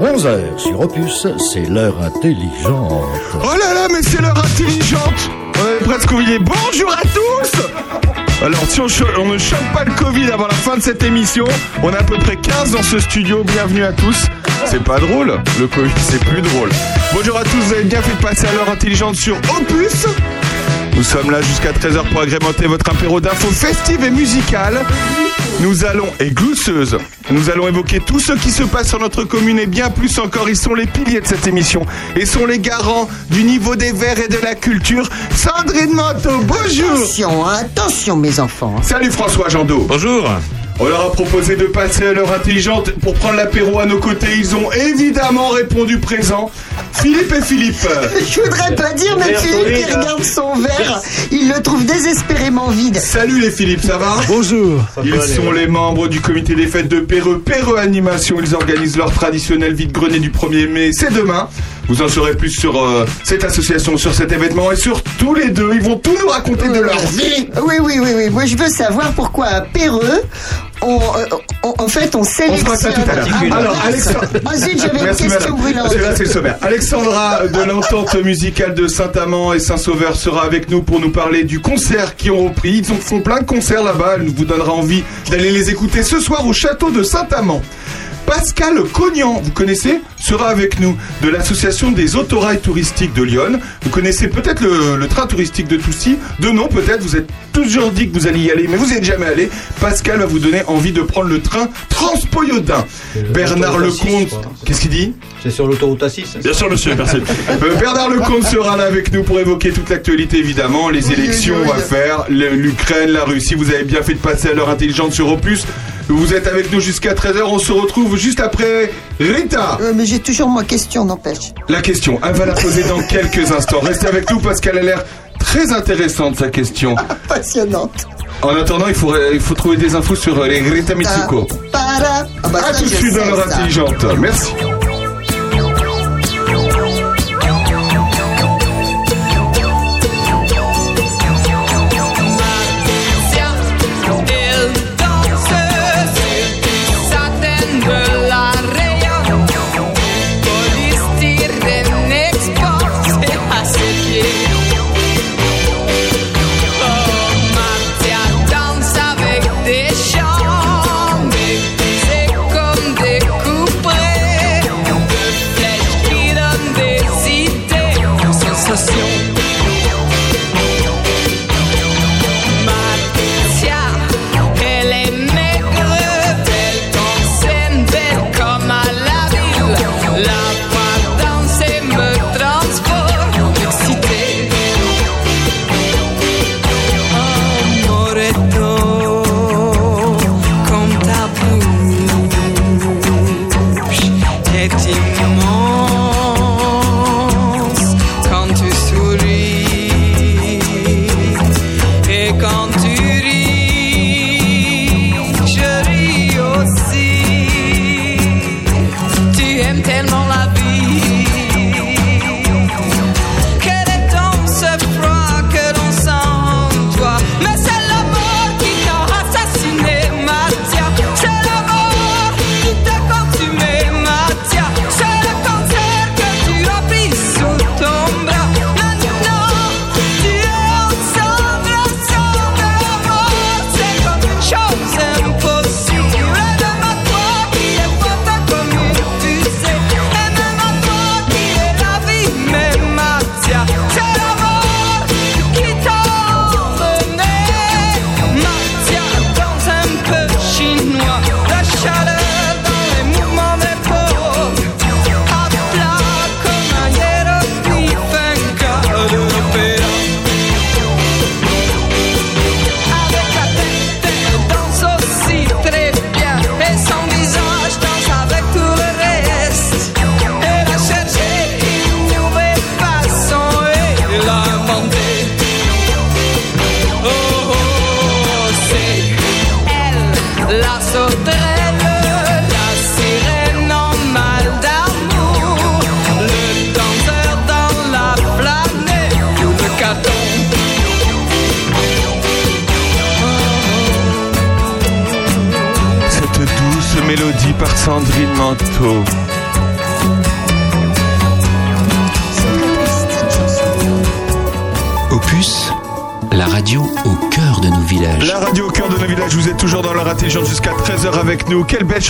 11h sur Opus, c'est l'heure intelligente. Oh là là, mais c'est l'heure intelligente On est presque oublié. Bonjour à tous alors, si on, ne chope pas le Covid avant la fin de cette émission, on est à peu près 15 dans ce studio. Bienvenue à tous. C'est pas drôle, le Covid, c'est plus drôle. Bonjour à tous, vous avez bien fait de passer à l'heure intelligente sur Opus. Nous sommes là jusqu'à 13h pour agrémenter votre apéro d'infos festives et musicales. Nous allons, et glousseuses, nous allons évoquer tout ce qui se passe sur notre commune et bien plus encore. Ils sont les piliers de cette émission et sont les garants du niveau des verts et de la culture. Sandrine Manteau, bonjour Attention, hein, attention mes enfants. Salut François Jandot Bonjour. On leur a proposé de passer à l'heure intelligente pour prendre l'apéro à nos côtés. Ils ont évidemment répondu présent. Philippe et Philippe. Je voudrais pas dire, mais Philippe qui regarde son verre, il le trouve désespérément vide. Salut les Philippe, ça va? Bonjour. Ils sont les membres du comité des fêtes de Perreux, Perreux Animation. Ils organisent leur traditionnel vide-grenier du 1er mai. C'est demain. Vous en saurez plus sur euh, cette association, sur cet événement et sur tous les deux. Ils vont tout nous raconter de leur vie. Oui, oui, oui, oui. Moi, je veux savoir pourquoi à Péreux, on, euh, on- en fait, on On sélectionne. fera ça tout à l'heure. Ah, Alors. Alexandre. Zut, j'avais une Merci, question madame. brûlante. C'est là, c'est le sommaire. Alexandra de l'entente musicale de Saint-Amand et Saint-Sauveur sera avec nous pour nous parler du concert qui ont repris. Ils ont- font plein de concerts là-bas. Elle vous donnera envie d'aller les écouter ce soir au château de Saint-Amand. Pascal Cognan, vous connaissez, sera avec nous de l'association des autorails touristiques de Lyon. Vous connaissez peut-être le, le train touristique de Toussy. De nom, peut-être, vous êtes toujours dit que vous alliez y aller, mais vous n'êtes jamais allé. Pascal va vous donner envie de prendre le train Transpoyodin. Bernard l'autoroute A6, Lecomte, qu'est-ce qu'il dit? C'est sur l'autoroute A6. Bien sûr, monsieur, merci. Euh, Bernard Lecomte sera là avec nous pour évoquer toute l'actualité évidemment, les Oui, élections oui, oui. à faire, l'Ukraine, la Russie. Vous avez bien fait de passer à l'heure intelligente sur Opus. Vous êtes avec nous jusqu'à 13h. On se retrouve juste après Rita. Euh, mais j'ai toujours ma question, n'empêche. La question, elle va la poser dans quelques instants. Restez avec nous parce qu'elle a l'air très intéressante sa question. Passionnante. En attendant, il faut, il faut trouver des infos sur euh, les Rita Mitsuko. Para. Ah bah, ça, tout de suite dans l'heure intelligente. Merci.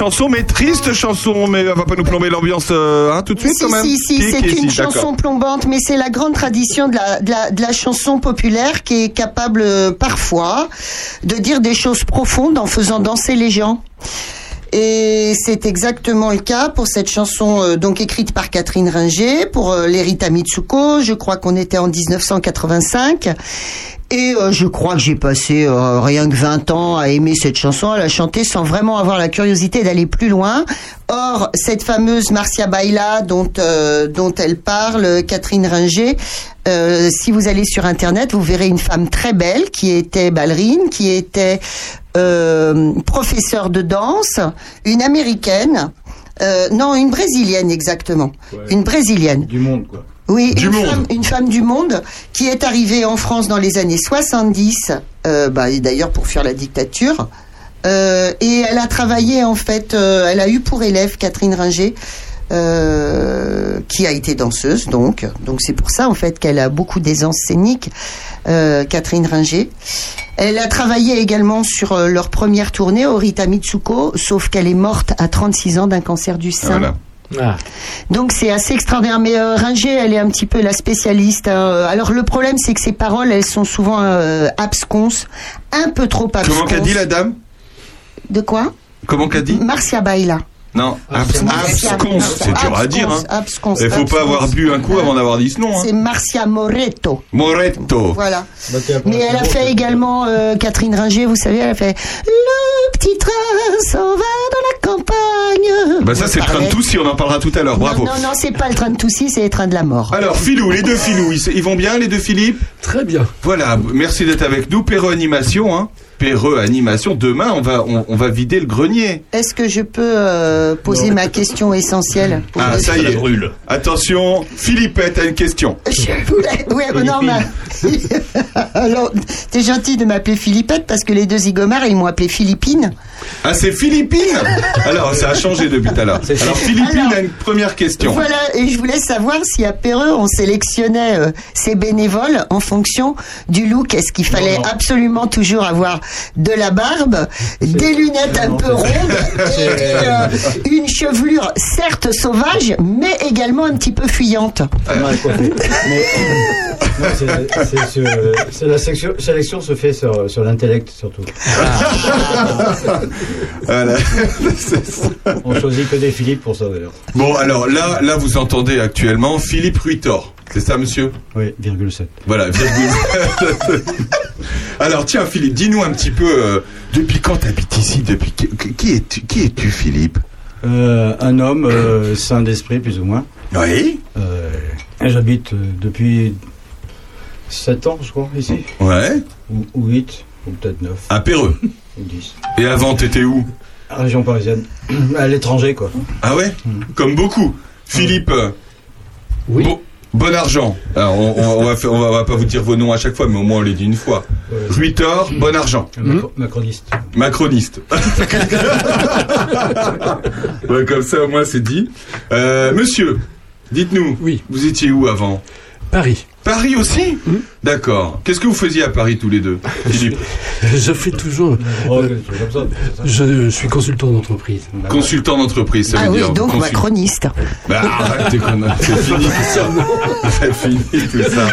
Chanson, mais triste chanson, mais elle va pas nous plomber l'ambiance euh, hein, tout de suite Si, quand même si, si, c'est une chanson plombante, mais c'est la grande tradition de la, de, la, de la chanson populaire qui est capable euh, parfois de dire des choses profondes en faisant danser les gens. Et c'est exactement le cas pour cette chanson euh, donc écrite par Catherine Ringer pour euh, l'Erita Mitsuko. Je crois qu'on était en 1985. Et euh, je crois que j'ai passé euh, rien que 20 ans à aimer cette chanson, à la chanter sans vraiment avoir la curiosité d'aller plus loin. Or, cette fameuse Marcia Baila dont, euh, dont elle parle, Catherine Ringer, euh, si vous allez sur Internet, vous verrez une femme très belle qui était ballerine, qui était euh, professeure de danse, une américaine, euh, non, une brésilienne exactement, une brésilienne. Du monde, quoi. Oui, Du une, monde. Femme, une femme du monde qui est arrivée en France dans les années 70, euh, bah, d'ailleurs pour fuir la dictature. Euh, et elle a travaillé en fait, euh, elle a eu pour élève Catherine Ringer, euh, qui a été danseuse donc. Donc c'est pour ça en fait qu'elle a beaucoup d'aisance scénique, Catherine Ringer. Elle a travaillé également sur leur première tournée, Orita Mitsuko, sauf qu'elle est morte à 36 ans d'un cancer du sein. Voilà. Ah, Donc c'est assez extraordinaire. Mais euh, Ringer, elle est un petit peu la spécialiste. hein. Alors le problème, c'est que ses paroles, elles sont souvent euh, absconses, un peu trop absconses. Comment qu'a dit la dame? De quoi? Comment qu'a dit? Marcia Baila. Non, abs- Marcia- absconce, c'est dur à dire. Hein. Il faut pas avoir bu un coup avant d'avoir dit ce nom. C'est Hein. Marcia Moretto. Moretto. Voilà. Bah, Mais elle a fait c'est- également, euh, Catherine Ringer, vous savez, elle a fait Le petit train s'en va dans la campagne. Bah ça c'est le train de. Toussi, on en parlera tout à l'heure, bravo. Non, non, non, c'est pas le train de Toussy, c'est les trains de la mort. Alors Philou, les deux Philou, ils, ils vont bien les deux Philippe? Très bien. Voilà, merci d'être avec nous. Perreux Animation, hein. Perreux Animation, demain on va, on, on va vider le grenier. Est-ce que je peux euh, poser ma question essentielle pour Ah le- ça y est. brûle. Attention, Philippette a une question. Je voulais. Mais non, mais. Alors, t'es gentil de m'appeler Philippette parce que les deux zigomards, ils m'ont appelé Philippine. Ah c'est Philippine Alors ça a changé depuis tout à l'heure. Alors Philippine Alors, a une première question. Voilà, et je voulais savoir si à Perreux, on sélectionnait euh, ses bénévoles en fonction du look. Est-ce qu'il fallait absolument toujours avoir de la barbe, des lunettes un peu rondes et euh, une chevelure certes sauvage, mais également un petit peu fuyante Pas mal coiffé. Mais, non, c'est- la sélection se fait sur, sur l'intellect surtout. Voilà. C'est ça. On choisit que des Philippe pour ça d'ailleurs. Bon alors là, là vous entendez actuellement Philippe Ruitor. C'est ça monsieur? Oui, virgule 7. Voilà, virgule. Alors tiens Philippe, dis-nous un petit peu euh, depuis quand t'habites ici? Depuis qui, es-tu Qui es-tu Philippe? Euh, un homme euh, sain d'esprit plus ou moins. Oui. Euh, J'habite depuis 7 ans je crois ici. Ouais. Ou, ou 8, ou peut-être 9, À Perreux. ou 10. Et avant t'étais où? Région parisienne. À l'étranger quoi. Ah ouais? Comme beaucoup. Philippe. euh, Oui. Bon, bon argent. Alors on, on- on va faire- on va, on va pas vous dire vos noms à chaque fois, mais au moins on les dit une fois. Ouais. Ruitor, bon argent. Macro- Macroniste. Macroniste. ouais, comme ça, au moins, c'est dit. Euh, monsieur, dites-nous. Oui. Vous étiez où avant? Paris. Paris aussi D'accord. Qu'est-ce que vous faisiez à Paris tous les deux Philippe Je fais toujours. Oh. Je suis consultant d'entreprise. Consultant d'entreprise, ça Ah veut oui, dire. donc consul- macroniste. Bah, arrête. C'est fini tout ça. C'est fini tout ça.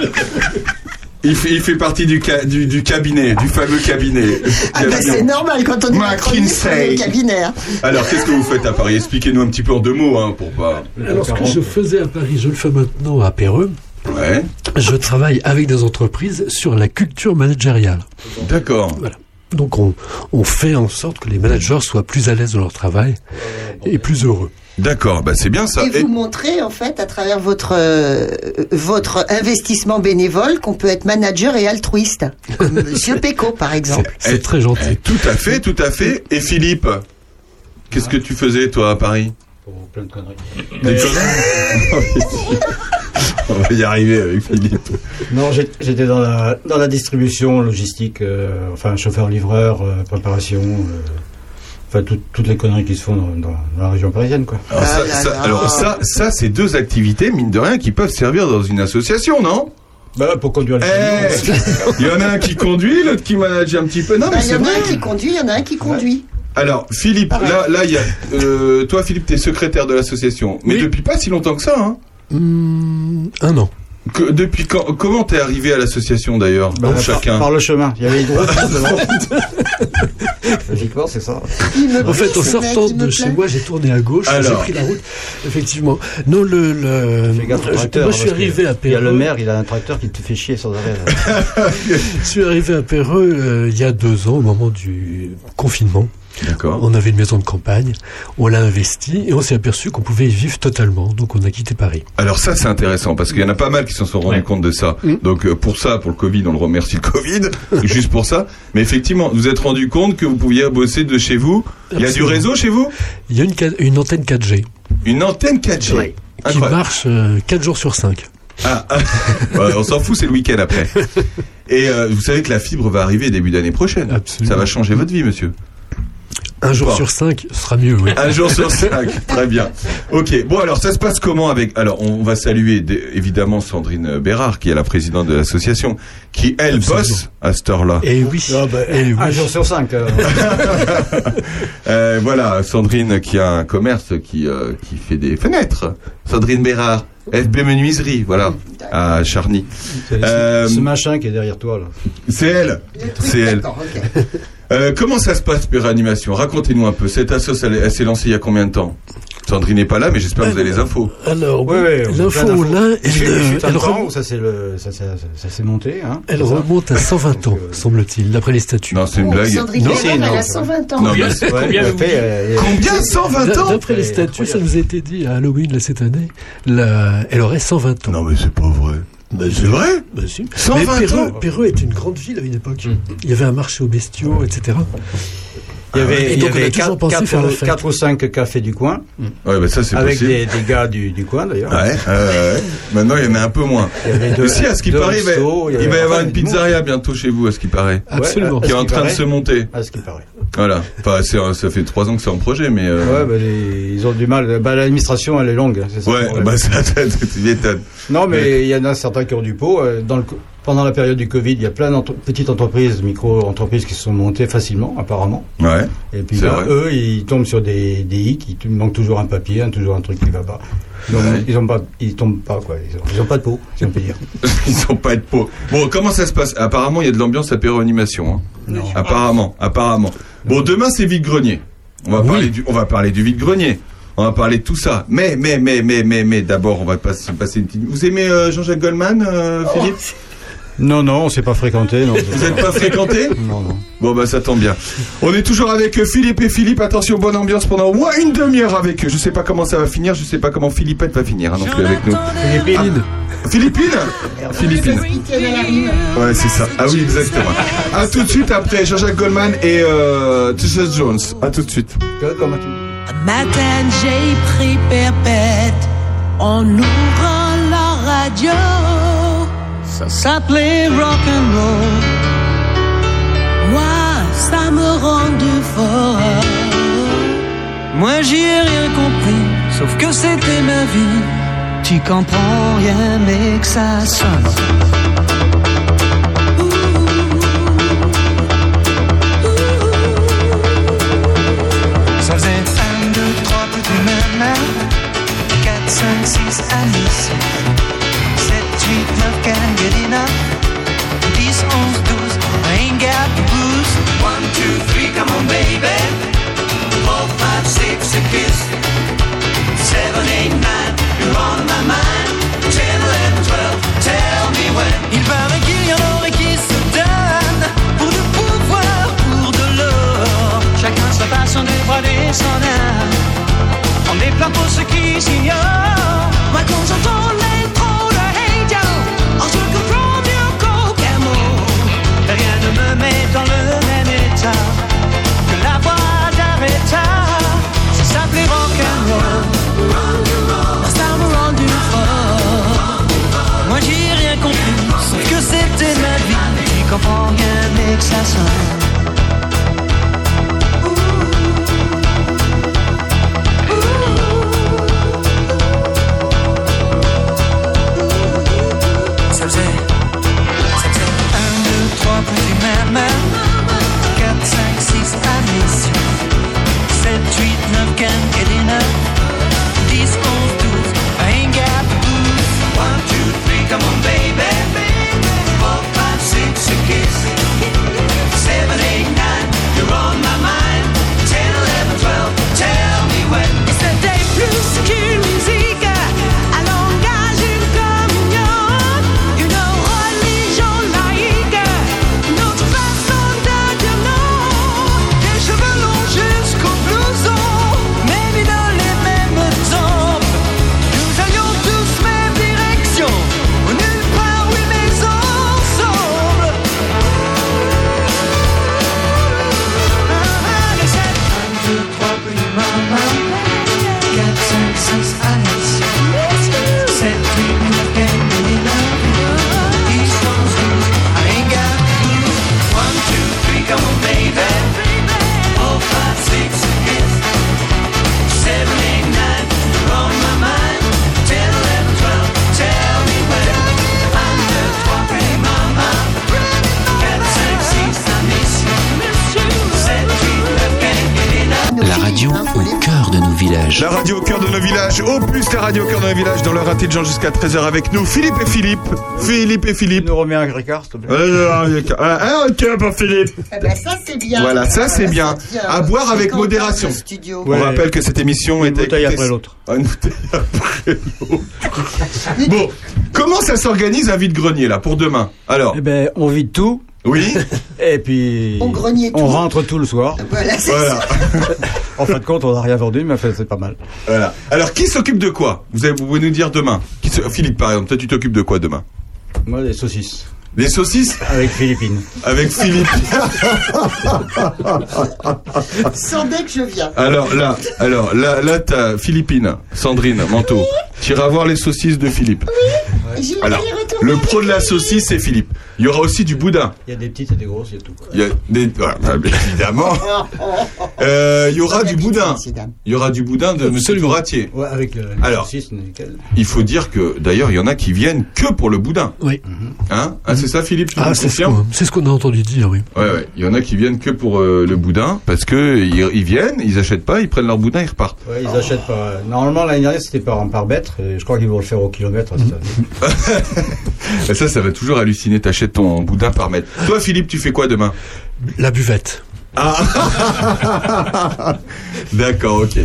Il fait, il fait partie du, ca- du, du cabinet, du fameux cabinet. Ah bah, c'est normal quand on est macroniste, cabinet. hein. Alors, qu'est-ce que vous faites à Paris? Expliquez-nous un petit peu en deux mots, hein, pour pas. Alors, ce que je faisais à Paris, je le fais maintenant à Perreux. Ouais. Je travaille avec des entreprises sur la culture managériale. D'accord. Donc, on, on fait en sorte que les managers soient plus à l'aise dans leur travail et plus heureux. D'accord, bah c'est bien ça. Et vous montrez en fait à travers votre euh, votre investissement bénévole qu'on peut être manager et altruiste, comme Monsieur Péco par exemple. C'est très gentil. Eh, Tout à fait, tout à fait. Et Philippe, qu'est-ce que tu faisais toi à Paris? Pour plein de conneries. Des conneries? On va y arriver avec Philippe. Non, j'étais dans la, dans la distribution logistique, euh, enfin chauffeur-livreur, euh, préparation, euh, enfin tout- toutes les conneries qui se font dans, dans- dans la région parisienne, quoi. Alors, ça, Ah là ça- là. alors ça, ça c'est deux activités, mine de rien, qui peuvent servir dans une association, non? Bah, pour conduire le Eh, camion. il y en a un qui conduit, l'autre qui manage un petit peu. Non, mais Bah, Il y en a un qui conduit, il y en a un qui conduit. Alors, Philippe, là, là, il y a. euh, toi, Philippe, t'es secrétaire de l'association. Mais Oui. depuis pas si longtemps que ça, hein. Hum, un an. Que- depuis quand Comment t'es arrivé à l'association d'ailleurs Bah, par, Chacun. par le chemin. Il y avait une route devant. Logiquement, c'est ça. En fait, en sortant de chez moi, j'ai tourné à gauche, j'ai pris la route. Effectivement. Non, le, le, Fais gaffe au je- tracteur, moi, je suis parce que arrivé à Il y a le maire, il a un tracteur qui te fait chier sans arrêt. Je suis arrivé à Perreux euh, il y a deux ans, au moment du confinement. On avait une maison de campagne, on l'a investie et on s'est aperçu qu'on pouvait y vivre totalement. Donc on a quitté Paris. Alors ça, c'est intéressant parce qu'il y en a pas mal qui s'en sont rendus compte de ça. Mm. Donc euh, pour ça, pour le Covid, on le remercie le Covid, juste pour ça. Mais effectivement, vous vous êtes rendu compte que vous pouviez bosser de chez vous. Il y a du réseau chez vous? Il y a une, antenne 4G Une antenne 4G. qui Incroyable. marche euh, 4 jours sur 5. Ah, ah. Ouais, on s'en fout, c'est le week-end après. Et euh, vous savez que la fibre va arriver début d'année prochaine. Absolument. Ça va changer votre vie, monsieur. Un jour sur 5 sera mieux, oui. Un jour sur cinq. Très bien. Ok. Bon, alors, ça se passe comment avec, alors, on va saluer, d- évidemment, Sandrine Bérard, qui est la présidente de l'association, qui, elle, Absolument. bosse à cette heure-là. Et oui. Ah, bah, et oui. Un jour sur cinq. euh. Euh, voilà, Sandrine qui a un commerce qui, euh, qui fait des fenêtres. Sandrine Bérard, FB Menuiserie, voilà, à Charny. C'est Euh, ce machin qui est derrière toi. Là. C'est elle. C'est elle. Euh, comment ça se passe, Péréanimation Racontez-nous un peu. Cette asso, elle, elle s'est lancée il y a combien de temps? Sandrine n'est pas là, mais j'espère que vous avez les infos. Alors, on a l'info, là, elle, où remonte, ça s'est ça ça monté. Hein, elle remonte à 120 ans, euh, semble-t-il, d'après les statuts. Non, c'est une Oh, blague. Sandrine Non, elle a c'est 120 ans. Non, euh, a- Combien 120 D'a- ans? D'après les statuts, ça nous a été dit à Halloween là, cette année, la- elle aurait 120 ans. Non, mais c'est pas vrai. Bah, C'est vrai Bah, si. 120 Mais Perreux, est une grande ville à une époque. Il y avait un marché aux bestiaux, etc. Il y avait, Et il y avait quatre, pensé quatre- faire la fête. quatre ou cinq cafés du coin, Ouais, bah ça, c'est avec possible. des, des gars du, du coin d'ailleurs. Ouais, ouais, ouais. Maintenant, il y en a un peu moins. Il y avait deux- Mais si, à ce qui paraît, il va, restos, il va y avoir une pizzeria bientôt chez vous, à ce qui paraît. Absolument. Qui est en train de se monter. À ce qui paraît. Voilà. Enfin, ça fait trois ans que c'est en projet, mais. euh, Ouais, bah, les- ils ont du mal. Bah, l'administration, elle est longue. c'est ça le Ouais, bah ça, ça, tu m'étonnes. Non, mais il y en a certains qui ont du pot. Euh, Dans le, co- pendant la période du Covid, il y a plein de petites entreprises, micro-entreprises qui se sont montées facilement, apparemment. Ouais. Et puis là, eux, ils tombent sur des, des hicks, il manque toujours un papier, hein, toujours un truc qui va pas. Donc, Ouais. ils ont pas, ils tombent pas, quoi. Ils ont, ils ont pas de peau, si on peut dire. Ils ont pas de peau. Bon, comment ça se passe? Apparemment, il y a de l'ambiance à Péro-Animation. Hein. Non. Apparemment, apparemment. Bon, demain, c'est vide-grenier. On va parler du, on va parler du vide-grenier. On va parler de tout ça. Mais, mais, mais, mais, mais, mais, d'abord, on va passer, passer une petite. Vous aimez euh, Jean-Jacques Goldman, euh, Philippe? Non, non, on s'est pas fréquenté. Non, Vous n'êtes pas fréquenté Non, non. Bon, bah, ça tombe bien. On est toujours avec euh, Philippe et Philippe. Attention, bonne ambiance pendant au moins une demi-heure avec eux. Je sais pas comment ça va finir. Je sais pas comment Philippette va finir hein, non plus avec nous. Philippine. Philippine Philippine. Rime. Ouais, c'est ça. Ah oui, exactement. À tout de suite après Jean-Jacques Goldman et euh, Tisha Jones. À tout de suite. Un matin, j'ai pris perpète en ouvrant la radio. Ça s'appelait rock'n'roll. Moi, ça me rendait fort. Moi, j'y ai rien compris, sauf que c'était ma vie. Tu comprends rien, mais que ça sonne. Ça faisait 1, 2, 3, plus de main 4, 5, 6, Alice 7, 8, 9, can't get enough 10, 11, 12, I ain't got the blues 1, 2, 3, come on baby. 4, 5, 6, a kiss. 7, 8, 9, you're on my mind. 10, 11, 12, tell me when. Il paraît qu'il y en aurait qui se donnent Pour du pouvoir, pour de l'or. Chacun sa façon de brader son âme On est plein pour ceux qui s'ignorent. Moi quand j'entends vie Je comprends rien jusqu'à 13h avec nous, Philippe et Philippe. Philippe et Philippe. nous remets un Ricard, s'il te plaît. Euh, Un ok pour Philippe. Eh ben, ça, c'est bien. Voilà, ça, c'est bien. tient. À boire avec modération. On rappelle que cette émission Une est bouteille après l'autre. Ah, une bouteille après l'autre. bon, comment ça s'organise un vide-grenier là pour demain Alors, Eh ben, on vide tout, oui, et puis. On grenier tout. On rentre tout le soir. Voilà, c'est voilà, En fin de compte, on n'a rien vendu, mais enfin, c'est pas mal. voilà. Alors, qui s'occupe de quoi? Vous, avez- vous pouvez nous dire demain Qui se- Philippe, par exemple, toi, tu t'occupes de quoi demain? Moi, les saucisses. Les saucisses Avec Philippines. avec Philippe. Sans dès que je viens. Alors là, alors là, là, t'as Philippine, Sandrine, Manteau. Tu iras voir les saucisses de Philippe. Vais Alors, le pro de la saucisse, c'est Philippe. Il y aura aussi du boudin. Il y a des petites et des grosses, il y a tout. quoi. Il y a des, voilà, bien évidemment. Euh, il y aura du boudin. Il y aura du boudin de Monsieur. Touratier. Ouais, avec le, Alors. nickel. Il faut dire que d'ailleurs, il y en a qui viennent que pour le boudin. Oui. Hein? Ah, c'est ça, Philippe Ah, c'est ce qu'on c'est ce qu'on a entendu dire, oui. Ouais, ouais. Il y en a qui viennent que pour euh, le boudin parce que ils, ils viennent, ils achètent pas, ils prennent leur boudin, ils repartent. Ouais, ils achètent pas. Normalement, l'année dernière, c'était par, par bêtre, et je crois qu'ils vont le faire au kilomètre. cette ça, ça va toujours halluciner. T'achètes ton boudin par mètre. Toi, Philippe, tu fais quoi demain? La buvette. D'accord, ok.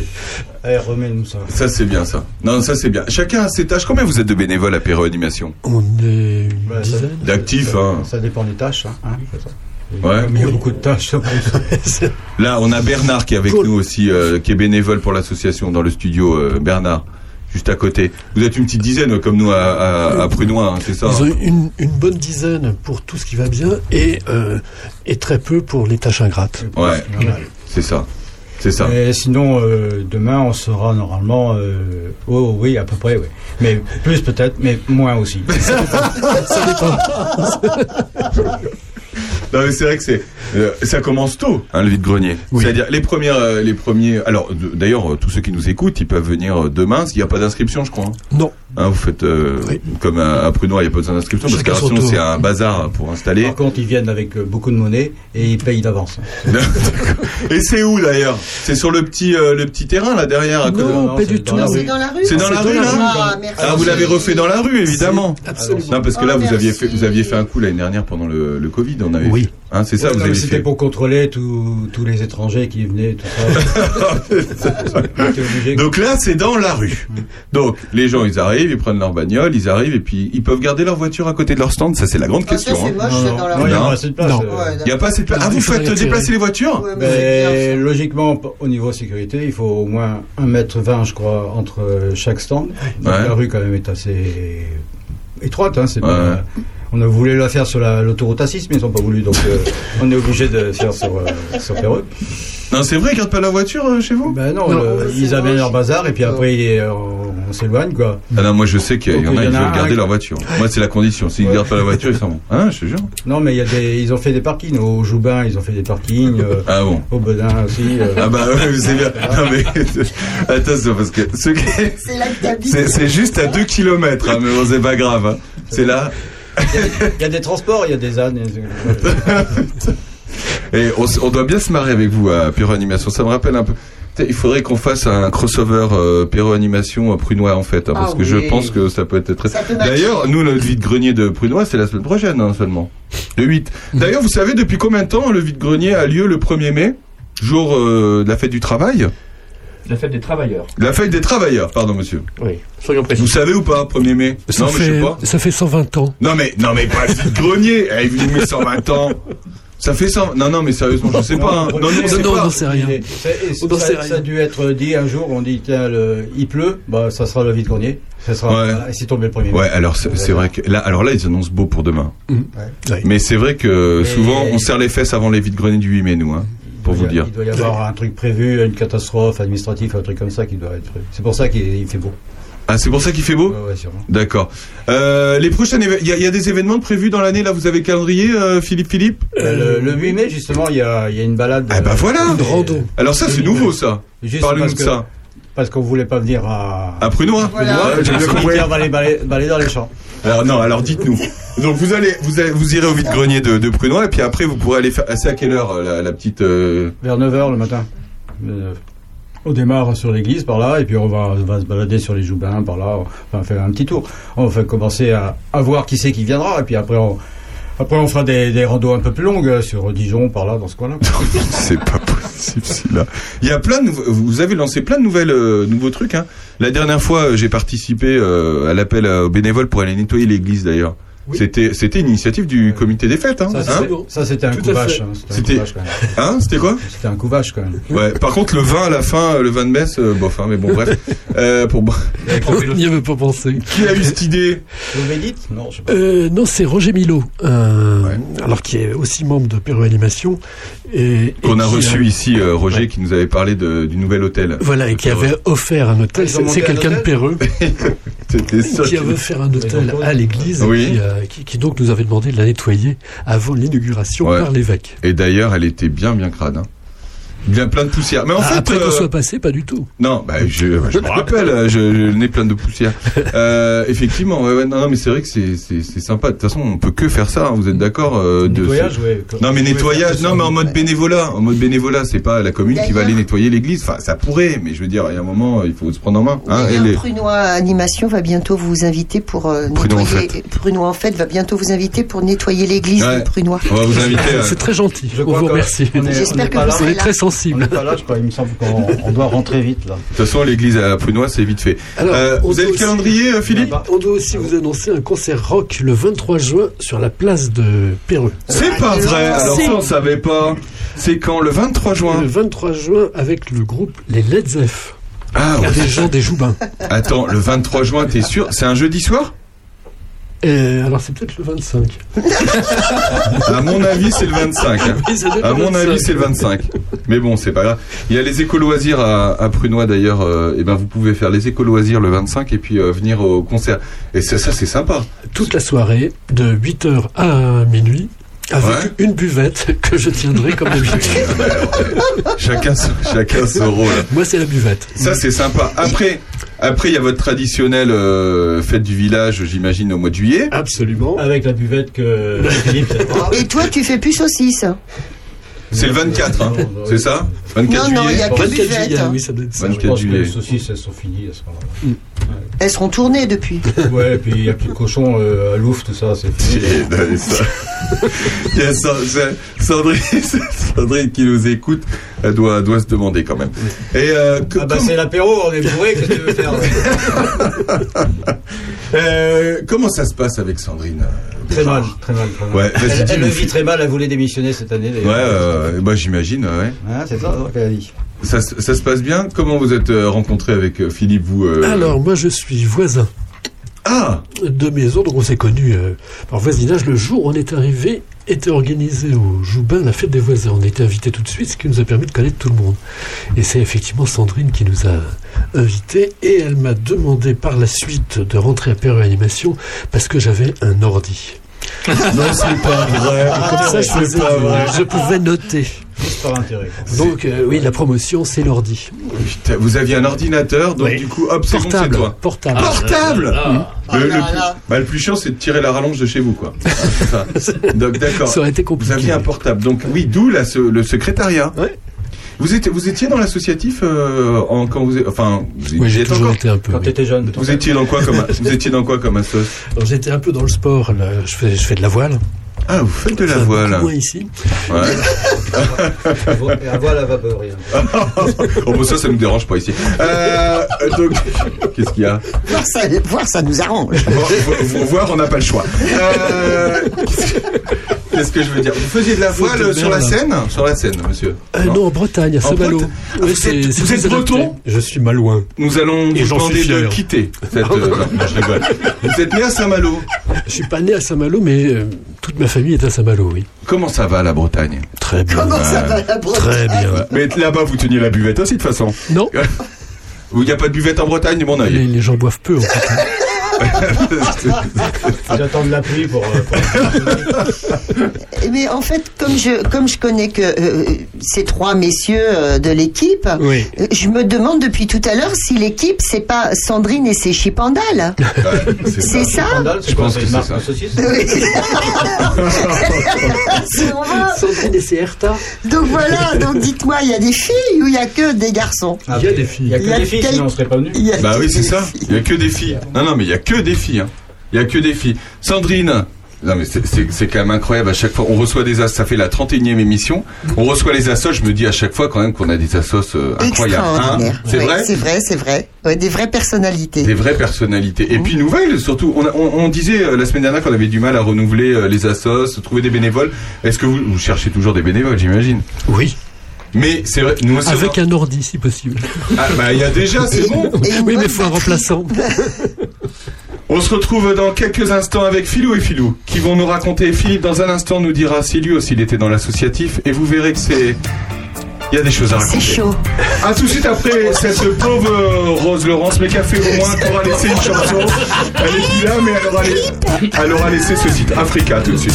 Allez, remets-nous ça. Ça, c'est bien, ça. Non, ça, c'est bien. Chacun a ses tâches. Combien vous êtes de bénévoles à Péro Animation On est une Ouais, ça- dizaine. D'actifs, ça, hein. ça dépend des tâches. Hein, hein, ça. Ouais. Il y a beaucoup de tâches. Là, on a Bernard qui est avec nous aussi, euh, qui est bénévole pour l'association dans le studio. euh, Bernard, juste à côté. Vous êtes une petite dizaine, comme nous, à, à, à Prunois, hein, c'est ça Ils ont une, une bonne dizaine pour tout ce qui va bien et, euh, et très peu pour les tâches ingrates. Ouais, c'est ça. C'est ça. Et sinon, euh, demain, on sera normalement. Euh, oh, oui, à peu près, oui. Mais plus peut-être, mais moins aussi. Ça dépend. Non, mais c'est vrai que c'est euh, ça commence tôt, hein, le vide-grenier. Oui. C'est-à-dire les premières, euh, les premiers. Alors d'ailleurs, tous ceux qui nous écoutent, ils peuvent venir demain. Il n'y a pas d'inscription, je crois. hein. Non. Hein, vous faites euh, Oui. comme à, à Prunois, il n'y a pas besoin d'inscription parce que sinon c'est un bazar pour installer. Par contre, ils viennent avec euh, beaucoup de monnaie et ils payent d'avance. Et c'est où d'ailleurs? C'est sur le petit, euh, le petit terrain là derrière. À. Non, non, pas c'est du dans tout. la C'est rue. dans la rue C'est dans la rue là Ah, merci. Ah, vous l'avez refait dans la rue, évidemment. Absolument. Non, parce que là, Oh, vous aviez merci. fait, vous aviez fait un coup l'année dernière pendant le, le Covid, on avait. Oui. fait. Hein, c'est ça, Ouais, vous non, mais avez C'était fait. pour contrôler tous tous les étrangers qui venaient, tout ça. Donc là, c'est dans la rue. Donc, les gens, ils arrivent, ils prennent leur bagnole, ils arrivent, et puis ils peuvent garder leur voiture à côté de leur stand. Ça, c'est la grande Ah, question. hein. moche, Non, c'est non, dans la non, rue. il y a Non. pas assez de place. Non. euh. Il n'y a pas assez de place. Ah, vous faites déplacer les voitures Ouais, mais c'est Mais bien, ça. logiquement, au niveau sécurité, il faut au moins 1m20, je crois, entre chaque stand. Donc Ouais. la rue, quand même, est assez étroite. Hein, c'est Ouais. pas- On a voulu la faire sur la- l'autoroute A6, mais ils n'ont pas voulu. Donc euh, on est obligé de faire sur, euh, sur Péreux. Non, c'est vrai, ils gardent pas la voiture euh, chez vous Ben non, Non, le- c'est ils amènent leur bazar et puis après, euh, on, s'éloigne, quoi. Ah non, moi je sais qu'il y y en a veulent un garder qui- leur voiture. Moi, c'est la condition. S'ils Ouais. gardent pas la voiture, ils s'en vont. Hein, je te jure. Non, mais il y a des, ils ont fait des parkings. Au Joubin, ils ont fait des parkings. euh, Ah bon. au Bedin aussi. euh. Ah bah ouais, c'est bien. Non mais attention parce que ce qui est- C'est c'est juste à 2 km, hein, mais bon, c'est pas grave. hein. C'est là. Il y a des transports, il y a des ânes. Et on, doit bien se marrer avec vous à Pyro Animation. Ça me rappelle un peu. Il faudrait qu'on fasse un crossover euh, Pyro Animation à Prunois en fait, hein, parce Ah que je pense que ça peut être très. D'ailleurs, nous notre vide grenier de Prunois, c'est la semaine prochaine hein, seulement, le 8. D'ailleurs, vous savez depuis combien de temps le vide grenier a lieu le 1er mai, jour euh, de la fête du travail, La fête des travailleurs. la fête des travailleurs, pardon monsieur. Oui, soyons précis. Vous savez ou pas 1er mai? Ça, Non, mais je sais fait, pas. ça fait 120 ans. Non mais non mais pas le vide grenier. Eh, vous dites mais 120 ans. Ça fait 100. Non non mais sérieusement, je sais pas. hein. Non, non, Non, rien. Ça, On n'en ça- sait ça rien. a dû être dit un jour, on dit tiens, le, il pleut, bah, ça sera le vide-grenier. Ça sera, Ouais. et c'est tombé le premier. Ouais, alors c'est vrai que là, alors là, ils annoncent beau pour demain. Ouais. Mais c'est vrai que Mais- souvent, on serre les fesses avant les vides greniers du 8 mai, nous, hein, pour Il vous doit y dire. a- Il doit y avoir un truc prévu, une catastrophe administrative, un truc comme ça qui doit être. C'est pour ça qu'il il fait beau. Ah, c'est pour ça qu'il fait beau. Ouais, ouais, sûrement. D'accord. Euh, les prochaines, il y, a- il y a des événements prévus dans l'année. Là, vous avez le calendrier, euh, Philippe, Philippe. Euh, le, le 8 mai, justement, il y a, y a une balade. Ah bah euh, voilà. Une rando. Alors ça, c'est nouveau, ça. Juste Parlez-nous parce de que- ça. Parce qu'on voulait pas venir à. À Prunois. Voilà. Ouais, j'ai bien on compris. va aller balader, balader dans les champs. Alors non, alors dites-nous. Donc vous allez, vous allez, vous irez au vide grenier de, de Prunois, et puis après, vous pourrez aller faire. C'est à quelle heure euh, la, la petite euh, Vers 9h le matin. Euh, On démarre sur l'église par là, et puis on va, on va se balader sur les Joubins par là, va faire un petit tour. On va commencer à, à voir qui c'est qui viendra, et puis après on, après on fera des, des randos un peu plus longues sur Dijon, par là, dans ce coin-là. C'est pas possible celui-là. Il y a plein de vous avez lancé plein de nouvelles euh, nouveaux trucs hein. La dernière fois, euh, j'ai participé euh, à l'appel euh, aux bénévoles pour aller nettoyer l'église d'ailleurs. C'était c'était une initiative du comité des fêtes hein. Ça, Hein c'était un couvage. hein, C'était un C'était- couvage, quand même. Hein, c'était quoi C'était un couvage, quand même. Ouais. Par contre, le vin à la fin, euh, le vin de messe, euh, bof. Hein, mais bon, bref. Euh, pour On n'y avait pas pensé. qui a eu cette idée Vous médite? Non, je sais pas. Euh, non, c'est Roger Milo, un- alors qui est aussi membre de Perro Animation. Et, et Qu'on a reçu ici, euh, Roger, qui nous avait parlé de, du nouvel hôtel. Voilà, et qui avait offert un hôtel. C'est quelqu'un de Perreux qui avait offert un hôtel à l'église, Oui. Qui, euh, qui, qui donc nous avait demandé de la nettoyer avant l'inauguration Ouais. par l'évêque. Et d'ailleurs, elle était bien, bien crade. Hein. Bien plein de poussière. Mais en Ah, fait, Après qu'on euh, soit passé, pas du tout. Non, bah, je, je me rappelle, euh, je, je le nez plein de poussière. Euh, effectivement, ouais, ouais, non, non, mais c'est vrai que c'est, c'est, c'est sympa. De toute façon, on peut que faire ça. hein, vous êtes d'accord euh, de Nettoyage, ce- ouais. Non, mais nettoyage, non, mais en mode bénévolat. En mode bénévolat, c'est pas la commune qui va aller nettoyer l'église. Enfin, ça pourrait, mais je veux dire, il y a un moment, il faut se prendre en main. Hein, et les- Prunois Animation va bientôt vous inviter pour euh, Prunois en nettoyer. Prunois en fait va bientôt vous inviter pour nettoyer l'église Ouais. de Prunois. On va vous inviter. euh, C'est très gentil. Je vous remercie. J'espère que vous serez très sensible. pas là, je crois. Il me semble qu'on on doit rentrer vite, là. De toute façon, l'église à Prunois, c'est vite fait. Alors, Euh, vous avez le calendrier, euh, Philippe. On doit aussi vous annoncer un concert rock le 23 juin sur la place de Perreux. C'est pas vrai. Alors Si. ça, on savait pas. C'est quand Le 23 juin. Le 23 juin avec le groupe Les Led Zepp. Ah, ouais. Des gens des Joubins. Attends, le 23 juin, t'es sûr? C'est un jeudi soir? Euh, alors c'est peut-être le 25. À mon avis, c'est le 25. hein. Oui, ça doit être À mon 25. avis, c'est le 25. Mais bon, c'est pas grave. Il y a les éco-loisirs à, à Prunois d'ailleurs. euh, et ben, vous pouvez faire les éco-loisirs le 25 et puis euh, venir au concert. Et ça, ça c'est sympa. Toute la soirée, de 8h à minuit, avec Ouais. une buvette que je tiendrai comme d'habitude. Chacun, son- chacun son rôle. Moi, c'est la buvette. Ça, c'est sympa. Après, après, il y a votre traditionnelle euh, fête du village, j'imagine, au mois de juillet. Absolument. Avec la buvette que Philippe. Et toi, tu fais plus saucisse. C'est le 24, hein, c'est ça 24 Non, non, il y juillet a que 24 buvette. juillet, oui, ça doit être ça. 24 Je pense que juillet. les saucisses, elles sont finies à ce moment-là. Elles seront tournées depuis. Ouais, et puis il n'y a plus de cochon euh, à l'ouf, tout ça, c'est fini. Ça- Il y a Sa- Sa- Sandrine, Sandrine qui nous écoute, elle doit, doit se demander quand même. Et euh, que- Ah bah comme- c'est l'apéro, on est bourré, qu'est-ce que tu veux faire euh, comment ça se passe avec Sandrine Très mal, très mal. Très mal. Ouais, vas-y, elle, elle le vit très mal, elle voulait démissionner cette année Ouais, euh, bah, j'imagine, ouais. Hein, c'est ça donc, qu'elle a dit. Ça, se- ça se passe bien? Comment vous êtes euh, rencontré avec euh, Philippe, vous euh, Alors, moi, je suis voisin Ah de maison, donc on s'est connus euh, par voisinage. Le jour où on est arrivé, était organisé au Joubin la fête des voisins. On a été invités tout de suite, ce qui nous a permis de connaître tout le monde. Et c'est effectivement Sandrine qui nous a invités et elle m'a demandé par la suite de rentrer à Perreux Animation parce que j'avais un ordi. Non, c'est pas vrai. Comme ça, je, faisais- je pouvais noter. Juste par intérêt. quoi. Donc, euh, oui, la promotion, c'est l'ordi. Vous aviez un ordinateur, donc Oui. du coup, hop, c'est bon, c'est Portable. toi. Portable. Portable Le, plus, bah, le plus chiant, c'est de tirer la rallonge de chez vous, quoi. Donc, d'accord. Ça aurait été Vous compliqué. aviez un portable. Donc, oui, d'où le secrétariat. Ouais. Vous étiez, vous étiez dans l'associatif euh, en, quand vous, êtes- enfin, vous Oui, j'ai toujours encore. été un peu. Quand oui. t'étais jeune. Vous étiez dans quoi comme, vous étiez dans quoi comme assos Alors, J'étais un peu dans le sport. là. Je, fais, je fais de la voile. Ah, vous faites de la Enfin, voile. moins ici. Ouais. Et à voile à vapeur, rien. oh, bon, ça, ça nous dérange pas ici. Euh, donc, qu'est-ce qu'il y a Voir ça, voir ça nous arrange. Voir, on n'a pas le choix. Euh, qu'est-ce que- je veux dire Vous faisiez de la voile sur la. Seine Sur la Seine, monsieur. Euh, non. en Bretagne, à En Saint-Malo. Bretagne Ah, Oui, vous êtes- vous breton Je suis malouin. Nous allons Et vous j'en demander suis de quitter cette. euh, non, non, je rigole. Vous êtes né à Saint-Malo. Je suis pas né à Saint-Malo, mais euh, toute ma famille est à Saint-Malo, oui. Comment ça va la Bretagne Très bien. Comment ça va la Très bien. Mais là-bas, vous teniez la buvette aussi, de toute façon. Non, Il n'y a pas de buvette en Bretagne, mon les, œil. les gens boivent peu, en fait. J'attends de la pluie pour. euh, pour- Mais en fait, comme je, comme je connais que euh, ces trois messieurs euh, de l'équipe, Oui. je me demande depuis tout à l'heure si l'équipe, c'est pas Sandrine et ses chipandales. C'est ça Je quoi pense C'est que une c'est marque ça. Sandrine et ses Herta. Donc voilà, donc dites-moi, il y a des filles ou il y a que des garçons? Il y a des filles. Il y a que Il y a des filles, quel- sinon on serait pas venus. Bah oui, c'est ça. Il y a que des filles. Non, non, mais il y a que des filles. hein. Il y a que des filles. Sandrine. Non mais c'est- c'est c'est quand même incroyable à chaque fois. On reçoit des as, ça fait la 31e émission. On reçoit les assos, je me dis à chaque fois quand même qu'on a des assos euh, incroyables. Hein Extraordinaire. c'est Ouais, vrai C'est vrai, c'est vrai. Ouais, des vraies personnalités. Des vraies personnalités. Et puis nouvelles, surtout. On, a- on, on disait euh, la semaine dernière qu'on avait du mal à renouveler euh, les assos, trouver des bénévoles. Est-ce que vous, vous cherchez toujours des bénévoles, j'imagine? Oui. Mais c'est vrai, nous aussi. on Avec a- un ordi, si possible. Ah bah il y a déjà, c'est bon. Et une Oui, bonne mais il faut un batterie. remplaçant. On se retrouve dans quelques instants avec Philou et Philou qui vont nous raconter. Philippe, dans un instant, nous dira si lui aussi il était dans l'associatif et vous verrez que c'est. Il y a des choses à C'est raconter. chaud. A tout de suite après cette pauvre Rose Laurence, mais fait au moins qu'on aura laissé une chanson. Elle est plus là, mais elle aura, laissé, elle aura laissé ce titre. Africa, tout de suite.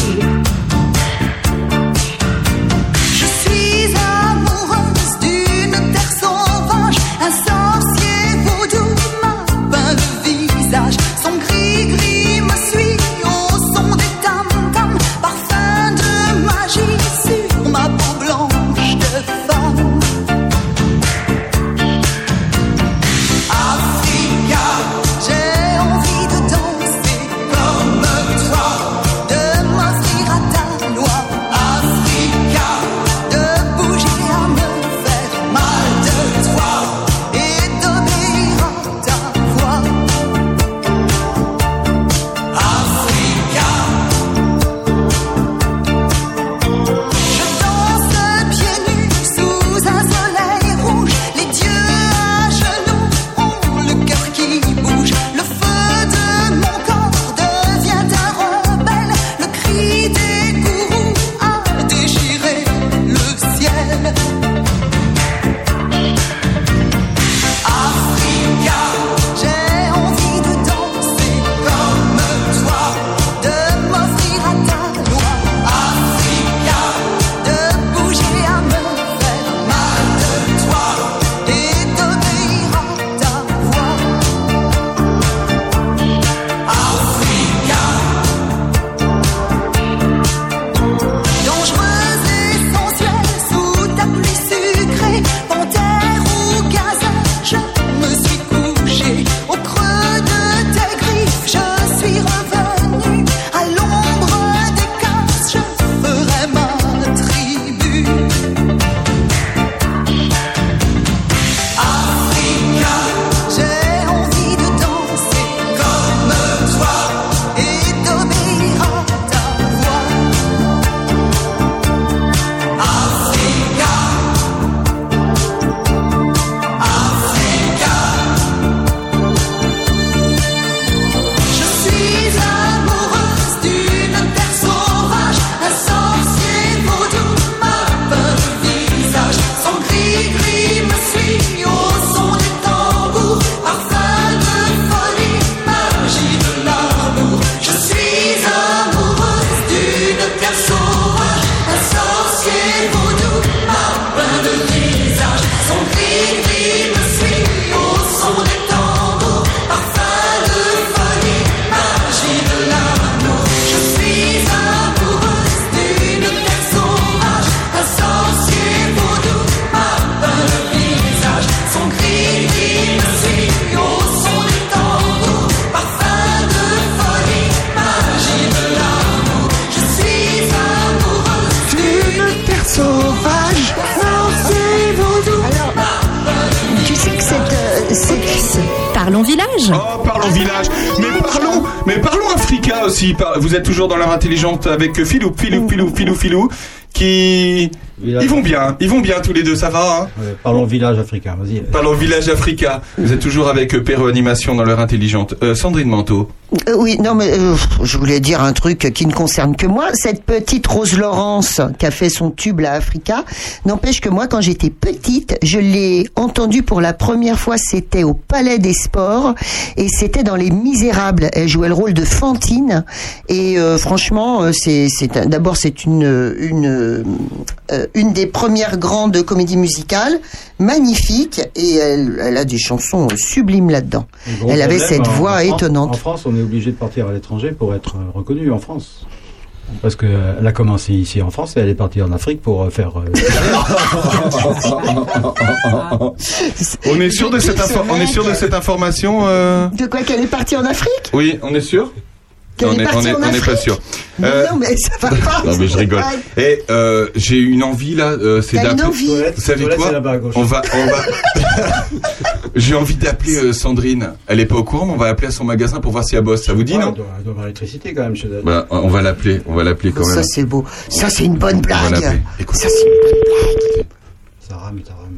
Vous êtes toujours dans l'heure intelligente avec Philou, Philou, Philou, Philou, Philou, qui, Village- Ils vont bien, ils vont bien tous les deux, ça va hein Ouais, parlons village africain, vas-y. Parlons village Africa. Vous êtes toujours avec euh, Perro Animation dans l'heure intelligente. Euh, Sandrine Manteau. Euh, oui, non, mais euh, je voulais dire un truc qui ne concerne que moi. Cette petite Rose Laurence qui a fait son tube là, Africa, n'empêche que moi, quand j'étais petite, je l'ai entendue pour la première fois. C'était au Palais des Sports et c'était dans Les Misérables. Elle jouait le rôle de Fantine et euh, franchement, c'est, d'abord c'est une une euh, une des premières grandes comédies musicales, magnifique et elle, elle a des chansons sublimes là-dedans. Elle avait problème, cette en- voix en France- étonnante. En France, on est obligé de partir à l'étranger pour être euh, reconnu en France. Parce qu'elle a commencé ici en France et elle est partie en Afrique pour euh, faire. euh, On est sûr de cette, info- on est sûr de cette information euh De quoi qu'elle est partie en Afrique? Oui, on est sûr? On est est, partie on est, en on est pas sûr. Mais Euh, Non, mais ça va pas. non mais je rigole. Et euh, j'ai une envie là, euh, c'est d'appeler. Vous savez quoi. On va, on va. j'ai envie d'appeler euh, Sandrine. Elle est pas au courant, mais on va appeler à son magasin pour voir si elle bosse. Ça vous dit Ouais, non elle doit, avoir l'électricité quand même chez elle. Bah, on va l'appeler. On va l'appeler quand Ça, même. c'est beau. Ça, c'est une bonne On va blague. Ça, c'est une bonne blague. Ça rame, ça rame.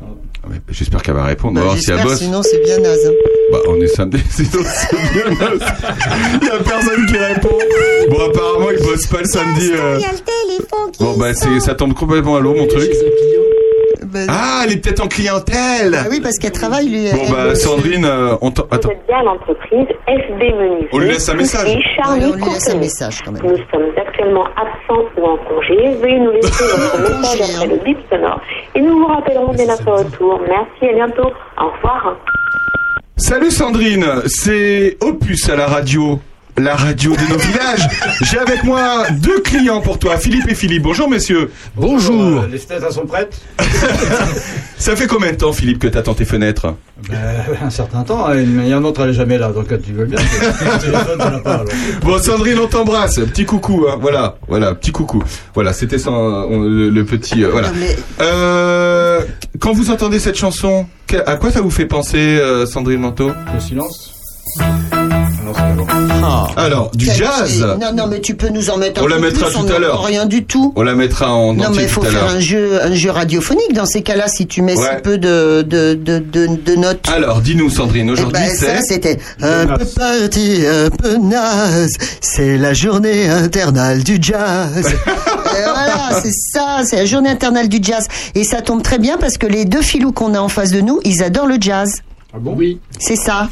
Ah, mais J'espère qu'elle va répondre. On va Bah, voir si elle bosse. sinon c'est bien naze. hein. Bah, on est samedi, sinon c'est bien naze. Il y a personne qui répond. Bon, apparemment, il bosse pas le samedi. euh. Il y a le téléphone qui Bon, bah, c'est, ça tombe complètement à l'eau, mon truc. Bah, Ah, elle est peut-être en clientèle. ah oui, parce qu'elle travaille, lui. Bon, elle- bah, Sandrine, euh, on Attends. Vous êtes bien à l'entreprise FB Menuisier. On lui laisse un message. Ouais, on lui laisse un message quand même. Nous sommes actuellement absents ou en congé. Veuillez nous laisser votre message après hein. le bip sonore et nous vous rappellerons dès notre retour. Merci, à bientôt. Au revoir. Salut Sandrine, c'est Opus à la radio. La radio de nos villages. J'ai avec moi deux clients pour toi, Philippe et Philippe. Bonjour messieurs. Bonjour Euh, Les fenêtres elles sont prêtes Ça fait combien de temps Philippe que t'attends tes fenêtres ben, Un certain temps, hein, mais il y en a un autre, elle est jamais là, donc tu veux bien. Bon Sandrine, on t'embrasse. Petit coucou, hein. voilà, voilà, petit coucou. Voilà, c'était le, le petit, euh, voilà. Euh, quand vous entendez cette chanson, à quoi ça vous fait penser, euh, Sandrine Manteau? Le silence non, c'est pas bon. Alors, du jazz. Non, non, mais tu peux nous en mettre un On la mettra plus, tout on à l'heure. rien du tout. On la mettra en Non, entier mais il faut tout à faire l'heure. un jeu, un jeu radiophonique dans ces cas-là, si tu mets Ouais. si peu de, de, de, de, de notes. Alors, dis-nous Sandrine, Eh aujourd'hui ben, ça, c'est... c'était un peu parti, un peu naze. C'est la journée internale du jazz. Et voilà, c'est ça, c'est la journée internale du jazz. Et ça tombe très bien parce que les deux filous qu'on a en face de nous, ils adorent le jazz. Ah bon? Oui. C'est ça.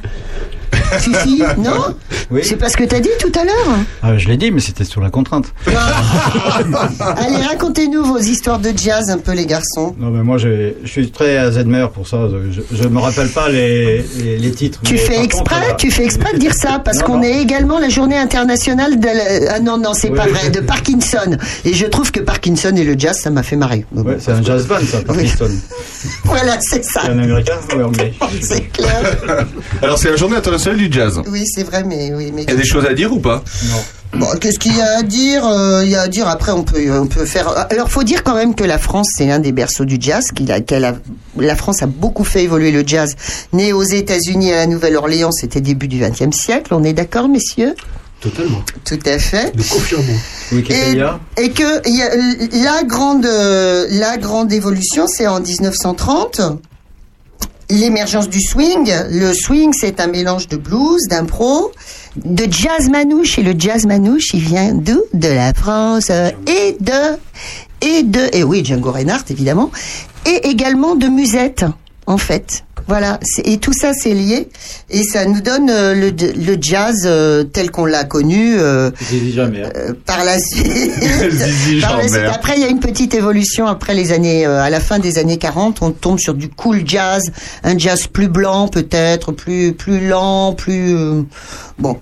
Fifi, non Oui. C'est pas ce que t'as dit tout à l'heure Ah, Je l'ai dit, mais c'était sur la contrainte. Allez, racontez-nous vos histoires de jazz un peu, les garçons. Non, mais moi, je, je suis très Alzheimer pour ça. Je, je me rappelle pas les, les, les titres. Tu fais exprès, contre, là- tu fais exprès de dire ça parce qu'on est également la journée internationale de la- ah non non c'est Oui. pas vrai de Parkinson et je trouve que Parkinson et le jazz ça m'a fait marrer. Bon, Ouais, c'est un jazz band, ça, Parkinson. Voilà c'est ça C'est un américain ou anglais c'est clair. Alors, c'est la journée internationale du jazz. Oui c'est vrai mais oui mais Il y a des choses à dire ou pas? Bon qu'est-ce qu'il y a à dire Euh, Il y a à dire? Après on peut on peut faire. Alors faut dire quand même que la France c'est un des berceaux du jazz qu'il a, qu'elle a la France a beaucoup fait évoluer le jazz. Né aux États-Unis à la Nouvelle-Orléans c'était début du XXe siècle on est d'accord messieurs? Totalement. Tout à fait. Nous confirmons. Wikipédia Et que il y a- la grande euh, la grande évolution, c'est en 1930. L'émergence du swing. Le swing, c'est un mélange de blues, d'impro, de jazz manouche. Et le jazz manouche, il vient d'où? De la France et de et de et oui Django Reinhardt évidemment et également de musette en fait. Voilà, et tout ça c'est lié et ça nous donne euh, le, le jazz euh, tel qu'on l'a connu euh, euh, par la suite. Par la suite. Après, il y a une petite évolution. Après les années, euh, à la fin des années 40, on tombe sur du cool jazz, un jazz plus blanc peut-être, plus plus lent, plus bon,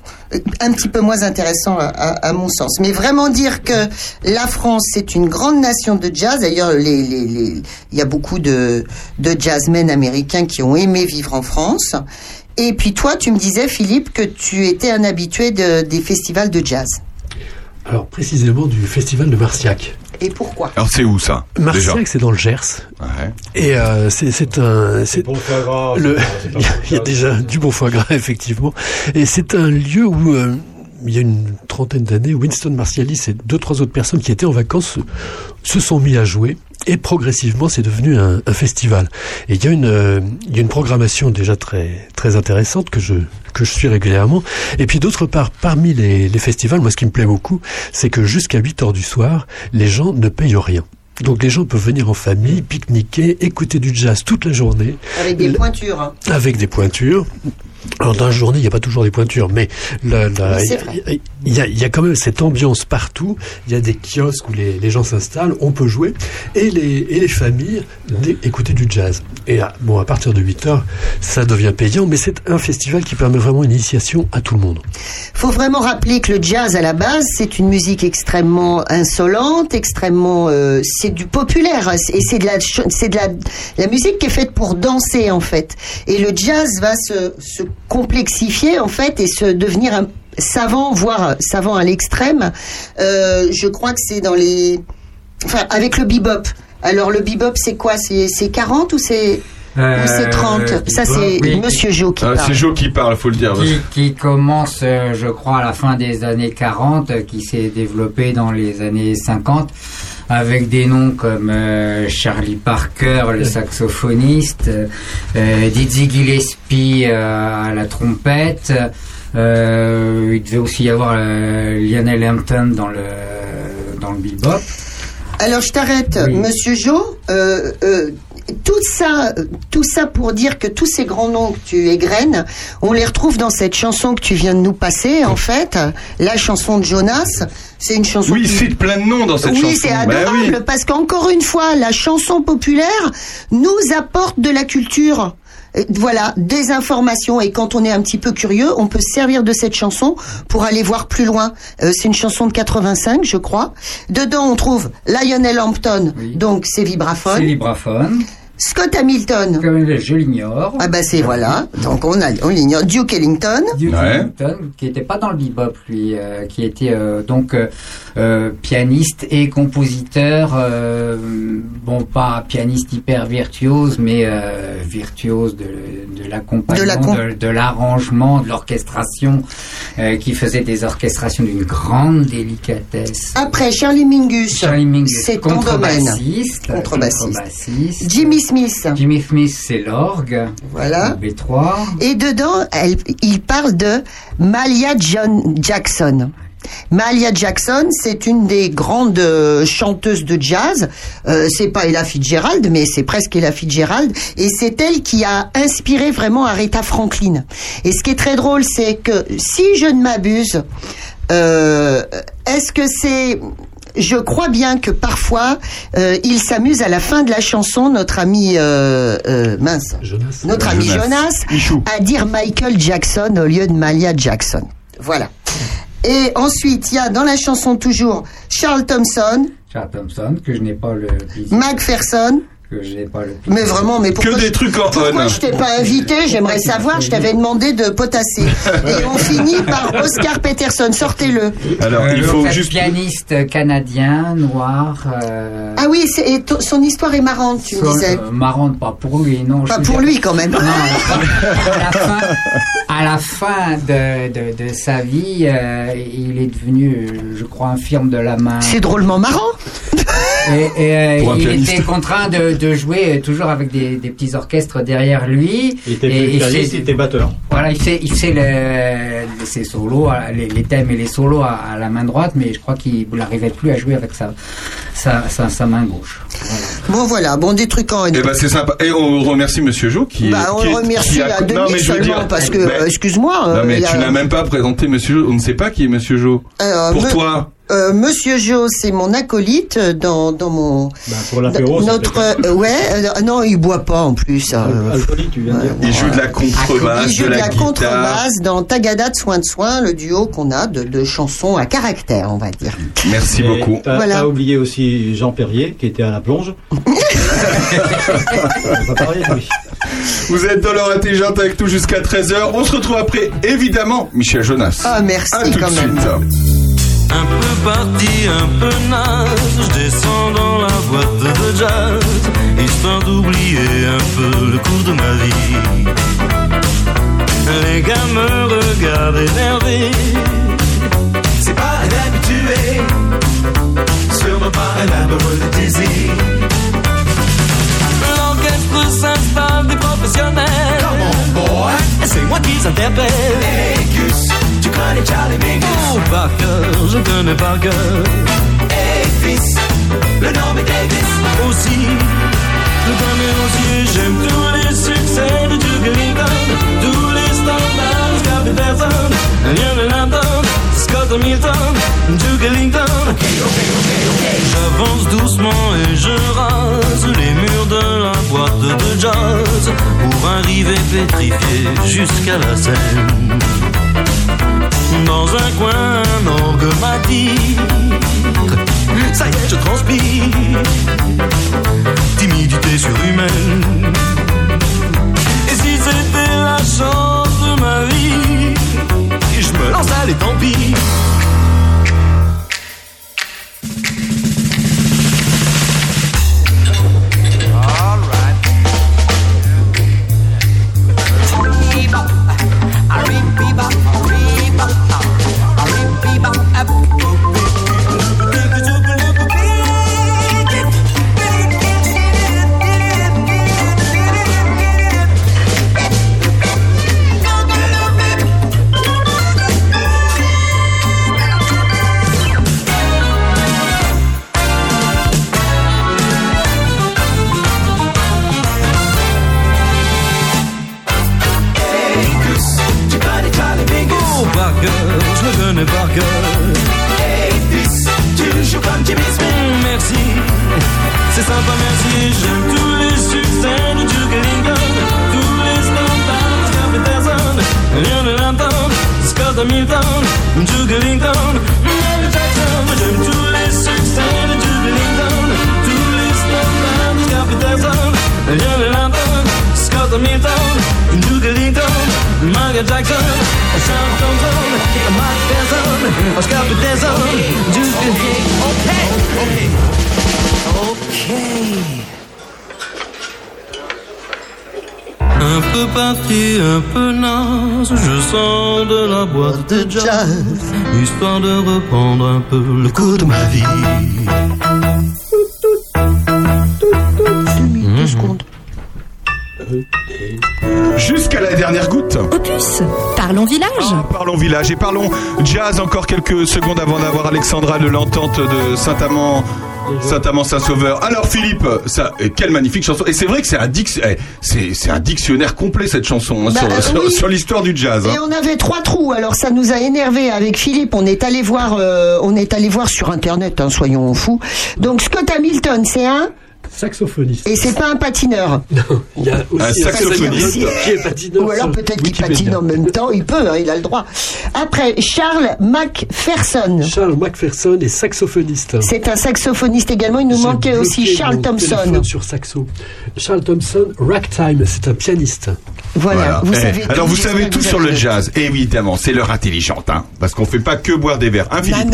un petit peu moins intéressant à, à- à mon sens. Mais vraiment dire que la France c'est une grande nation de jazz. D'ailleurs, les, les, les- il y a beaucoup de de jazzmen américains qui ont aimé vivre en France. Et puis toi, tu me disais, Philippe, que tu étais un habitué de, des festivals de jazz. Alors, précisément du festival de Marciac. Et pourquoi? Alors, c'est où ça Marciac, c'est dans le Gers. Ouais. Et euh, c'est c'est un. c'est- le foie gras. le, il y a bon, déjà du bon foie gras, effectivement. Et c'est un lieu où euh, il y a une trentaine d'années, Winston Marsalis et deux, trois autres personnes qui étaient en vacances se, sont mis à jouer. Et progressivement, c'est devenu un, un festival. Et il y a une, euh, il y a une programmation déjà très, très intéressante que je, que je suis régulièrement. Et puis d'autre part, parmi les, les festivals, moi, ce qui me plaît beaucoup, c'est que jusqu'à 8 heures du soir, les gens ne payent rien. Donc les gens peuvent venir en famille, pique-niquer, écouter du jazz toute la journée. Avec des pointures. hein. avec des pointures. Alors dans la journée, il n'y a pas toujours des pointures, mais il y a- il y, a, il y a quand même cette ambiance partout. Il y a des kiosques où les, les gens s'installent, on peut jouer, et les, et les familles écouter du jazz. Et à, bon, à partir de 8 heures, ça devient payant, mais c'est un festival qui permet vraiment une initiation à tout le monde. faut vraiment rappeler que le jazz à la base c'est une musique extrêmement insolente, extrêmement euh, c'est du populaire et c'est de la ch- c'est de la la musique qui est faite pour danser en fait. Et le jazz va se, se complexifier en fait et se devenir un savant voire savant à l'extrême. Euh, je crois que c'est dans les enfin avec le bebop. Alors le bebop c'est quoi? C'est c'est 40 ou c'est c'est 30 Ça c'est oui. Monsieur Jo qui Ah, parle. c'est Joe qui parle, faut le dire. qui, qui commence, euh, je crois, à la fin des années 40, euh, qui s'est développé dans les années 50, avec des noms comme euh, Charlie Parker, le saxophoniste, euh, Dizzy Gillespie euh, à la trompette. Euh, il devait aussi y avoir euh, Lionel Hampton dans le dans le bebop. Alors je t'arrête, Oui. Monsieur Jo. Euh, euh, tout ça, tout ça pour dire que tous ces grands noms que tu égrènes, on les retrouve dans cette chanson que tu viens de nous passer. En fait, la chanson de Jonas, c'est une chanson. Oui, il cite plein de noms dans cette chanson. oui, c'est Bah adorable oui. parce qu'encore une fois, la chanson populaire nous apporte de la culture. Euh, Voilà, des informations et quand on est un petit peu curieux, on peut se servir de cette chanson pour aller voir plus loin. Euh, c'est une chanson de 85, je crois. Dedans, on trouve Lionel Hampton, Oui. donc C'est vibraphones. vibraphone. Scott Hamilton. Je l'ignore. Ah bah c'est voilà. Donc on a on l'ignore. Duke Ellington. Duke Ouais. Ellington, qui n'était pas dans le bebop, lui, euh, qui était euh, donc euh, pianiste et compositeur, euh, bon pas pianiste hyper virtuose, mais euh, virtuose de, de l'accompagnement, De la com- de, de l'arrangement, de l'orchestration, euh, qui faisait des orchestrations d'une grande délicatesse. Après Charlie Mingus. Charlie Mingus, c'est ton domaine. contrebassiste, Contrebassiste. contrebassiste. Jimmy Smith. Jimmy Smith, c'est l'orgue, Voilà. le B3. Et dedans, elle, il parle de Malia John Jackson. Malia Jackson, c'est une des grandes chanteuses de jazz. Euh, c'est pas Ella Fitzgerald, mais c'est presque Ella Fitzgerald. Et c'est elle qui a inspiré vraiment Aretha Franklin. Et ce qui est très drôle, c'est que si je ne m'abuse, euh, est-ce que c'est je crois bien que parfois euh, il s'amuse à la fin de la chanson, notre ami euh, euh, mince, Jonas. notre ami Jonas. À dire Michael Jackson au lieu de Malia Jackson. Voilà. Et ensuite, il y a dans la chanson toujours Charles Thompson, Charles Thompson, que je n'ai pas le plaisir, Macpherson. Que n'ai pas le Mais vraiment, mais pourquoi Que je- des trucs en Pourquoi on. je t'ai pas invité J'aimerais savoir. Je t'avais demandé de potasser. Et on finit par Oscar Peterson. Sortez-le. Alors, il faut juste. pianiste canadien, noir. Euh, Ah oui, et son histoire est marrante, tu me son- disais. euh, marrante, pas pour lui, non. Pas pour dire- lui quand même. Non, à la fin, à la fin de, de, de sa vie, euh, il est devenu, je crois, infirme de la main. C'est drôlement marrant. Et, et, euh, Pour un il pianiste. était contraint de, de jouer toujours avec des, des petits orchestres derrière lui. Il était Et- et pianiste, c'est- il était batteur. Voilà, il fait, il fait le, ses solos, à- les, les thèmes et les solos à, à la main droite, mais je crois qu'il n'arrivait plus à jouer avec sa, sa, sa, sa main gauche. Bon voilà, bon des trucs en Eh ben c'est sympa. Et on remercie Monsieur Jo qui. Bah, on qui le est- remercie qui à non, demi seulement dire, parce que, mais- euh, excuse-moi. Non euh, mais a- tu n'as même pas présenté Monsieur Jo. On ne sait pas qui est Monsieur Jo. Euh, Pour me- toi. Euh, Monsieur Jo, c'est mon acolyte dans, dans mon. Bah, pour l'apéro, notre. euh, ouais, euh, non, il boit pas en plus. euh, Alcoolique, tu viens de dire. Il joue de la contrebasse, il joue de de la, contrebasse dans Tagada de Soin de Soin, le duo qu'on a de, de chansons à caractère, on va dire. Merci Et beaucoup. T'as Voilà. t'as oublié aussi Jean Perrier qui était à la plonge. Vous êtes dans l'heure intelligente avec nous jusqu'à 13h. On se retrouve après, évidemment, Michel Jonas. Ah, merci À tout quand de même. suite. Un peu parti, un peu naze, je descends dans la boîte de jazz, histoire d'oublier un peu le cours de ma vie. Les gars me regardent énervés, c'est pas un habitué, sûrement pas un amoureux de désir. L'orchestre s'installe des professionnels, Come on boy, c'est moi qui s'interpelle. Charlie Mingus? Oh, par cœur, je connais par cœur. Hey, fils, le nom est Davis. Aussi, je connais aussi, j'aime tous les succès de Duke Ellington. Tous les standards, Scott Peterson, Lionel Hampton, Scott Hamilton, Duke Ellington. J'avance doucement et je rase les murs de la boîte de jazz pour arriver pétrifié jusqu'à la scène. Dans un coin, dit Ça y est, je transpire. Timidité surhumaine. Et si c'était la chance de ma vie Je me lance, allez, tant pis un peu naze, je sors de la boîte de jazz, histoire de reprendre un peu le coup de ma vie. Deux secondes. Jusqu'à la dernière goutte. Opus, parlons village. Ah, parlons village et parlons jazz encore quelques secondes avant d'avoir Alexandra de l'entente de Saint-Amand. Saint-Amand Saint-Sauveur. Alors Philippe, ça, eh, quelle magnifique chanson. Et c'est vrai que c'est un, dic- eh, un dictionnaire complet cette chanson hein, Bah, sur, euh, sur- oui. sur l'histoire du jazz. hein. Et on avait trois trous, alors ça nous a énervé avec Philippe. On est allé voir, euh, on est allé voir sur internet, hein, soyons fous. Donc Scott Hamilton, c'est un Saxophoniste. et c'est pas un patineur. Il y a aussi Un saxophoniste. qui est patineur Ou alors peut-être qu'il patine en même temps, il peut, hein, il a le droit. Après Charles McPherson. Charles McPherson est saxophoniste. C'est un saxophoniste également. Il nous manquait aussi Charles mon Thompson. sur saxo. Charles Thompson, Ragtime, c'est un pianiste. Voilà, vous Eh, savez alors tout, vous savez tout vous sur le jazz, évidemment, c'est l'heure intelligente, hein, parce qu'on fait pas que boire des verres. Hein, Philippe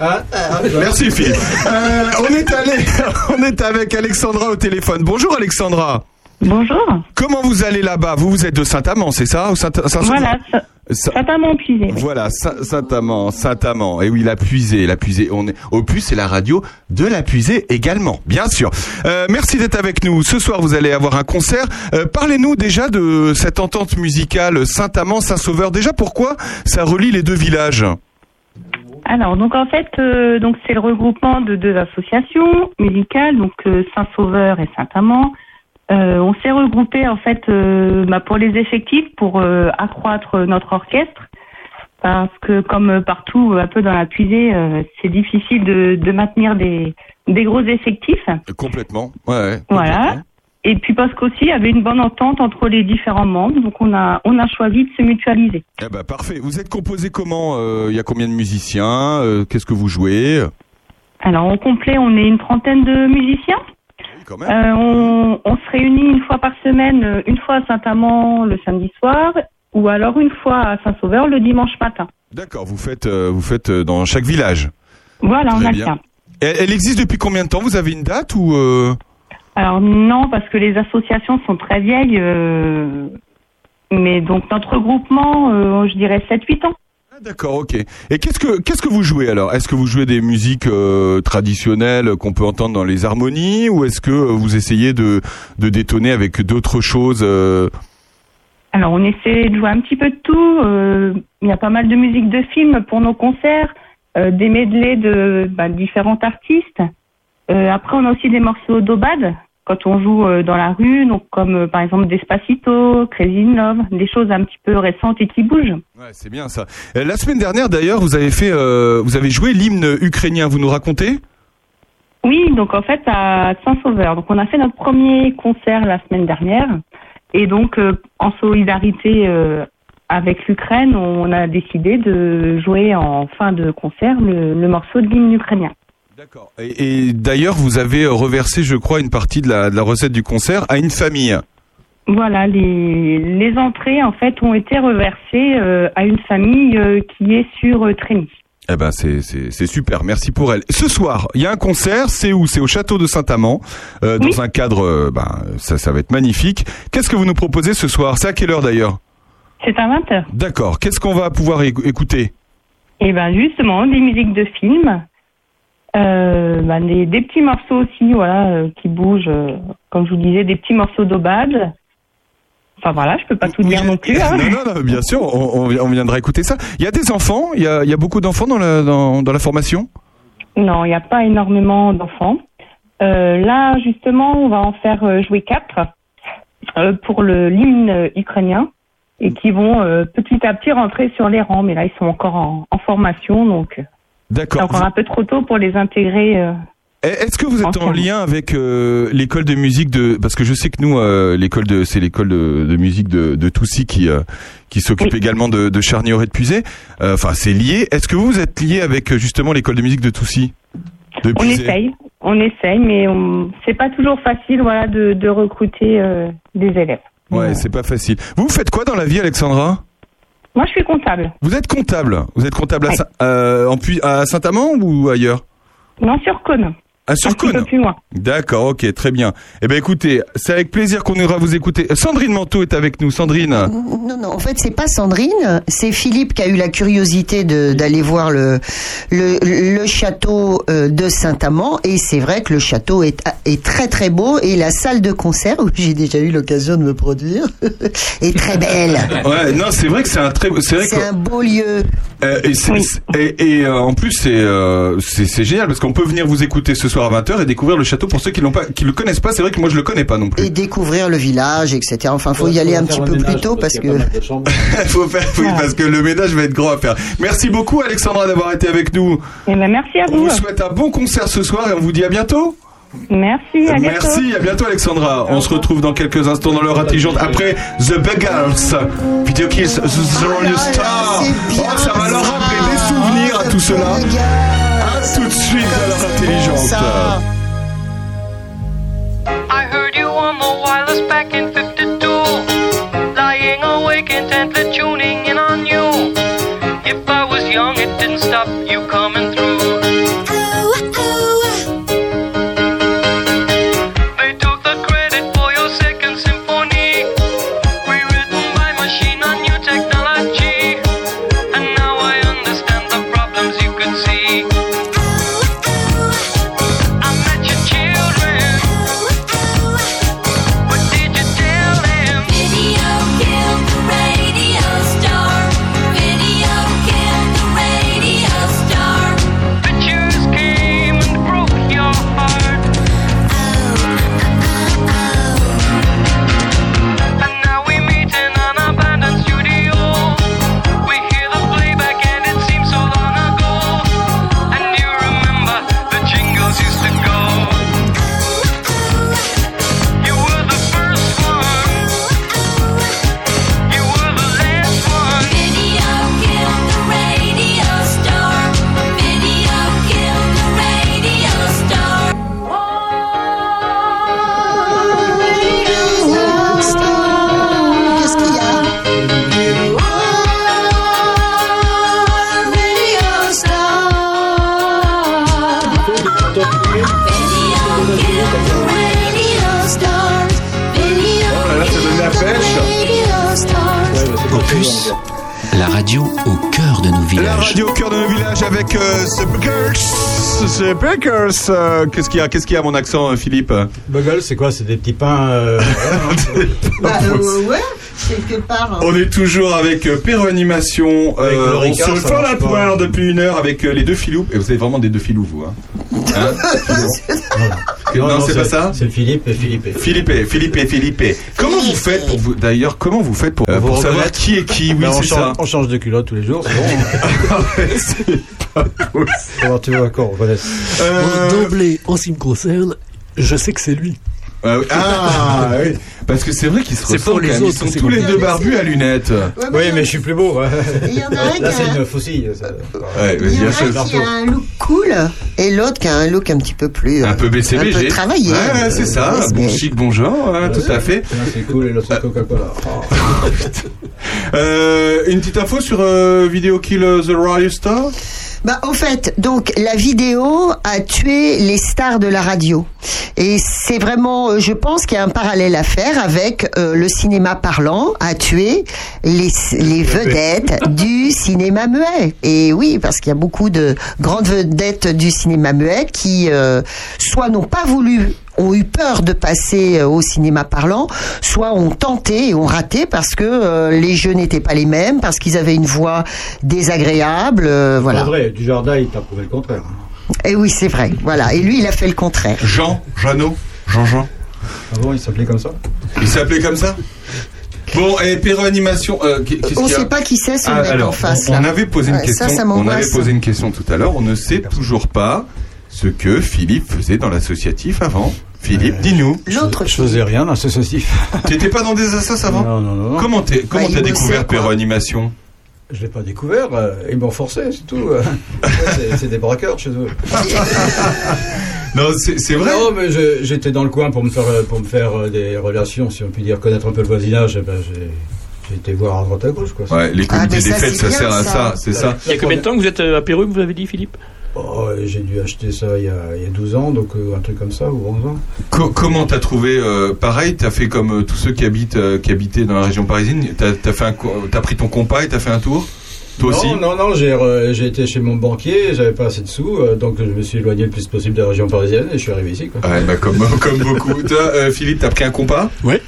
Nananer. Ah, Merci Philippe. Euh, on est allé, on est avec Alexandra au téléphone. Bonjour Alexandra. Bonjour. Comment vous allez là-bas? Vous vous êtes de Saint-Amand, c'est ça? Ou Saint Saint- Voilà, ça, Saint- ça t'a m'empuisé. oui. Voilà, Saint- Saint-Amand, Saint-Amand. Et oui, la puisée, la puisée. On est au plus, c'est la radio de la puisée également, bien sûr. Euh, merci d'être avec nous. Ce soir, vous allez avoir un concert. Euh, Parlez-nous déjà de cette entente musicale Saint-Amand, Saint-Sauveur. Déjà, pourquoi ça relie les deux villages? Alors, donc en fait, euh, donc c'est le regroupement de deux associations musicales, donc euh, Saint-Sauveur et Saint-Amand. Euh, on s'est regroupé en fait bah, pour les effectifs, pour accroître notre orchestre, parce que comme partout, un peu dans la puisée, c'est difficile de, de maintenir des, des gros effectifs. Complètement. Ouais. ouais. Voilà. Et puis parce qu'aussi il y avait une bonne entente entre les différents membres, donc on a on a choisi de se mutualiser. Eh ben parfait. Vous êtes composé comment Euh, Il y a combien de musiciens Euh, Qu'est-ce que vous jouez? Alors au complet, on est une trentaine de musiciens. Euh, on, on se réunit une fois par semaine, euh, une fois à Saint-Amand le samedi soir, ou alors une fois à Saint-Sauveur le dimanche matin. D'accord. Vous faites, vous faites dans chaque village. Voilà, on Très a bien. Elle, elle existe depuis combien de temps? Vous avez une date ou euh, Alors non, parce que les associations sont très vieilles, euh, mais donc notre regroupement, euh, je dirais 7-8 ans. D'accord, ok. Et qu'est-ce que qu'est-ce que vous jouez alors? Est-ce que vous jouez des musiques euh, traditionnelles qu'on peut entendre dans les harmonies, ou est-ce que vous essayez de de détonner avec d'autres choses Alors, on essaie de jouer un petit peu de tout. Il y a pas mal de musique de film pour nos concerts, des medleys de bah, différents artistes. Euh, après, on a aussi des morceaux d'Obad quand on joue euh, dans la rue, donc comme euh, par exemple Despacito, Crazy in Love, des choses un petit peu récentes et qui bougent. Ouais, c'est bien ça. Euh, La semaine dernière, d'ailleurs, vous avez fait, euh, vous avez joué l'hymne ukrainien. Vous nous racontez? Oui, donc en fait à Saint-Sauveur. Donc on a fait notre premier concert la semaine dernière et donc euh, en solidarité euh, avec l'Ukraine, on a décidé de jouer en fin de concert le, le morceau de l'hymne ukrainien. Et, et d'ailleurs, vous avez reversé, je crois, une partie de la, de la recette du concert à une famille. Voilà, les, les entrées en fait ont été reversées euh, à une famille euh, qui est sur euh, Trémy. Eh ben, c'est super. Merci pour elle. Ce soir, il y a un concert. C'est où? C'est au château de Saint-Amand, euh, dans un cadre. ben, ça, ça va être magnifique. Qu'est-ce que vous nous proposez ce soir? C'est à quelle heure d'ailleurs? C'est à 20h. D'accord. Qu'est-ce qu'on va pouvoir éc- écouter? Et ben justement, des musiques de films, euh, ben, des, des petits morceaux aussi, voilà, euh, qui bougent, euh, comme je vous disais, des petits morceaux d'Obad. Enfin voilà, je peux pas tout dire non plus. hein. Non, non, non, bien sûr, on, viendra écouter ça. Il y a des enfants, il y a, il y a beaucoup d'enfants dans la, dans, dans la formation? Non, il n'y a pas énormément d'enfants. Là, justement, on va en faire jouer quatre pour le l'hymne ukrainien et qui vont petit à petit rentrer sur les rangs. Mais là, ils sont encore en, en formation, donc euh, c'est D'accord. encore un peu trop tôt pour les intégrer. euh. Eh, Est-ce que vous êtes en lien avec euh, l'école de musique de parce que je sais que nous euh, l'école de c'est l'école de, de musique de, de Toussy qui euh, qui s'occupe également de, de Charnier et de Puisay. Enfin c'est lié. Est-ce que vous êtes lié avec justement l'école de musique de Toussy? De On essaye, on essaye, mais on... c'est pas toujours facile, voilà, de, de recruter des élèves. Ouais, c'est pas facile. Vous faites quoi dans la vie, Alexandra? Moi, je suis comptable. Vous êtes comptable. Vous êtes comptable à, Ouais. Saint- euh, en à Saint-Amand ou ailleurs? Non, sur Cône. À sur Un petit peu Cône. plus loin. D'accord, ok, très bien. Eh ben écoutez, c'est avec plaisir qu'on ira vous écouter. Sandrine Manteau est avec nous. Sandrine. Non, non, en fait, c'est pas Sandrine, c'est Philippe qui a eu la curiosité d'aller voir le, le, le château euh, de Saint-Amand. Et c'est vrai que le château est, est très très beau et la salle de concert, où j'ai déjà eu l'occasion de me produire, est très belle. Ouais, non, c'est vrai que c'est un très, c'est un beau lieu. Euh, et c'est- et, et, euh, en plus c'est euh, c'est c'est génial parce qu'on peut venir vous écouter ce soir à 20h et découvrir le château pour ceux qui l'ont pas qui le connaissent pas c'est vrai que moi je le connais pas non plus Et découvrir le village, etc. Enfin, faut y aller un petit peu plus tôt parce que. faut faire oui, parce que le ménage va être grand à faire merci beaucoup Alexandra d'avoir été avec nous Eh ben, merci à on vous. vous souhaite un bon concert ce soir et on vous dit à bientôt Merci, à bientôt. Merci, à bientôt Alexandra. On se retrouve dans quelques instants dans l'heure intelligente après The Beggars, Video Kills, The Rolling Star. Oh, ça va leur rappeler des souvenirs à tout cela. À tout de suite dans l'heure intelligente. I heard you on the wireless back in 52. Lying awake intently tuning in on you. If I was young, it didn't stop you coming radio au cœur de nos villages avec euh, The Buggers. The Buggers. Euh, Qu'est-ce qu'il y a Qu'est-ce qu'il y a mon accent, euh, Philippe? Buggles, c'est quoi? C'est des petits pains. euh, Bah, euh, ouais, quelque part. hein. On est toujours avec euh, Perro Animation. Avec Euh, le on Ricard, se ça la pas. poire depuis une heure avec euh, les deux filous. Et vous avez vraiment des deux filous, vous. Hein? Hein? Non, Non, non, c'est pas ça C'est Philippe et Philippe. et- Philippe, Philippe, Philippe. Comment vous faites pour vous D'ailleurs, comment vous faites pour, euh, Vous pour savoir reconnaître qui est qui Oui, Ben, on, c'est change, ça. on change de culotte tous les jours, c'est bon. Comment tu vas encore reconnaître Euh, D'emblée, en ce qui me concerne, je sais que c'est lui. Ah, oui. Ah, oui. Parce que c'est vrai qu'ils se C'est pour ressemblent. les même. Ils autres, sont tous les deux barbus à lunettes. Oui, mais je suis plus beau. ouais. Il y en a un qui Là, a c'est un- une faucille. ça. Ouais, Il y en a un qui a un look cool et l'autre qui a un look un petit peu plus. Un peu BCBG. Un peu travaillé. Ouais, ouais, c'est ça. Euh, Bon chic, bon genre, hein, tout à fait. C'est cool et l'autre c'est Coca-Cola. Oh. Euh, une petite info sur euh, Video Kill euh, the Radio Star? Bah, au fait, donc la vidéo a tué les stars de la radio, et c'est vraiment, euh, je pense qu'il y a un parallèle à faire avec euh, le cinéma parlant a tué les, les vedettes du cinéma muet. Et oui, parce qu'il y a beaucoup de grandes vedettes du cinéma muet qui euh, soit n'ont pas voulu ont eu peur de passer euh, au cinéma parlant, soit ont tenté et ont raté parce que euh, les jeux n'étaient pas les mêmes, parce qu'ils avaient une voix désagréable, euh, voilà. André, du jardin, il t'a prouvé le contraire. Et oui, c'est vrai, voilà. Et lui, il a fait le contraire. Jean, Jeannot, Jean-Jean. Ah bon, il s'appelait comme ça? Il s'appelait comme ça? Bon, et Perro Animation, euh, On a sait pas qui c'est ce Ah, mec alors, en face. on, là. on avait posé une Ouais, question. Ça, ça on avait posé une question tout à l'heure. On ne sait toujours pas ce que Philippe faisait dans l'associatif avant. Philippe, dis-nous. L'autre. Je faisais rien dans l'associatif. T'étais pas dans des assos avant Non, non, non. Comment t'es- comment Bah, t'as bossait, découvert quoi. Perro Animation Je l'ai pas découvert, euh, ils m'ont forcé, c'est tout. euh. c'est, des braqueurs chez eux. Non, c'est vrai. Non, mais j'étais dans le coin pour me faire, euh, pour me faire euh, des relations, si on peut dire, connaître un peu le voisinage. et ben, j'ai, été voir à droite à gauche. Quoi. Ouais, les Ah, comités des ça, fêtes, c'est ça sert à ça. c'est ça. Il y a combien de temps que vous êtes euh, à Pérou, vous avez dit, Philippe? Oh, j'ai dû acheter ça il y a, il y a 12 ans, donc euh, un truc comme ça, ou 11 ans. Co- comment t'as trouvé euh, Pareil, t'as fait comme euh, tous ceux qui habitent, euh, qui habitaient dans la région parisienne. T'as t'as fait un, co- t'as pris ton compas et t'as fait un tour? Toi non, aussi? Non, non, j'ai, été chez mon banquier, j'avais pas assez de sous, euh, donc je me suis éloigné le plus possible de la région parisienne et je suis arrivé ici. Quoi. Ouais, bah comme comme beaucoup. Toi, euh, Philippe, t'as pris un compas? Ouais.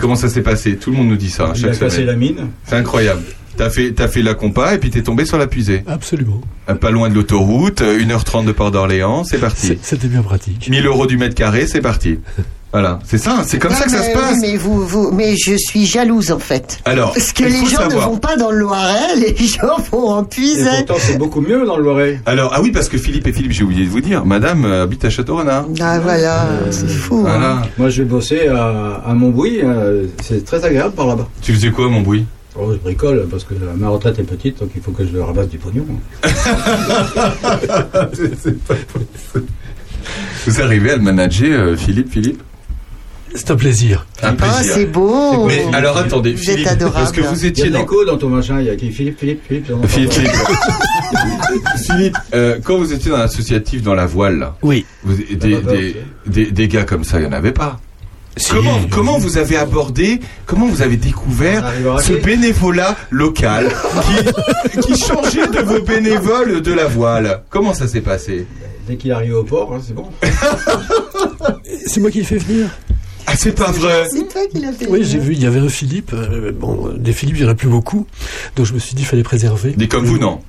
Comment ça s'est passé? Tout le monde nous dit ça. hein, J'ai chaque cassé semaine. la mine. C'est incroyable. T'as fait, t'as fait la compas et puis t'es tombé sur la pusée. Absolument. Euh, Pas loin de l'autoroute, euh, 1h30 de Port d'Orléans, c'est parti. C'était bien pratique. 1000 euros du mètre carré, c'est parti. Voilà, c'est ça, c'est comme Non, ça que ça se passe. mais vous, vous, mais je suis jalouse en fait. Alors, Parce que il les faut gens savoir. ne vont pas dans le Loiret, les gens vont en Et puiser. pourtant, c'est beaucoup mieux dans le Loiret. Alors, ah oui, parce que Philippe et Philippe, j'ai oublié de vous dire, madame euh, habite à Château-Renard. Ah voilà, c'est fou. hein. Voilà. Moi, je vais bosser à, à Montbouy, euh, c'est très agréable par là-bas. Tu faisais quoi, mon bruit Oh, je bricole parce que ma retraite est petite, donc il faut que je ramasse du pognon. Vous arrivez à le manager, euh, Philippe, Philippe? C'est un plaisir. Un Ah, plaisir. c'est beau. Mais alors attendez, Vous Philippe, êtes adorable. parce que vous Il y a étiez dans... dans ton machin, il y a qui Philippe, Philippe, Philippe. Philippe. Philippe, Philippe, euh, quand vous étiez dans l'associatif dans la voile, là, Oui. vous- des, des, des, des gars comme ça, il n'y en avait pas? Comment, vous avez abordé, comment vous avez découvert ce bénévolat local qui, qui changeait de vos bénévoles de la voile? Comment ça s'est passé? Dès qu'il arrive au port, hein, c'est bon. C'est moi qui le fais venir. Ah, c'est pas vrai C'est toi qui l'as fait. Oui, j'ai vu, il y avait un Philippe. euh, bon, des Philippe, il n'y en a plus beaucoup. Donc je me suis dit, il fallait préserver. Des comme vous, non?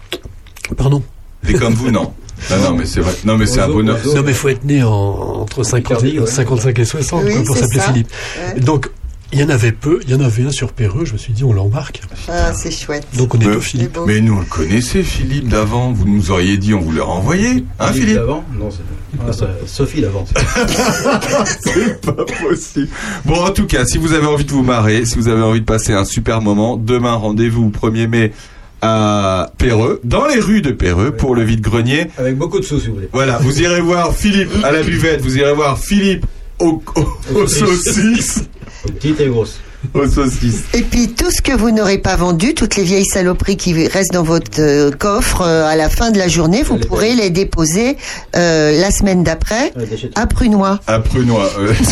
Pardon? Des comme vous, non? Non, non, mais c'est vrai. Non, mais c'est un bonheur. Non, mais il faut être né en- entre 50 Picardie, et, ouais. 55 et 60 Oui, quoi, pour s'appeler. Philippe. Ouais. Donc, il y en avait peu. Il y en avait un sur Perreux. Je me suis dit, on l'embarque. Ah, c'est chouette. Donc, on est Mais- deux Philippe. Mais nous, on le connaissait, Philippe, d'avant. Vous nous auriez dit, on vous l'a renvoyé. Hein, Philippe d'avant Non, c'est ah, ça- Sophie d'avant. C'est pas possible. Bon, en tout cas, si vous avez envie de vous marrer, si vous avez envie de passer un super moment, demain, rendez-vous 1er mai à Perreux, dans les rues de Perreux, pour le vide-grenier. Avec beaucoup de sous, si vous voulez. Voilà, vous irez voir Philippe à la buvette, vous irez voir Philippe au, au- aux saucisses. Petite et grosse. Aux saucisses. Et puis tout ce que vous n'aurez pas vendu, toutes les vieilles saloperies qui restent dans votre euh, coffre euh, à la fin de la journée, vous pourrez les déposer euh, la semaine d'après à Prunois. À Prunois. euh.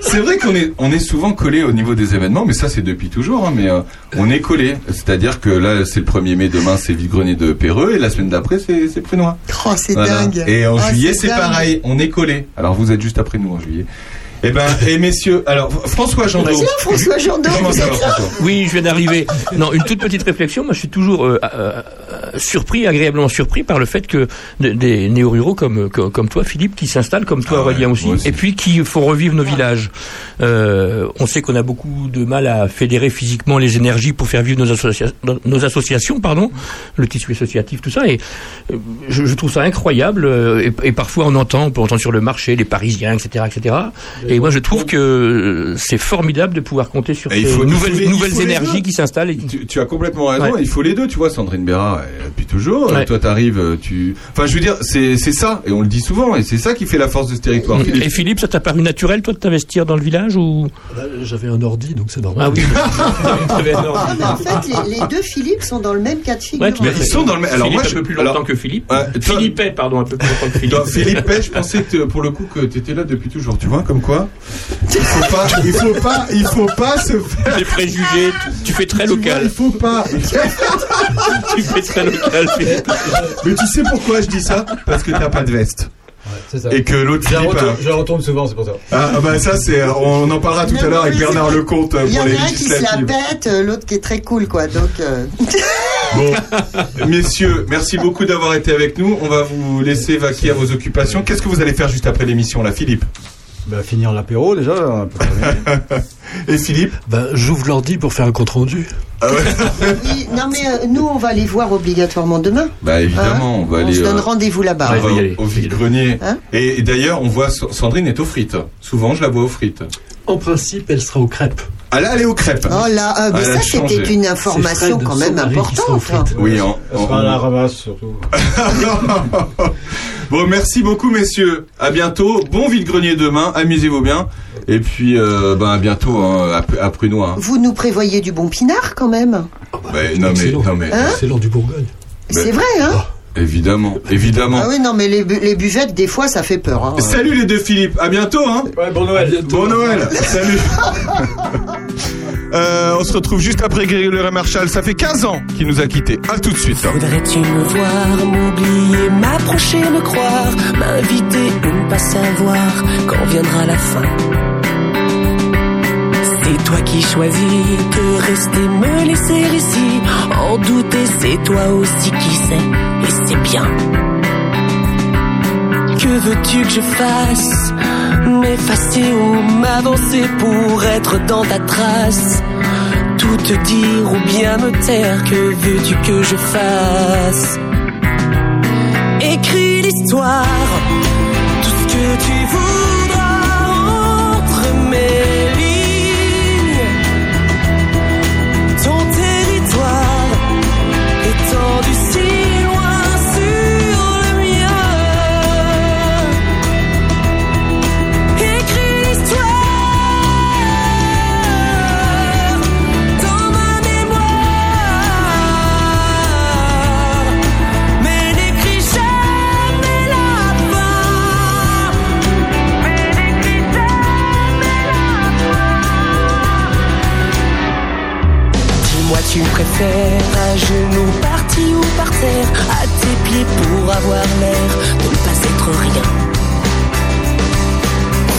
C'est vrai qu'on est, on est souvent collé au niveau des événements, mais ça c'est depuis toujours. hein, mais euh, on est collé, c'est-à-dire que là c'est le 1er mai, demain c'est vide-grenier de Perreux, et la semaine d'après c'est Prunois. Oh, c'est Voilà. dingue. Et en Oh, juillet c'est pareil, on est collé. Alors vous êtes juste après nous en juillet. Eh ben, et messieurs, alors François Jandot. François Jandot, Comment ça va là François? Oui, je viens d'arriver. Non, une toute petite réflexion. Moi, je suis toujours euh, euh, euh, surpris, agréablement surpris par le fait que de- des néo-ruraux comme, comme comme toi, Philippe, qui s'installent, comme toi, Aurélien aussi, et puis qui font revivre nos villages. Euh, on sait qu'on a beaucoup de mal à fédérer physiquement les énergies pour faire vivre nos, associa- nos associations, pardon, le tissu associatif, tout ça. Et euh, je, je trouve ça incroyable. euh, Et, et parfois, on entend, on peut entendre sur le marché les Parisiens, etc., etc. Et moi, je trouve que euh, c'est formidable de pouvoir compter sur Et ces il faut- nouvelles, faut nouvelles énergies qui s'installent. et- Tu, tu as complètement raison. Ouais. Il faut les deux, tu vois. Sandrine Béra, depuis toujours. Ouais. Toi, t'arrives, euh, tu. Enfin, je veux dire, c'est ça, et on le dit souvent, et c'est ça qui fait la force de ce territoire. Philippe. Et Philippe, ça t'a paru naturel, toi, de t'investir dans le village ou? Là, J'avais un ordi, donc c'est normal. Ah oui. Ah, mais en fait, les, les deux Philippe sont dans le même cas de figure. Ouais, Mais ils sont dans le même. Alors Philippe moi, un je peu plus longtemps alors- que Philippe. Toi- Philippe, pardon, un peu plus longtemps que Philippe. Toi, Philippe je pensais que pour le coup que t'étais là depuis toujours, tu vois, comme quoi. Il faut pas, il faut pas, il faut pas se faire. Les préjugés, tu, fais très Tu vois, local. il faut pas. tu fais très local. Mais tu sais pourquoi je dis ça? Parce que t'as pas de veste. Ça. Et que l'autre Philippe. retourne, je la retourne souvent, c'est pour ça. Ah, ah bah ça c'est, on en parlera tout à l'heure avec Bernard Lecomte euh, Il y pour en a un qui se la pète, euh, l'autre qui est très cool, quoi. Donc, euh, Bon, messieurs, merci beaucoup d'avoir été avec nous. On va vous laisser vaquer à vos occupations. Qu'est-ce que vous allez faire juste après l'émission, là, Philippe? Bah, finir l'apéro déjà. un peu terminé. Et Philippe Ben, J'ouvre l'ordi pour faire un compte rendu. oui, non, mais euh, nous, on va les voir obligatoirement demain. Bah évidemment, on va On aller. se donne euh, rendez-vous là-bas. au- au vide-grenier. Hein et et d'ailleurs, on voit Sandrine est aux frites. Souvent, je la vois aux frites. En principe, elle sera aux crêpes. Ah là, elle est aux crêpes. Oh là, euh, mais ça, c'était une information quand même importante. frites. Oui, à la ramasse surtout. Bon, merci beaucoup, messieurs. À bientôt. Bon vide-grenier demain. Amusez-vous bien. Et puis, euh, ben, à bientôt hein, à, à Prunois. hein. Vous nous prévoyez du bon pinard quand même. Ben, non, mais, Excellent. non, mais, Hein du Bourgogne. Ben- C'est vrai, hein évidemment, évidemment. Ah oui, non, mais les, bu- les buvettes, des fois, ça fait peur. Hein. Salut les deux Philippe. À bientôt, hein. Ouais, bon Noël. Bon Noël. Salut. Euh, on se retrouve juste après Grégory Marshall. Ça fait 15 ans qu'il nous a quittés. À tout de suite. Voudrais-tu me voir, m'oublier, m'approcher, me croire, m'inviter ou ne pas savoir quand viendra la fin? C'est toi qui choisis de rester, me laisser ici, en douter, c'est toi aussi qui sais, et c'est bien. Que veux-tu que je fasse? M'effacer ou m'avancer pour être dans ta trace? Tout te dire ou bien me taire Que veux-tu que je fasse? Écris l'histoire Tout ce que tu voudras tu préfères à genoux, parti ou par terre, à tes pieds pour avoir l'air de ne pas être rien.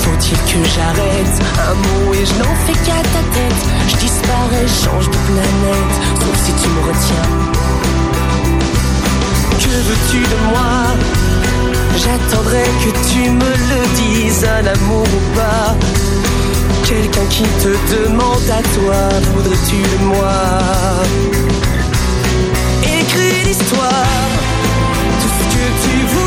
Faut-il que j'arrête un mot et je n'en fais qu'à ta tête? Je disparais, change de planète, sauf si tu me retiens. Que veux-tu de moi? J'attendrai que tu me le dises, un amour ou pas. Quelqu'un qui te demande à toi, voudrais-tu de moi? Écris l'histoire, tout ce que tu voudras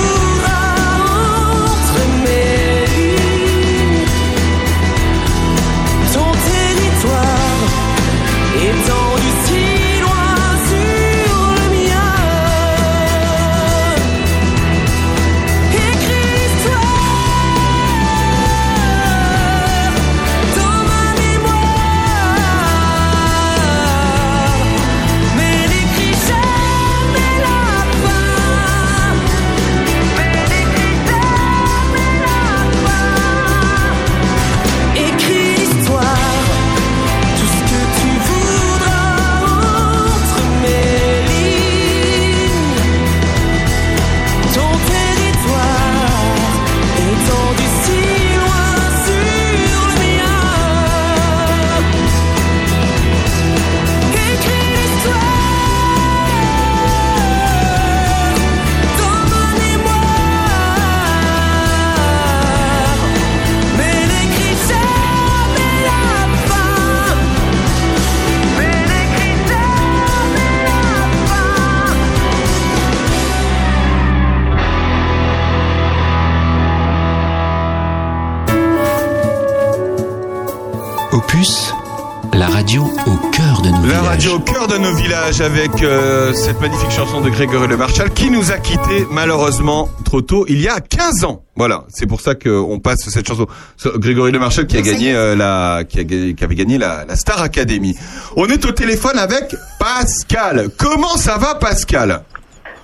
avec euh, cette magnifique chanson de Grégory Le Marchal qui nous a quittés malheureusement trop tôt il y a 15 ans. Voilà, c'est pour ça qu'on passe cette chanson. Grégory Le Marchal qui a gagné euh, avait gagné la Star Academy. On est au téléphone avec Pascal. Comment ça va Pascal?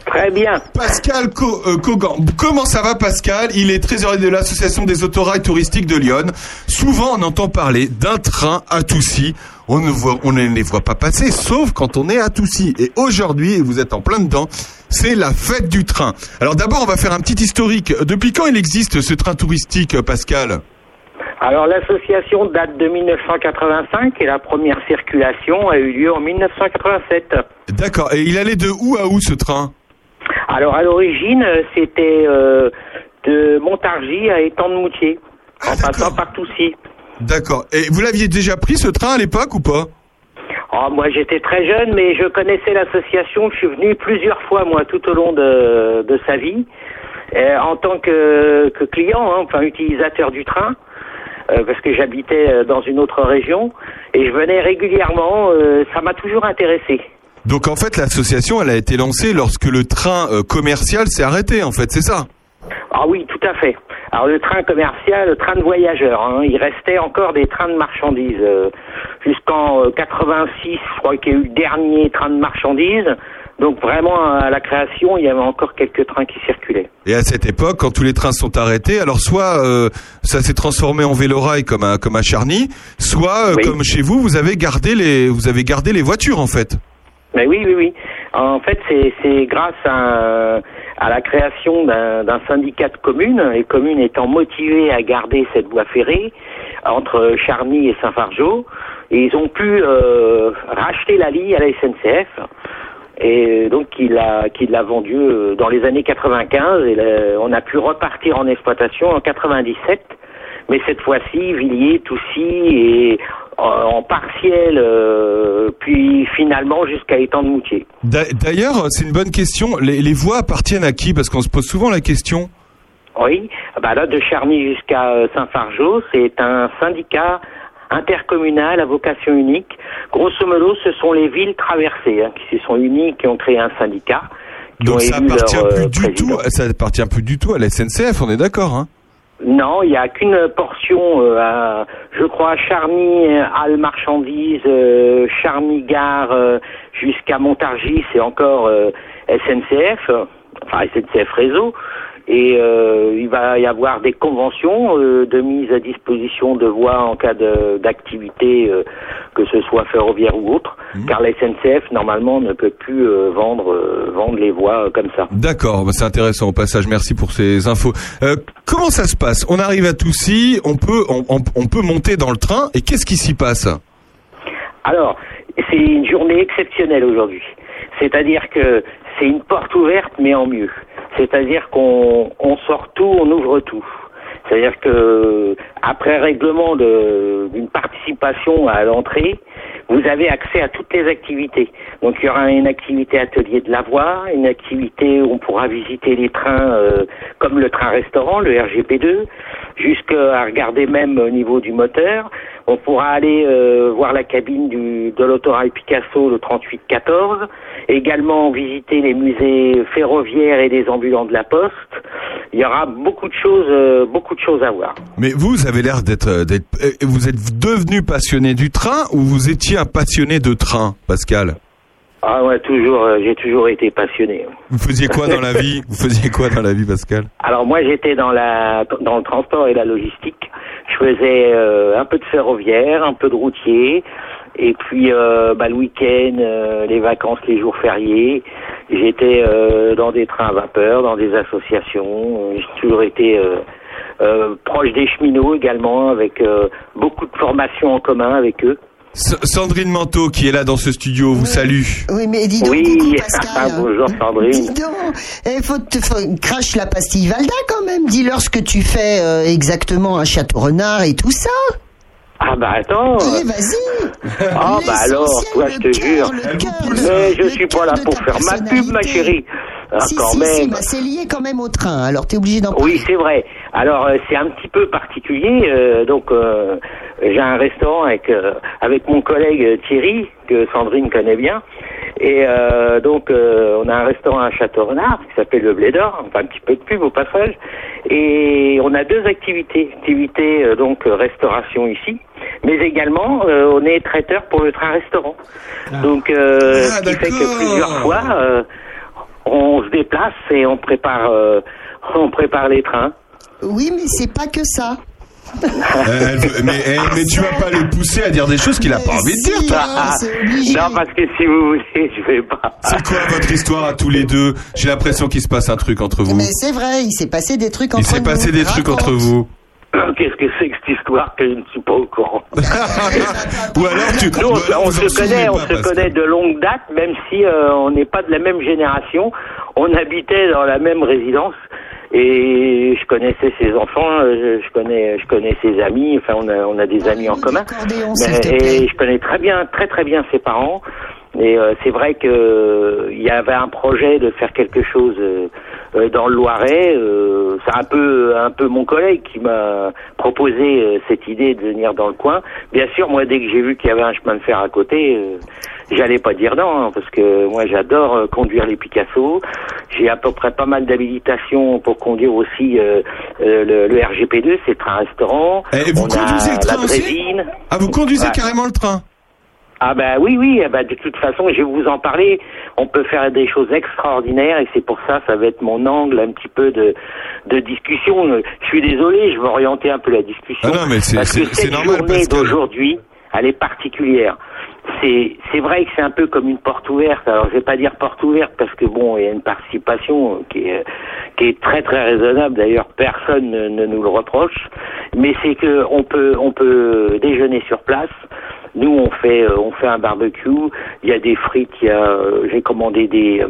Très bien. Pascal Co- euh, Cogan. Comment ça va Pascal? Il est trésorier de l'association des autorails touristiques de Lyon. Souvent on entend parler d'un train à Toussy. On ne, voit, on ne les voit pas passer, sauf quand on est à Toussy. Et aujourd'hui, et vous êtes en plein dedans, c'est la fête du train. Alors d'abord, on va faire un petit historique. Depuis quand il existe ce train touristique, Pascal? Alors l'association date de 1985 et la première circulation a eu lieu en 1987. D'accord. Et il allait de où à où ce train? Alors à l'origine, euh, c'était euh, de Montargis à Étang de Moutier, en passant par Toussy. D'accord. Et vous l'aviez déjà pris ce train à l'époque ou pas? Oh, moi j'étais très jeune, mais je connaissais l'association. Je suis venu plusieurs fois, moi, tout au long de, de sa vie, euh, en tant que, que client, hein, enfin utilisateur du train, euh, parce que j'habitais dans une autre région, et je venais régulièrement. euh, ça m'a toujours intéressé. Donc en fait, l'association, elle a été lancée lorsque le train euh, commercial s'est arrêté, en fait, c'est ça? Ah oui, tout à fait. Alors le train commercial, le train de voyageurs, hein, il restait encore des trains de marchandises. euh, Jusqu'en euh, 86, je crois qu'il y a eu le dernier train de marchandises. Donc vraiment, à la création, il y avait encore quelques trains qui circulaient. Et à cette époque, quand tous les trains sont arrêtés, alors soit euh, ça s'est transformé en vélorail comme à, comme à Charny, soit comme chez vous, vous avez gardé les, vous avez gardé les voitures en fait. Mais oui, oui, oui. En fait, c'est grâce à, à la création d'un syndicat de communes, les communes étant motivées à garder cette voie ferrée entre Charny et Saint-Fargeau, ils ont pu euh, racheter la ligne à la SNCF. Et donc, il a, qu'il l'a vendu euh, dans les années 95 et là, on a pu repartir en exploitation en 97. Mais cette fois-ci, Villiers, Toussy et en partiel, euh, puis finalement jusqu'à Étang de Moutier. D'a- D'ailleurs, c'est une bonne question. Les, les voies appartiennent à qui? Parce qu'on se pose souvent la question. Oui, bah là de Charny jusqu'à euh, Saint-Fargeau, c'est un syndicat intercommunal à vocation unique. Grosso modo, ce sont les villes traversées hein, qui se sont unies, qui ont créé un syndicat. Donc ça appartient leur, euh, plus du tout, ça appartient plus du tout à la SNCF. On est d'accord, hein Non, il n'y a qu'une portion, euh, à, je crois, Charny, Halle Marchandises, euh, Gare euh, jusqu'à Montargis, c'est encore euh, SNCF, enfin SNCF Réseau. Et euh, il va y avoir des conventions euh, de mise à disposition de voies en cas d'activité, euh, que ce soit ferroviaire ou autre, car la SNCF normalement ne peut plus vendre vendre les voies comme ça. D'accord, bah, c'est intéressant au passage. Merci pour ces infos. Comment ça se passe? On arrive à Toussy, on peut, on, on- on peut monter dans le train. Et qu'est-ce qui s'y passe? Alors, c'est une journée exceptionnelle aujourd'hui. C'est-à-dire que c'est une porte ouverte, mais en mieux. C'est-à-dire qu'on on sort tout, on ouvre tout. C'est-à-dire que après règlement d'une participation à l'entrée, vous avez accès à toutes les activités. Donc il y aura une activité atelier de la voie, une activité où on pourra visiter les trains euh, comme le train-restaurant, le RGP2, jusqu'à regarder même au niveau du moteur. On pourra aller euh, voir la cabine de l'autorail Picasso, le 3814, également visiter les musées ferroviaires et des ambulants de la Poste. Il y aura beaucoup de choses, euh, beaucoup de choses à voir. Mais vous avez l'air d'être, euh, d'être, euh, vous êtes devenu passionné du train ou vous étiez un passionné de train, Pascal? Ah ouais, toujours, euh, j'ai toujours été passionné. Vous faisiez quoi dans la vie? Vous faisiez quoi dans la vie, Pascal? Alors moi j'étais dans la dans le transport et la logistique. Je faisais euh, un peu de ferroviaire, un peu de routier, et puis euh, bah, le week-end, les vacances, les jours fériés. J'étais dans des trains à vapeur, dans des associations. J'ai toujours été euh, proche des cheminots également, avec euh, beaucoup de formations en commun avec eux. S- Sandrine Manteau, qui est là dans ce studio, vous salue. Oui, mais dis donc, Oui, coucou Pascal. bonjour Sandrine. Dis donc, eh, faut te, faut- crache la pastille Valda quand même. Dis-leur ce que tu fais euh, exactement à Château-Renard et tout ça. Ah bah attends. Allez, vas-y. Ah bah alors, toi je te jure. Mais je suis pas là pour faire ma pub, ma chérie. Ah, si, quand si, même. si, bah, c'est lié quand même au train. Alors, t'es obligé d'en parler. Oui, c'est vrai. Alors, euh, c'est un petit peu particulier. euh, donc, euh, j'ai un restaurant avec euh, avec mon collègue euh, Thierry que Sandrine connaît bien. Et euh, donc euh, on a un restaurant à Château-Renard qui s'appelle le Blé d'Or, enfin un petit peu de pub au passage. Et on a deux activités, activité euh, donc restauration ici, mais également euh, on est traiteur pour le train restaurant. Donc euh, ce qui fait que plusieurs fois euh, on se déplace et on prépare euh, on prépare les trains. Oui, mais c'est pas que ça. Euh, elle veut- mais, eh, mais tu vas pas le pousser à dire des choses qu'il a pas envie de dire, toi. Ah, non, parce que si vous voulez, je vais pas. C'est quoi votre histoire à tous les deux? J'ai l'impression qu'il se passe un truc entre vous. Mais c'est vrai, il s'est passé des trucs entre Il s'est passé des trucs entre vous. Qu'est-ce que c'est que cette histoire que je ne suis pas au courant? Ou alors tu. Nous, on, en se connaît, on se connaît de longue date, même si euh, on n'est pas de la même génération. On habitait dans la même résidence et je connaissais ses enfants, euh, je, je connais, je connais ses amis. Enfin, on a, on a des amis en commun. Mais- et je connais très bien, très très bien ses parents. Et euh, c'est vrai que euh, il y avait un projet de faire quelque chose euh, dans le Loiret. euh, c'est un peu un peu mon collègue qui m'a proposé euh, cette idée de venir dans le coin. Bien sûr, moi dès que j'ai vu qu'il y avait un chemin de fer à côté, j'allais pas dire non hein, parce que moi j'adore conduire les Picasso. J'ai à peu près pas mal d'habilitation pour conduire aussi le, le RGP2, c'est le train-restaurant. Et vous On a conduisez le la train aussi Drésine. Ah, vous conduisez Ouais. carrément le train Ah bah oui, oui, ah bah de toute façon, je vais vous en parler. On peut faire des choses extraordinaires et c'est pour ça, ça va être mon angle un petit peu de, de discussion. Je suis désolé, je vais orienter un peu la discussion. Ah non, mais c'est- parce que c'est- cette normal, journée d'aujourd'hui, elle est particulière. C'est c'est vrai que c'est un peu comme une porte ouverte. Alors je vais pas dire porte ouverte parce que bon, il y a une participation qui est qui est très très raisonnable. D'ailleurs, personne ne, ne nous le reproche. Mais c'est que on peut on peut déjeuner sur place. Nous, on fait euh, on fait un barbecue. Il y a des frites. Il y a euh, j'ai commandé des euh,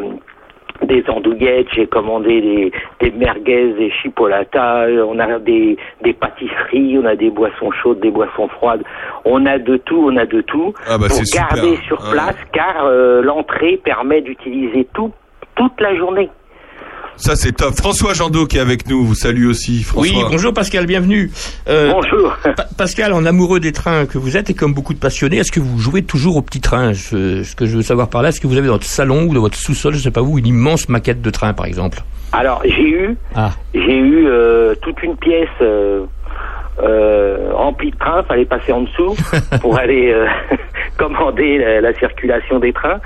des andouillettes, j'ai commandé des, des merguez, des chipolatas, on a des, des pâtisseries, on a des boissons chaudes, des boissons froides, on a de tout, on a de tout Ah bah, pour super. garder sur Ah place car euh, l'entrée permet d'utiliser tout toute la journée. Ça, c'est top. François Jandot qui est avec nous, vous salue aussi, François. Oui, bonjour Pascal, bienvenue. Euh, bonjour. Pascal, en amoureux des trains que vous êtes et comme beaucoup de passionnés, est-ce que vous jouez toujours au petit train? Je- Ce que je veux savoir par là, est-ce que vous avez dans votre salon ou dans votre sous-sol, je sais pas où, une immense maquette de train par exemple? Alors j'ai eu Ah. j'ai eu euh, toute une pièce euh, euh, remplie de trains, fallait passer en dessous pour aller euh, commander la, la circulation des trains.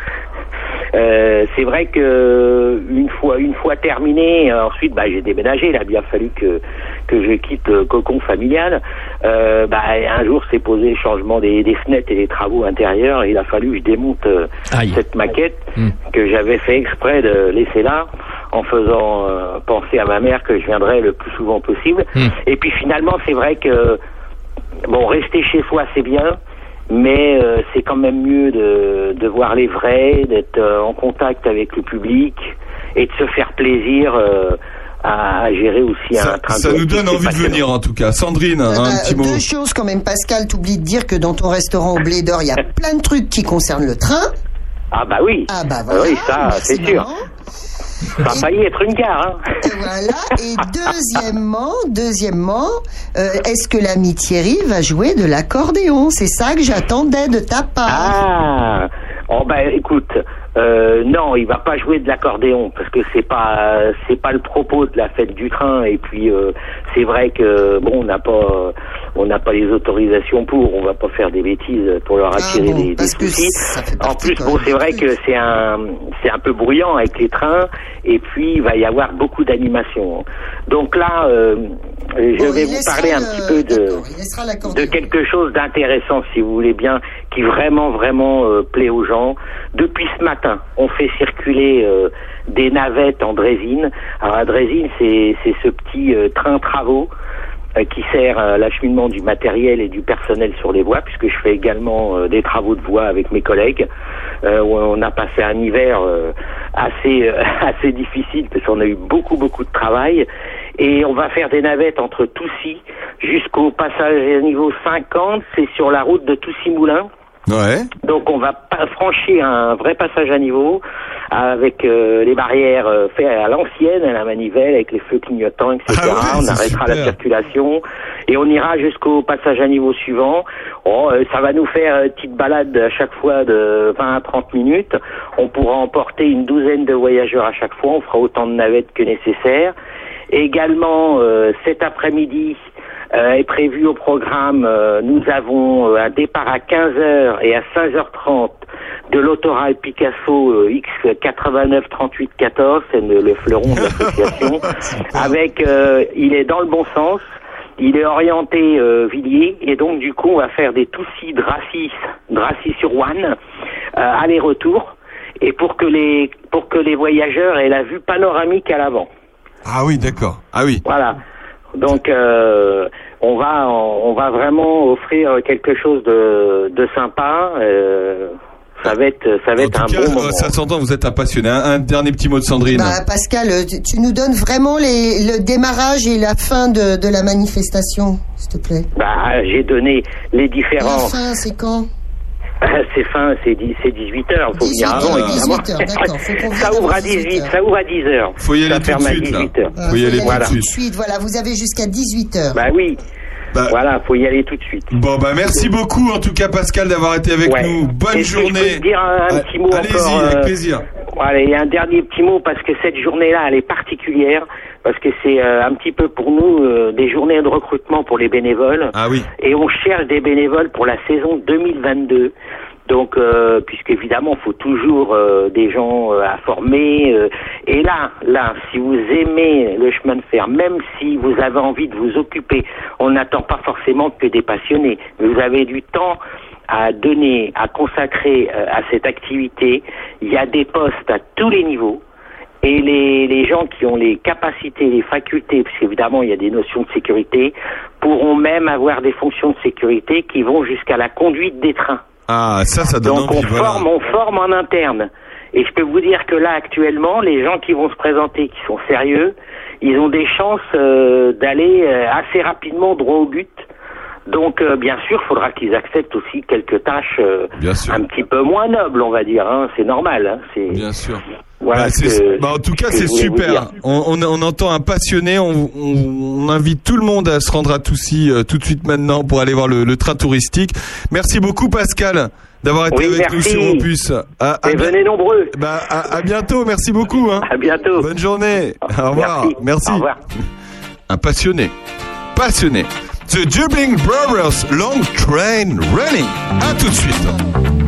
Euh, c'est vrai que une fois une fois terminé, ensuite bah, j'ai déménagé. Il a bien fallu que que je quitte le cocon familial. Euh, bah, un jour s'est posé le changement des, des fenêtres et des travaux intérieurs. Et il a fallu que je démonte cette maquette que j'avais fait exprès de laisser là en faisant euh, penser à ma mère que je viendrais le plus souvent possible. Et puis finalement, c'est vrai que bon, rester chez soi, c'est bien, mais euh, c'est quand même mieux de, de voir les vrais, d'être euh, en contact avec le public et de se faire plaisir euh, à, gérer aussi un train Ça de nous donne envie de venir en tout cas. Sandrine, un Bah, petit mot. Deux choses quand même, Pascal, t'oublies de dire que dans ton restaurant au Blé d'Or, il y a plein de trucs qui concernent le train. Ah bah oui. Ah bah voilà, oui, ça, c'est sûr. Ça a failli être une gare. Hein. Voilà. Et deuxièmement, deuxièmement, euh, est-ce que l'ami Thierry va jouer de l'accordéon? C'est ça que j'attendais de ta part. Ah, oh bah écoute, euh, non, il va pas jouer de l'accordéon parce que c'est pas c'est pas le propos de la fête du train et puis euh, c'est vrai que bon on n'a pas on n'a pas les autorisations pour, on va pas faire des bêtises pour leur attirer des, des soucis. En plus bon c'est vrai que c'est un c'est un peu bruyant avec les trains et puis il va y avoir beaucoup d'animation. Donc là euh, je vais vous parler un petit peu de de quelque chose d'intéressant, si vous voulez bien, qui vraiment, vraiment euh, plaît aux gens. Depuis ce matin, on fait circuler euh, des navettes en drésine. Alors, la drésine, c'est c'est ce petit train travaux qui sert à l'acheminement du matériel et du personnel sur les voies, puisque je fais également euh, des travaux de voie avec mes collègues. Euh, où on a passé un hiver euh, assez euh, assez difficile parce qu'on a eu beaucoup beaucoup de travail et on va faire des navettes entre Toussy jusqu'au passage à niveau 50, c'est sur la route de Toussy-Moulin. Ouais. Donc on va franchir un vrai passage à niveau avec euh, les barrières euh, faites à l'ancienne, à la manivelle, avec les feux clignotants, etc. Ah ouais, on arrêtera super. la circulation et on ira jusqu'au passage à niveau suivant. Oh, euh, ça va nous faire une petite balade à chaque fois de 20 à 30 minutes. On pourra emporter une douzaine de voyageurs à chaque fois. On fera autant de navettes que nécessaire. Également, cet après-midi, est prévu au programme, euh, nous avons euh, un départ à 15h et à 5h30 de l'autorail Picasso euh, X89 38 14, c'est le, le fleuron de l'association, avec, euh, il est dans le bon sens, il est orienté euh, Villiers, et donc du coup on va faire des Toussy Dracy, Dracy sur One, euh, aller-retour, et pour que les pour que les voyageurs aient la vue panoramique à l'avant. Ah oui, d'accord. Ah oui. Voilà. Donc euh, on va on va vraiment offrir quelque chose de, de sympa. euh, ça va être ça va être un En tout cas, bon euh, moment. ça s'entend, vous êtes un passionné. Un, un dernier petit mot de Sandrine. Bah, Pascal, euh, tu- tu nous donnes vraiment les, le démarrage et la fin de, de la manifestation, s'il te plaît. Bah, j'ai donné les La différents. fin, c'est quand? c'est fin, c'est dix- c'est 18 heures. Faut venir 18 avant, heures, évidemment. 18 heures, d'accord, faut qu'on ça ouvre à 18, 18 ça ouvre à 10 heures. Faut y aller ça tout de ferme à suite, là. 18 heures. Voilà, Faut y aller tout de suite. Voilà, vous avez jusqu'à 18 heures. Bah oui. Voilà, faut y aller tout de suite. Bon, bah merci beaucoup en tout cas Pascal d'avoir été avec Ouais. nous. Bonne je peux journée. dire un, un petit mot Allez-y, avec euh, plaisir. Un dernier petit mot parce que cette journée-là, elle est particulière parce que c'est euh, un petit peu pour nous euh, des journées de recrutement pour les bénévoles. Ah oui. Et on cherche des bénévoles pour la saison 2022. Donc, euh, puisque évidemment, il faut toujours euh, des gens euh, à former. euh, et là, là, si vous aimez le chemin de fer, même si vous avez envie de vous occuper, on n'attend pas forcément que des passionnés. Vous avez du temps à donner, à consacrer euh, à cette activité. Il y a des postes à tous les niveaux. Et les, les gens qui ont les capacités, les facultés, parce qu'évidemment il y a des notions de sécurité, pourront même avoir des fonctions de sécurité qui vont jusqu'à la conduite des trains. Ah, ça, ça donne Donc envie. on voilà. forme, on forme en interne. Et je peux vous dire que là actuellement, les gens qui vont se présenter, qui sont sérieux, ils ont des chances euh, d'aller euh, assez rapidement droit au but. Donc euh, bien sûr, il faudra qu'ils acceptent aussi quelques tâches euh, un petit peu moins nobles, on va dire. Hein. C'est normal. Hein. C'est Bien sûr. Voilà Bah, que- bah, en tout cas, c'est super. On, on, on entend un passionné. On, invite tout le monde à se rendre à Toussy euh, tout de suite maintenant pour aller voir le, le train touristique. Merci beaucoup, Pascal, d'avoir été Oui, avec nous sur Opus. À, à Et venez nombreux. Bah, à, à bientôt. Merci beaucoup. Hein. À bientôt. Bonne journée. Au revoir. Merci. Merci. Au revoir. Un passionné. Passionné. The Dribbling Brothers Long Train Running. À tout de suite.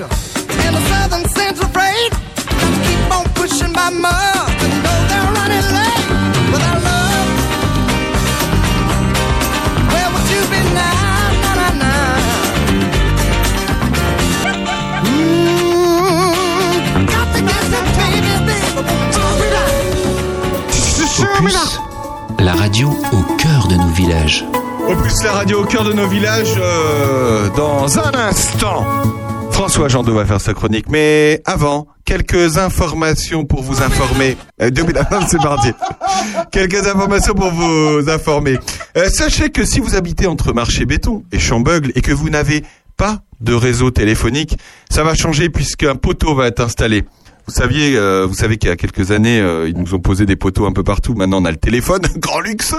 Illinois Central and the Southern Central freight keep on pushing my mud. You know they're running late without love. Where would you be now? Na, na, na. Mm, got to get some baby, baby. Show me that. Show me that. La radio au cœur de nos villages. Opus, la radio au cœur de nos villages, euh, dans un instant. François Jandot va faire sa chronique, mais avant, quelques informations pour vous informer. Euh, 2020, c'est mardi. quelques informations pour vous informer. Euh, sachez que si vous habitez entre Marché Béton et Chambeugle et que vous n'avez pas de réseau téléphonique, ça va changer puisqu'un poteau va être installé. Vous saviez, euh, vous savez qu'il y a quelques années, euh, ils nous ont posé des poteaux un peu partout. Maintenant, on a le téléphone, grand luxe.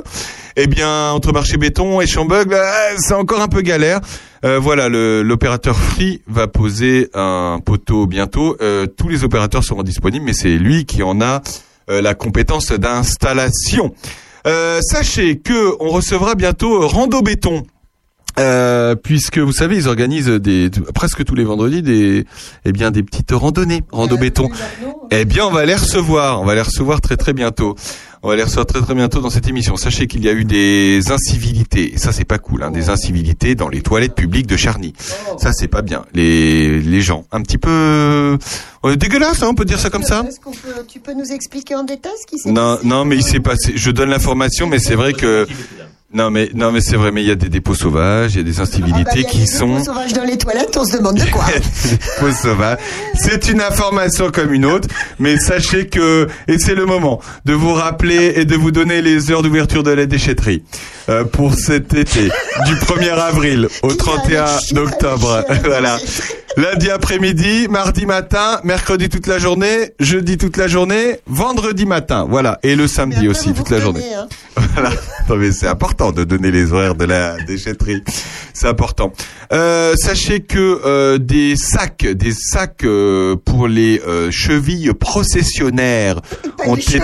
Eh bien, entre marché béton et Chambug, bah, c'est encore un peu galère. Euh, voilà, l'opérateur Free va poser un poteau bientôt. Tous les opérateurs seront disponibles, mais c'est lui qui en a la compétence d'installation. Sachez que on recevra bientôt Rando Béton. Euh, puisque vous savez, ils organisent des presque tous les vendredis des eh bien des petites randonnées, rando béton. Eh bien, on va les recevoir, on va les recevoir très très bientôt. On va les recevoir très très bientôt dans cette émission. Sachez qu'il y a eu des incivilités, et ça c'est pas cool, hein, des incivilités dans les toilettes publiques de Charny. Ça c'est pas bien. Les les gens un petit peu euh, dégueulasses, hein, on peut dire ça comme ça. Est-ce qu'on peut, tu peux nous expliquer en détail ce qui s'est Non, non, mais il s'est passé. Je donne l'information, mais c'est vrai que non, mais non, mais c'est vrai, mais il y a des dépôts sauvages, il y a des incivilités qui sont sauvage dans les toilettes, on se demande de quoi. dépôts sauvages. C'est une information comme une autre, mais sachez que et c'est le moment de vous rappeler et de vous donner les heures d'ouverture de la déchetterie euh, pour cet été du 1er avril au 31 octobre. voilà. Lundi après-midi, mardi matin, mercredi toute la journée, jeudi toute la journée, vendredi matin. Voilà. Et le samedi aussi toute la journée. hein. Voilà. Non, mais c'est important de donner les horaires de la déchetterie. C'est important. Euh, sachez que euh, des sacs, des sacs euh, pour les euh, chevilles processionnaires ont été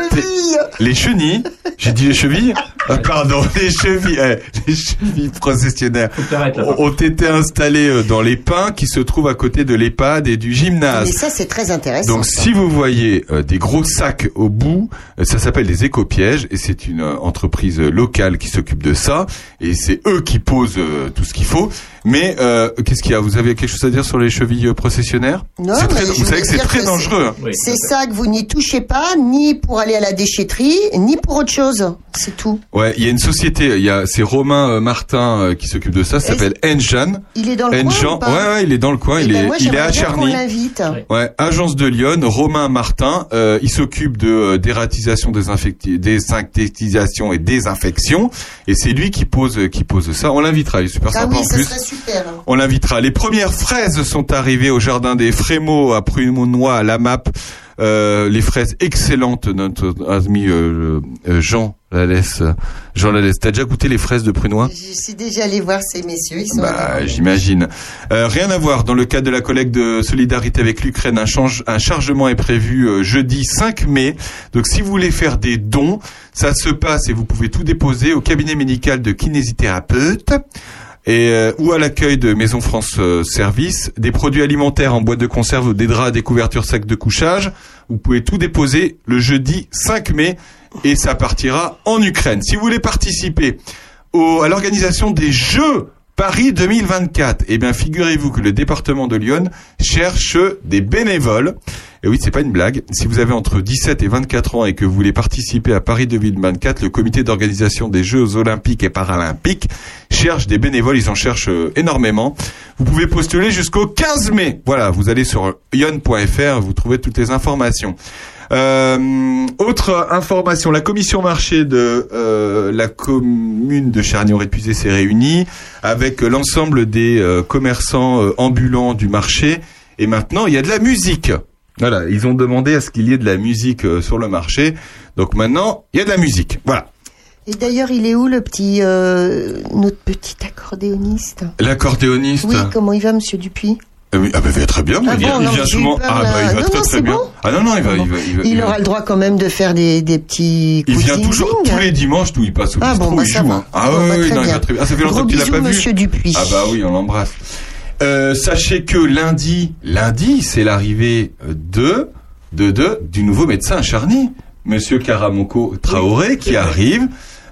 les chenilles. J'ai dit les chevilles. Ah, pardon, les chevilles, eh, les chevilles processionnaires ont, ont été installées euh, dans les pins qui se trouvent à côté de l'EHPAD et du gymnase. Mais ça, c'est très intéressant. Donc ça. si vous voyez euh, des gros sacs au bout, euh, ça s'appelle des éco-pièges et c'est une euh, entreprise locale qui s'occupe de ça et c'est eux qui posent tout ce qu'il faut. Mais euh, qu'est-ce qu'il y a? Vous avez quelque chose à dire sur les chevilles processionnaires? Non, très- Vous savez que c'est très que dangereux. C'est ça que vous n'y touchez pas, ni pour aller à la déchetterie, ni pour autre chose. C'est tout. Ouais, il y a une société, il y a c'est Romain euh, Martin euh, qui s'occupe de ça, ça s'appelle Enjan. Il est dans le Enjan, coin ou pas? Ouais, ouais, il est dans le coin, Eh il ben, est moi, il est à Charny. Ouais, agence de Lyon, Romain Martin, euh, il s'occupe de euh, dératisation, désynthétisation et désinfection, et c'est lui qui pose qui pose ça. On l'invitera, il est super Ah sympa oui, en ça plus. Super. On l'invitera. Les premières fraises sont arrivées au jardin des Frémaux à Prunois à la map. Euh, les fraises excellentes notre ami euh, euh, Jean Lalès. Jean Lalès, t'as déjà goûté les fraises de Prunois? Je suis déjà allé voir ces messieurs. Ils sont bah, j'imagine. Rien à voir. Dans le cadre de la collecte de solidarité avec l'Ukraine, un, change- un chargement est prévu jeudi 5 mai. Donc, si vous voulez faire des dons, ça se passe et vous pouvez tout déposer au cabinet médical de kinésithérapeute. Euh, ou à l'accueil de Maison France euh, Service, des produits alimentaires en boîte de conserve, des draps, des couvertures, sacs de couchage. Vous pouvez tout déposer le jeudi 5 mai et ça partira en Ukraine. Si vous voulez participer à l'organisation des Jeux Paris 2024, eh bien figurez-vous que le département de Lyon cherche des bénévoles. Et oui, c'est pas une blague. Si vous avez entre 17 et 24 ans et que vous voulez participer à Paris 2024, le comité d'organisation des Jeux Olympiques et Paralympiques cherche des bénévoles. Ils en cherchent euh, énormément. Vous pouvez postuler jusqu'au 15 mai. Voilà, vous allez sur ion.fr, vous trouvez toutes les informations. Euh, autre information, la commission marché de euh, la commune de Charny-en-Répuisé s'est réunie avec l'ensemble des euh, commerçants euh, ambulants du marché et maintenant il y a de la musique. Voilà, ils ont demandé à ce qu'il y ait de la musique euh, sur le marché. Donc maintenant, il y a de la musique. Voilà. Et d'ailleurs, il est où le petit, euh, notre petit accordéoniste? L'accordéoniste? Oui, comment il va, Monsieur Dupuis? Oui, ah bah, il va très bien. Ah il vient, bon, il vient j'ai eu souvent. Ah bah il va Non, très non, très bien. bon. Ah non non, il va, il va, il va- Il il aura le droit quand même de faire des, des petits. Il coups vient de toujours tous les dimanches, nous il passe au Ah bistrot, bon, bah, il joue. hein. Ah Bon, oui, bah, oui, non, il va très bien. Ah, ça fait longtemps Gros que tu l'as bisous, pas vu. Monsieur Dupuis. Ah bah oui, on l'embrasse. Euh, sachez que lundi, lundi, c'est l'arrivée de, de, de, du nouveau médecin à Charny, Monsieur Karamoko Traoré, qui arrive,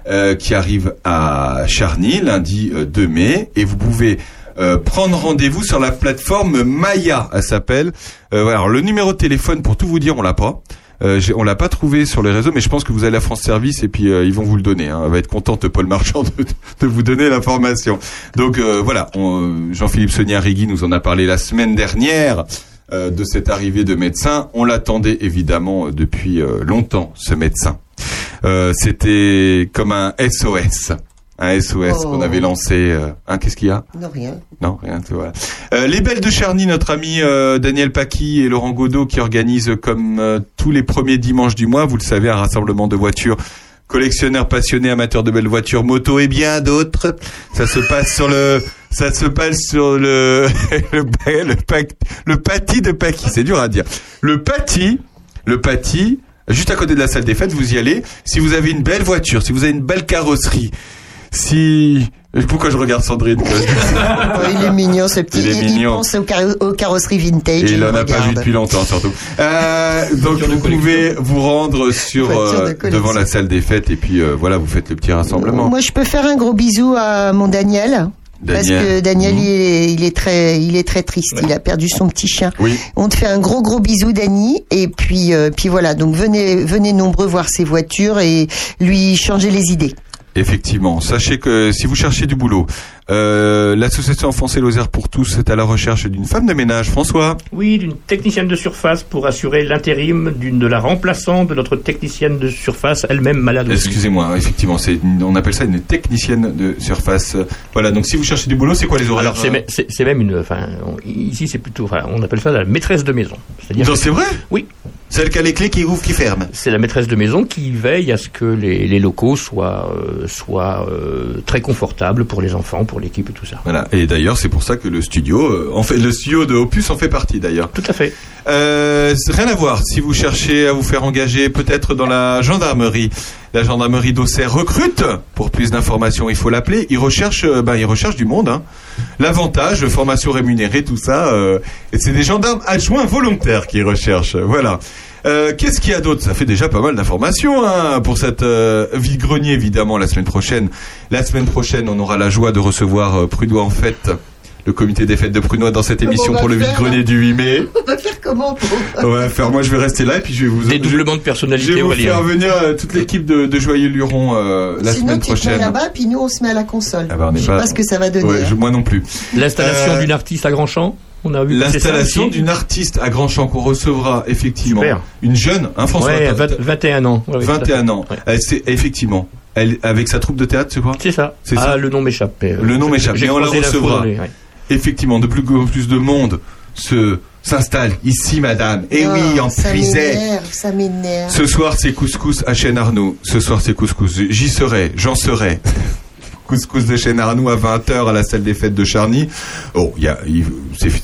euh, qui arrive à Charny lundi euh, 2 mai, et vous pouvez euh, prendre rendez-vous sur la plateforme Maya, elle s'appelle. Euh, alors le numéro de téléphone, pour tout vous dire, on l'a pas. Euh, on l'a pas trouvé sur les réseaux, mais je pense que vous allez à France Service et puis euh, ils vont vous le donner. Hein. Va être contente, Paul Marchand, de, de vous donner l'information. Donc euh, voilà, euh, Jean-Philippe Sonia-Rigui nous en a parlé la semaine dernière euh, de cette arrivée de médecin. On l'attendait évidemment depuis longtemps, ce médecin. C'était comme un SOS. Un SOS Oh. qu'on avait lancé. euh, hein, qu'est-ce qu'il y a? Non, rien. Non, rien. Euh, les Belles de Charny, notre ami euh, Daniel Paqui et Laurent Godot qui organisent comme tous les premiers dimanches du mois, vous le savez, un rassemblement de voitures. Collectionneurs passionnés, amateurs de belles voitures, motos et bien d'autres. Ça se passe sur le, ça se passe sur le, le, le, pac- le pâtis de Paqui. C'est dur à dire. Le pâtis, le pâtis, juste à côté de la salle des fêtes, vous y allez. Si vous avez une belle voiture, si vous avez une belle carrosserie, si, pourquoi je regarde Sandrine? quoi il est mignon ce petit. Il est mignon. pense aux, aux carrosseries vintage. Et il en a pas vu depuis longtemps surtout. Euh, donc vous pouvez vous rendre sur de euh, devant la salle des fêtes et puis euh, voilà vous faites le petit rassemblement. Moi, je peux faire un gros bisou à mon Daniel. Parce Daniel. que Daniel, Mhm. il, est, il est très, il est très triste. Il a perdu son petit chien. Oui. On te fait un gros gros bisou, Dani. Et puis, euh, puis voilà. Donc venez, venez nombreux voir ses voitures et lui changer les idées. Effectivement. Sachez que si vous cherchez du boulot, euh, l'association Enfoncer Lozère pour tous est à la recherche d'une femme de ménage. François. Oui, d'une technicienne de surface pour assurer l'intérim d'une de la remplaçante de notre technicienne de surface, elle-même malade. Excusez-moi, effectivement, c'est on appelle ça une technicienne de surface. Voilà, donc si vous cherchez du boulot, c'est quoi les horaires Alors c'est c'est même une, enfin on- ici c'est plutôt, enfin, on appelle ça la maîtresse de maison. C'est-à-dire c'est vrai? Oui. Celle qui a les clés qui ouvre, qui ferme. C'est la maîtresse de maison qui veille à ce que les, les locaux soient, euh, soient euh, très confortables pour les enfants, pour l'équipe et tout ça. Voilà. Et d'ailleurs, c'est pour ça que le studio, euh, en fait, le studio de Opus en fait partie d'ailleurs. Tout à fait. Euh, rien à voir. Si vous cherchez à vous faire engager, peut-être dans la gendarmerie, la gendarmerie d'Auxerre recrute. Pour plus d'informations, il faut l'appeler. Il recherche, euh, ben, il recherche du monde. Hein. L'avantage, formation rémunérée, tout ça. euh, et c'est des gendarmes adjoints volontaires qui recherchent. Voilà. Qu'est-ce qu'il y a d'autre? Ça fait déjà pas mal d'informations hein, pour cette euh, vide-grenier, évidemment, la semaine prochaine. La semaine prochaine, on aura la joie de recevoir Prunois en fête, le comité des fêtes de Prunois dans cette émission pour le vide-grenier du 8 mai. On va faire comment pour... On va faire, moi je vais rester là et puis je vais vous... Dédoublement de Je personnalité, vais vous faire venir euh, toute l'équipe de, de Joyeux Luron euh, la Sinon, semaine tu prochaine. là-bas, puis nous, on se met à la console. Ah bah, Je sais pas- pas ce que ça va donner. Ouais, je- hein. moi non plus. L'installation Euh, d'une artiste à Grandchamp, on a vu passer ça L'installation d'une artiste à Grandchamp qu'on recevra effectivement. Super. Une jeune, hein, François Ouais, t'as- 20 21 ans. Ouais, ouais, tout à fait. 21 ans. Elle, c'est effectivement. Elle, avec sa troupe de théâtre, c'est quoi C'est ça. C'est ah, ça. le nom m'échappe. Le nom m'échappe, mais on la recevra. Effectivement, de plus en plus de monde se s'installe ici, madame. Et Ah, oui, en ça m'énerve, ça m'énerve. Ce soir, c'est couscous à Chêne Arnaud. Ce soir, c'est couscous. J'y serai, j'en serai. couscous de Chêne Arnaud à 20h à la salle des fêtes de Charny. Oh, y a,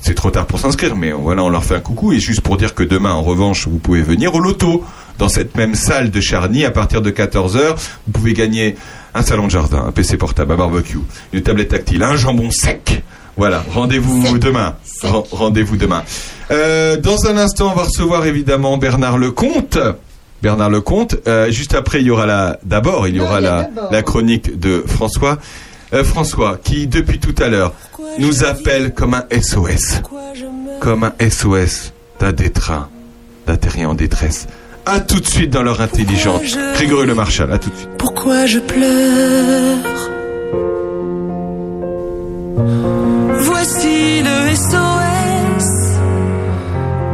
c'est trop tard pour s'inscrire, mais voilà, on leur fait un coucou. Et juste pour dire que demain, en revanche, vous pouvez venir au loto. Dans cette même salle de Charny, à partir de 14h, vous pouvez gagner un salon de jardin, un PC portable, un barbecue, une tablette tactile, un jambon sec. Voilà, rendez-vous demain. Ren- rendez-vous demain. Euh, dans un instant, on va recevoir évidemment Bernard Lecomte. Bernard Lecomte. Euh, juste après, il y aura la. D'abord, il y aura la, chronique de François. Euh, François, qui depuis tout à l'heure nous appelle comme un SOS, comme un SOS d'un détrain, d'un terrien en détresse. À tout de suite dans leur intelligente. je- Grégory Le Marchal, à tout de suite. Pourquoi je pleure? Voici le SOS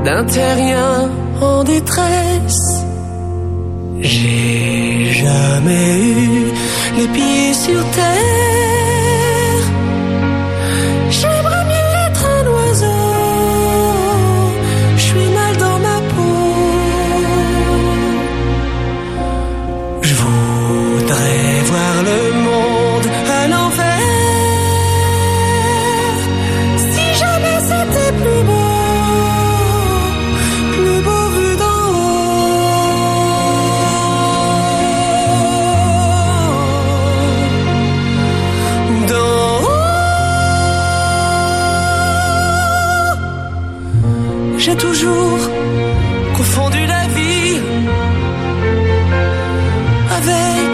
d'un terrien en détresse. J'ai jamais eu les pieds sur terre. J'ai toujours confondu la vie avec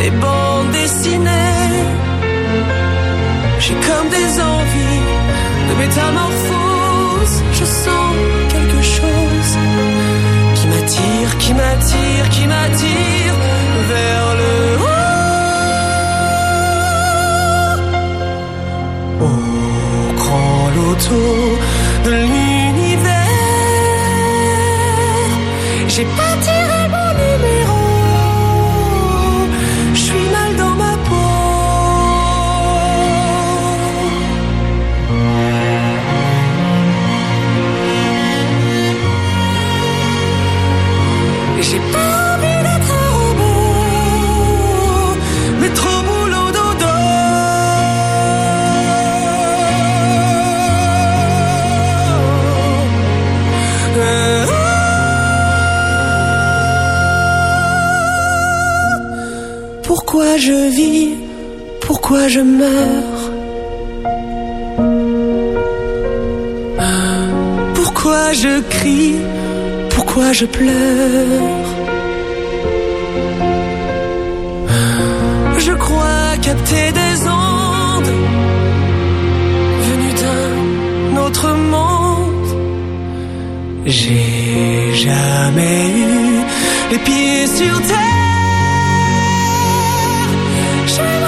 des bandes dessinées. J'ai comme des envies de métamorphose. Je sens quelque chose qui m'attire, qui m'attire, qui m'attire vers le haut. Au grand loto de l'univers. J'ai pas Pourquoi je vis? Pourquoi je meurs? Pourquoi je crie? Pourquoi je pleure? Je crois capter des ondes venues d'un autre monde. J'ai jamais eu les pieds sur terre. J'aimerais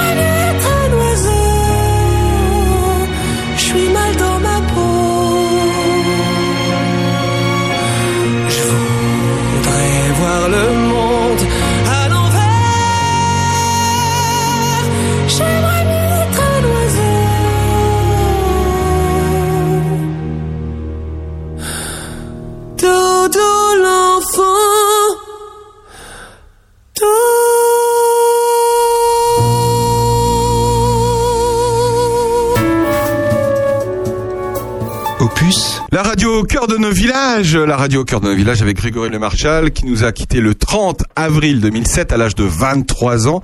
radio au cœur de nos villages, la radio au cœur de nos villages avec Grégory Le Marchal qui nous a quitté le 30 avril 2007 à l'âge de 23 ans.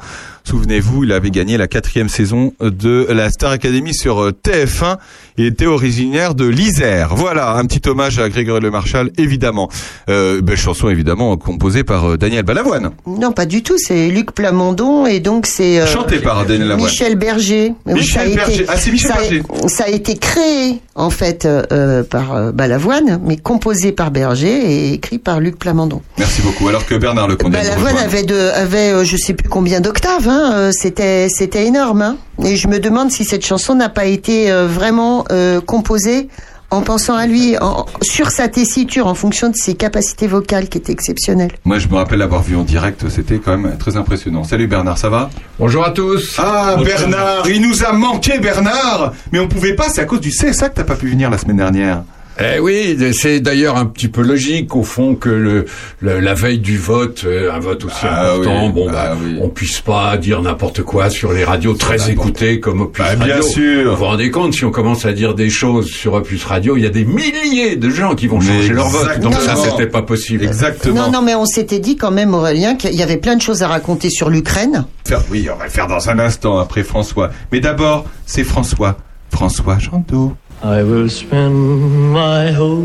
Souvenez-vous, il avait gagné la quatrième saison de la Star Academy sur euh, TF1. Il était originaire de l'Isère. Voilà, un petit hommage à Grégory Le Marchal, évidemment. Euh, belle chanson, évidemment, composée par euh, Daniel Balavoine. Non, pas du tout. C'est Luc Plamondon et donc c'est euh, Chanté par Daniel Lavoine. Michel Berger. Oui, Michel Berger. Ah, c'est Michel ça a- Berger. ça a été créé en fait euh, par Balavoine, mais composé par Berger et écrit par Luc Plamondon. Merci beaucoup. Alors que Bernard Lecondé Balavoine avait de, avait je sais plus combien d'octaves. Hein, euh, c'était c'était énorme. Hein, et je me demande si cette chanson n'a pas été euh, vraiment euh, composée en pensant à lui, en- sur sa tessiture, en fonction de ses capacités vocales qui étaient exceptionnelles. Moi, je me rappelle l'avoir vu en direct, c'était quand même très impressionnant. Salut Bernard, ça va? Bonjour à tous. Ah, Bernard, il nous a manqué, Bernard Mais on pouvait pas, c'est à cause du CSA que t'as pas pu venir la semaine dernière. Eh oui, c'est d'ailleurs un petit peu logique au fond que le, le- la veille du vote, euh, un vote aussi Ah important, oui, bon, ah bah, oui. on puisse pas dire n'importe quoi sur les radios très écoutées comme Opus Bah, bien Radio. sûr. Vous vous rendez compte, si on commence à dire des choses sur Opus Radio, il y a des milliers de gens qui vont changer leur vote. Donc ça, c'était pas possible. Exactement. Non, non, mais on s'était dit quand même, Aurélien, qu'il y avait plein de choses à raconter sur l'Ukraine. Oui, on va le faire dans un instant après François. Mais d'abord, c'est François. François Jandot. I will spend my whole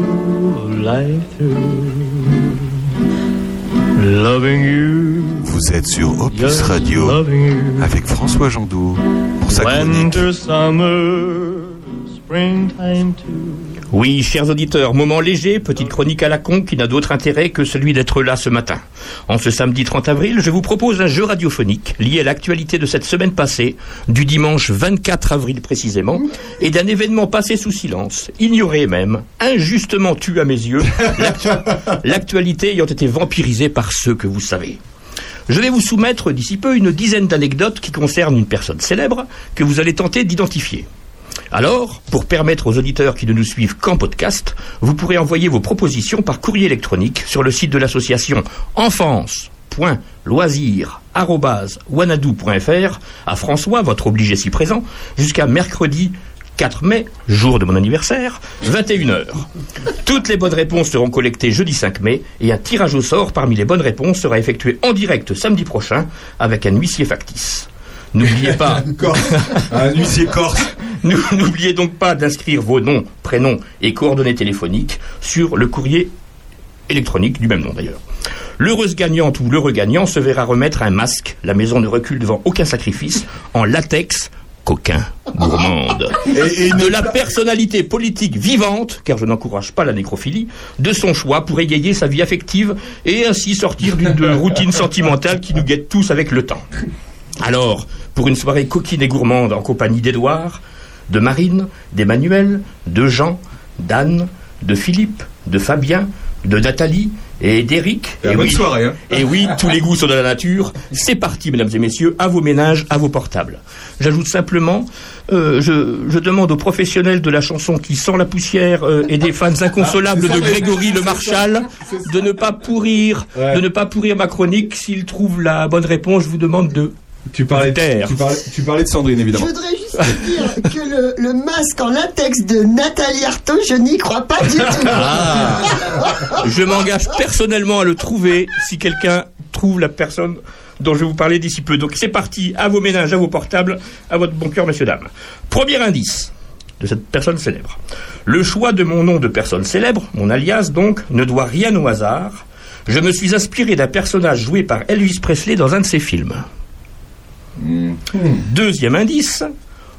life through loving you. Vous êtes sur Opus Radio avec François Jandot pour sa chronique. Winter, summer, springtime too. Oui, chers auditeurs, moment léger, petite chronique à la con qui n'a d'autre intérêt que celui d'être là ce matin. En ce samedi 30 avril, je vous propose un jeu radiophonique lié à l'actualité de cette semaine passée, du dimanche 24 avril précisément, et d'un événement passé sous silence, ignoré même, injustement tu à mes yeux, l'actu- l'actualité ayant été vampirisée par ceux que vous savez. Je vais vous soumettre d'ici peu une dizaine d'anecdotes qui concernent une personne célèbre que vous allez tenter d'identifier. Alors, pour permettre aux auditeurs qui ne nous suivent qu'en podcast, vous pourrez envoyer vos propositions par courrier électronique sur le site de l'association enfance.loisir.wanadoo.fr à François, votre obligé si présent, jusqu'à mercredi 4 mai, jour de mon anniversaire, 21h. Toutes les bonnes réponses seront collectées jeudi 5 mai et un tirage au sort parmi les bonnes réponses sera effectué en direct samedi prochain avec un huissier factice. N'oubliez pas. un huissier corse. N'oubliez donc pas d'inscrire vos noms, prénoms et coordonnées téléphoniques sur le courrier électronique du même nom d'ailleurs. L'heureuse gagnante ou l'heureux gagnant se verra remettre un masque, la maison ne recule devant aucun sacrifice, en latex coquin, gourmande. Et- et de la personnalité politique vivante, car je n'encourage pas la nécrophilie, de son choix pour égayer sa vie affective et ainsi sortir d'une routine sentimentale qui nous guette tous avec le temps. Alors, pour une soirée coquine et gourmande en compagnie d'Édouard, de Marine, d'Emmanuel, de Jean, d'Anne, de Philippe, de Fabien, de Nathalie et d'Éric. Et soirée, hein. Et oui, tous les goûts sont de la nature. C'est parti, mesdames et messieurs, à vos ménages, à vos portables. J'ajoute simplement, euh, je, je demande aux professionnels de la chanson qui sent la poussière euh, et des fans inconsolables de Grégory Le Marchal de ne pas pourrir, de ne pas pourrir ma chronique. S'ils trouvent la bonne réponse, je vous demande de Tu parlais, taire. tu, parlais, tu parlais de Sandrine, Je évidemment. voudrais juste dire que le, le masque en latex de Nathalie Arthaud, je n'y crois pas du tout. Je m'engage personnellement à le trouver si quelqu'un trouve la personne dont je vais vous parler d'ici peu. Donc c'est parti, à vos ménages, à vos portables, à votre bon cœur, messieurs, dames. Premier indice de cette personne célèbre. Le choix de mon nom de personne célèbre, mon alias donc, ne doit rien au hasard. Je me suis inspiré d'un personnage joué par Elvis Presley dans un de ses films. Deuxième indice,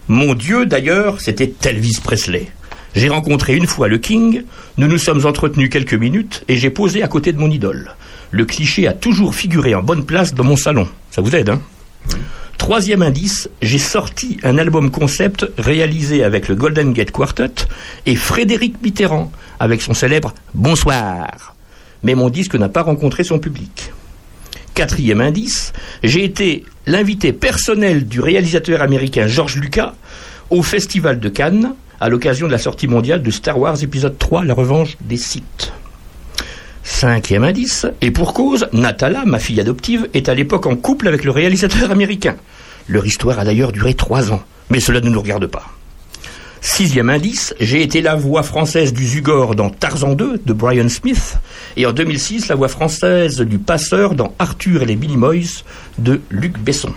mon Dieu d'ailleurs, c'était Elvis Presley. J'ai rencontré une fois le King, nous nous sommes entretenus quelques minutes et j'ai posé à côté de mon idole. Le cliché a toujours figuré en bonne place dans mon salon. Ça vous aide, hein? Troisième indice, j'ai sorti un album concept réalisé avec le Golden Gate Quartet et Frédéric Mitterrand avec son célèbre Bonsoir. Mais mon disque n'a pas rencontré son public. Quatrième indice, j'ai été l'invité personnel du réalisateur américain George Lucas au Festival de Cannes à l'occasion de la sortie mondiale de Star Wars épisode 3, La revanche des Sith. Cinquième indice, et pour cause, Natala, ma fille adoptive, est à l'époque en couple avec le réalisateur américain. Leur histoire a d'ailleurs duré trois ans, mais cela ne nous regarde pas. Sixième indice, j'ai été la voix française du Zugor dans Tarzan 2 de Brian Smith, et en 2006 la voix française du passeur dans Arthur et les Billy Moys de Luc Besson.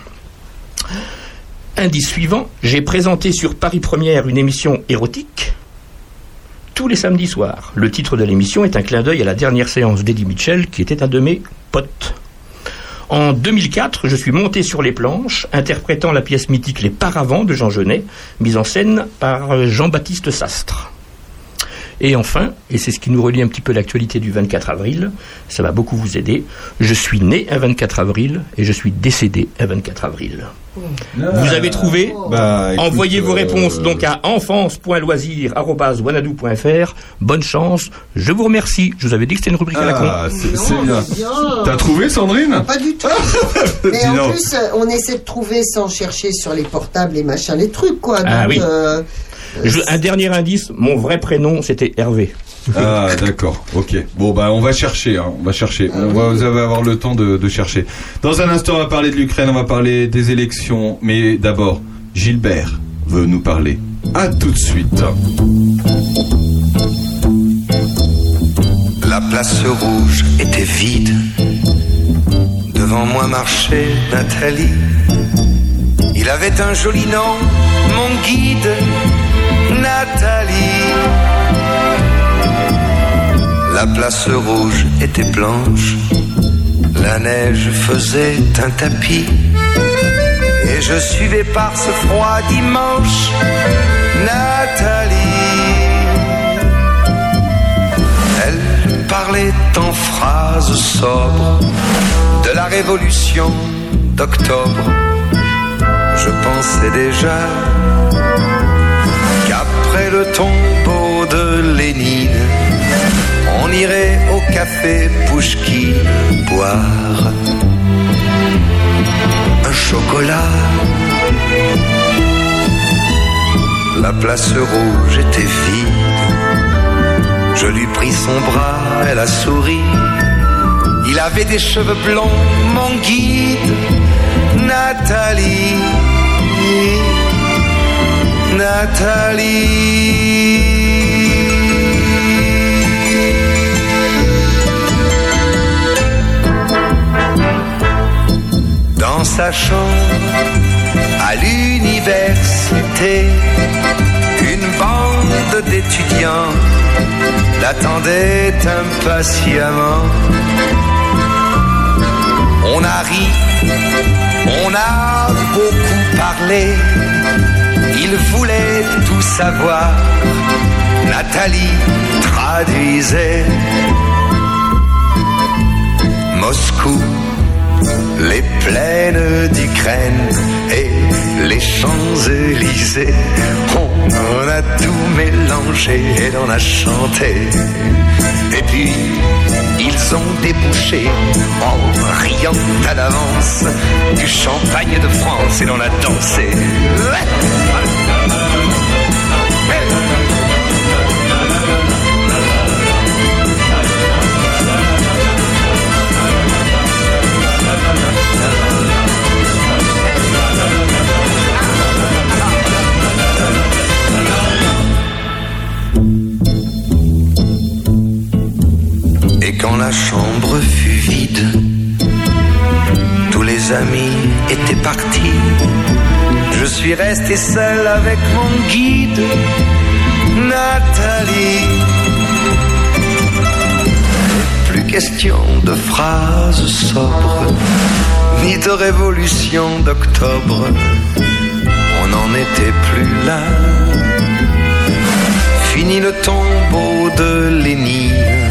Indice suivant, j'ai présenté sur Paris Première une émission érotique tous les samedis soirs. Le titre de l'émission est un clin d'œil à la dernière séance d'Eddie Mitchell, qui était un de mes potes. En 2004, je suis monté sur les planches, interprétant la pièce mythique Les Paravents de Jean Genet, mise en scène par Jean-Baptiste Sastre. Et enfin, et c'est ce qui nous relie un petit peu l'actualité du 24 avril, ça va beaucoup vous aider, je suis né un 24 avril et je suis décédé un 24 avril. Vous avez trouvé Bah, écoute, Envoyez vos euh, réponses donc à enfance.loisir.wanadoo.fr. Bonne chance. Je vous remercie. Je vous avais dit que c'était une rubrique à la con. Ah, c'est c'est bien. T'as trouvé, Sandrine Pas du tout. Mais en plus, euh, on essaie de trouver sans chercher sur les portables, les machins, les trucs, quoi. Ah oui. euh, Je- un dernier indice, mon vrai prénom c'était Hervé. Ah, d'accord. Ok. Bon, bah, on va chercher. hein, On va chercher. On va, vous allez avoir le temps de, de chercher. Dans un instant, on va parler de l'Ukraine. On va parler des élections. Mais d'abord, Gilbert veut nous parler. À tout de suite. La place rouge était vide. Devant moi marchait Nathalie. Il avait un joli nom, mon guide, Nathalie. La place rouge était blanche. La neige faisait un tapis. Et je suivais par ce froid dimanche Nathalie. Elle parlait en phrases sobres de la révolution d'octobre. Je pensais déjà qu'après le tombeau de Lénine, on irait au café Pouchki boire un chocolat. La place rouge était vide. Je lui pris son bras, elle a souri. Il avait des cheveux blonds, mon guide, Nathalie. Nathalie. Dans sa chambre, à l'université, une bande d'étudiants l'attendait impatiemment. On a ri, on a beaucoup parlé, il voulait tout savoir. Nathalie traduisait Moscou, les plaines d'Ukraine et les Champs-Élysées. On a tout mélangé et l'on a chanté. Et puis, ils ont débouché en riant à l'avance du champagne de France et l'on a dansé. La chambre fut vide, tous les amis étaient partis. Je suis resté seul avec mon guide, Nathalie. Plus question de phrases sobres, ni de révolution d'octobre. On n'en était plus là. Fini le tombeau de Lénine,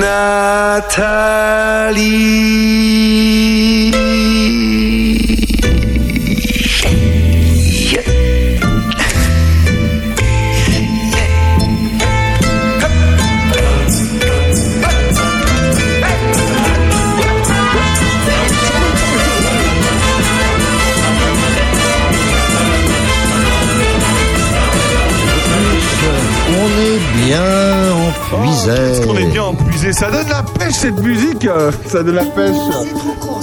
Nathalie. On est bien en Est-ce Ça donne la pêche cette musique euh, Ça donne la pêche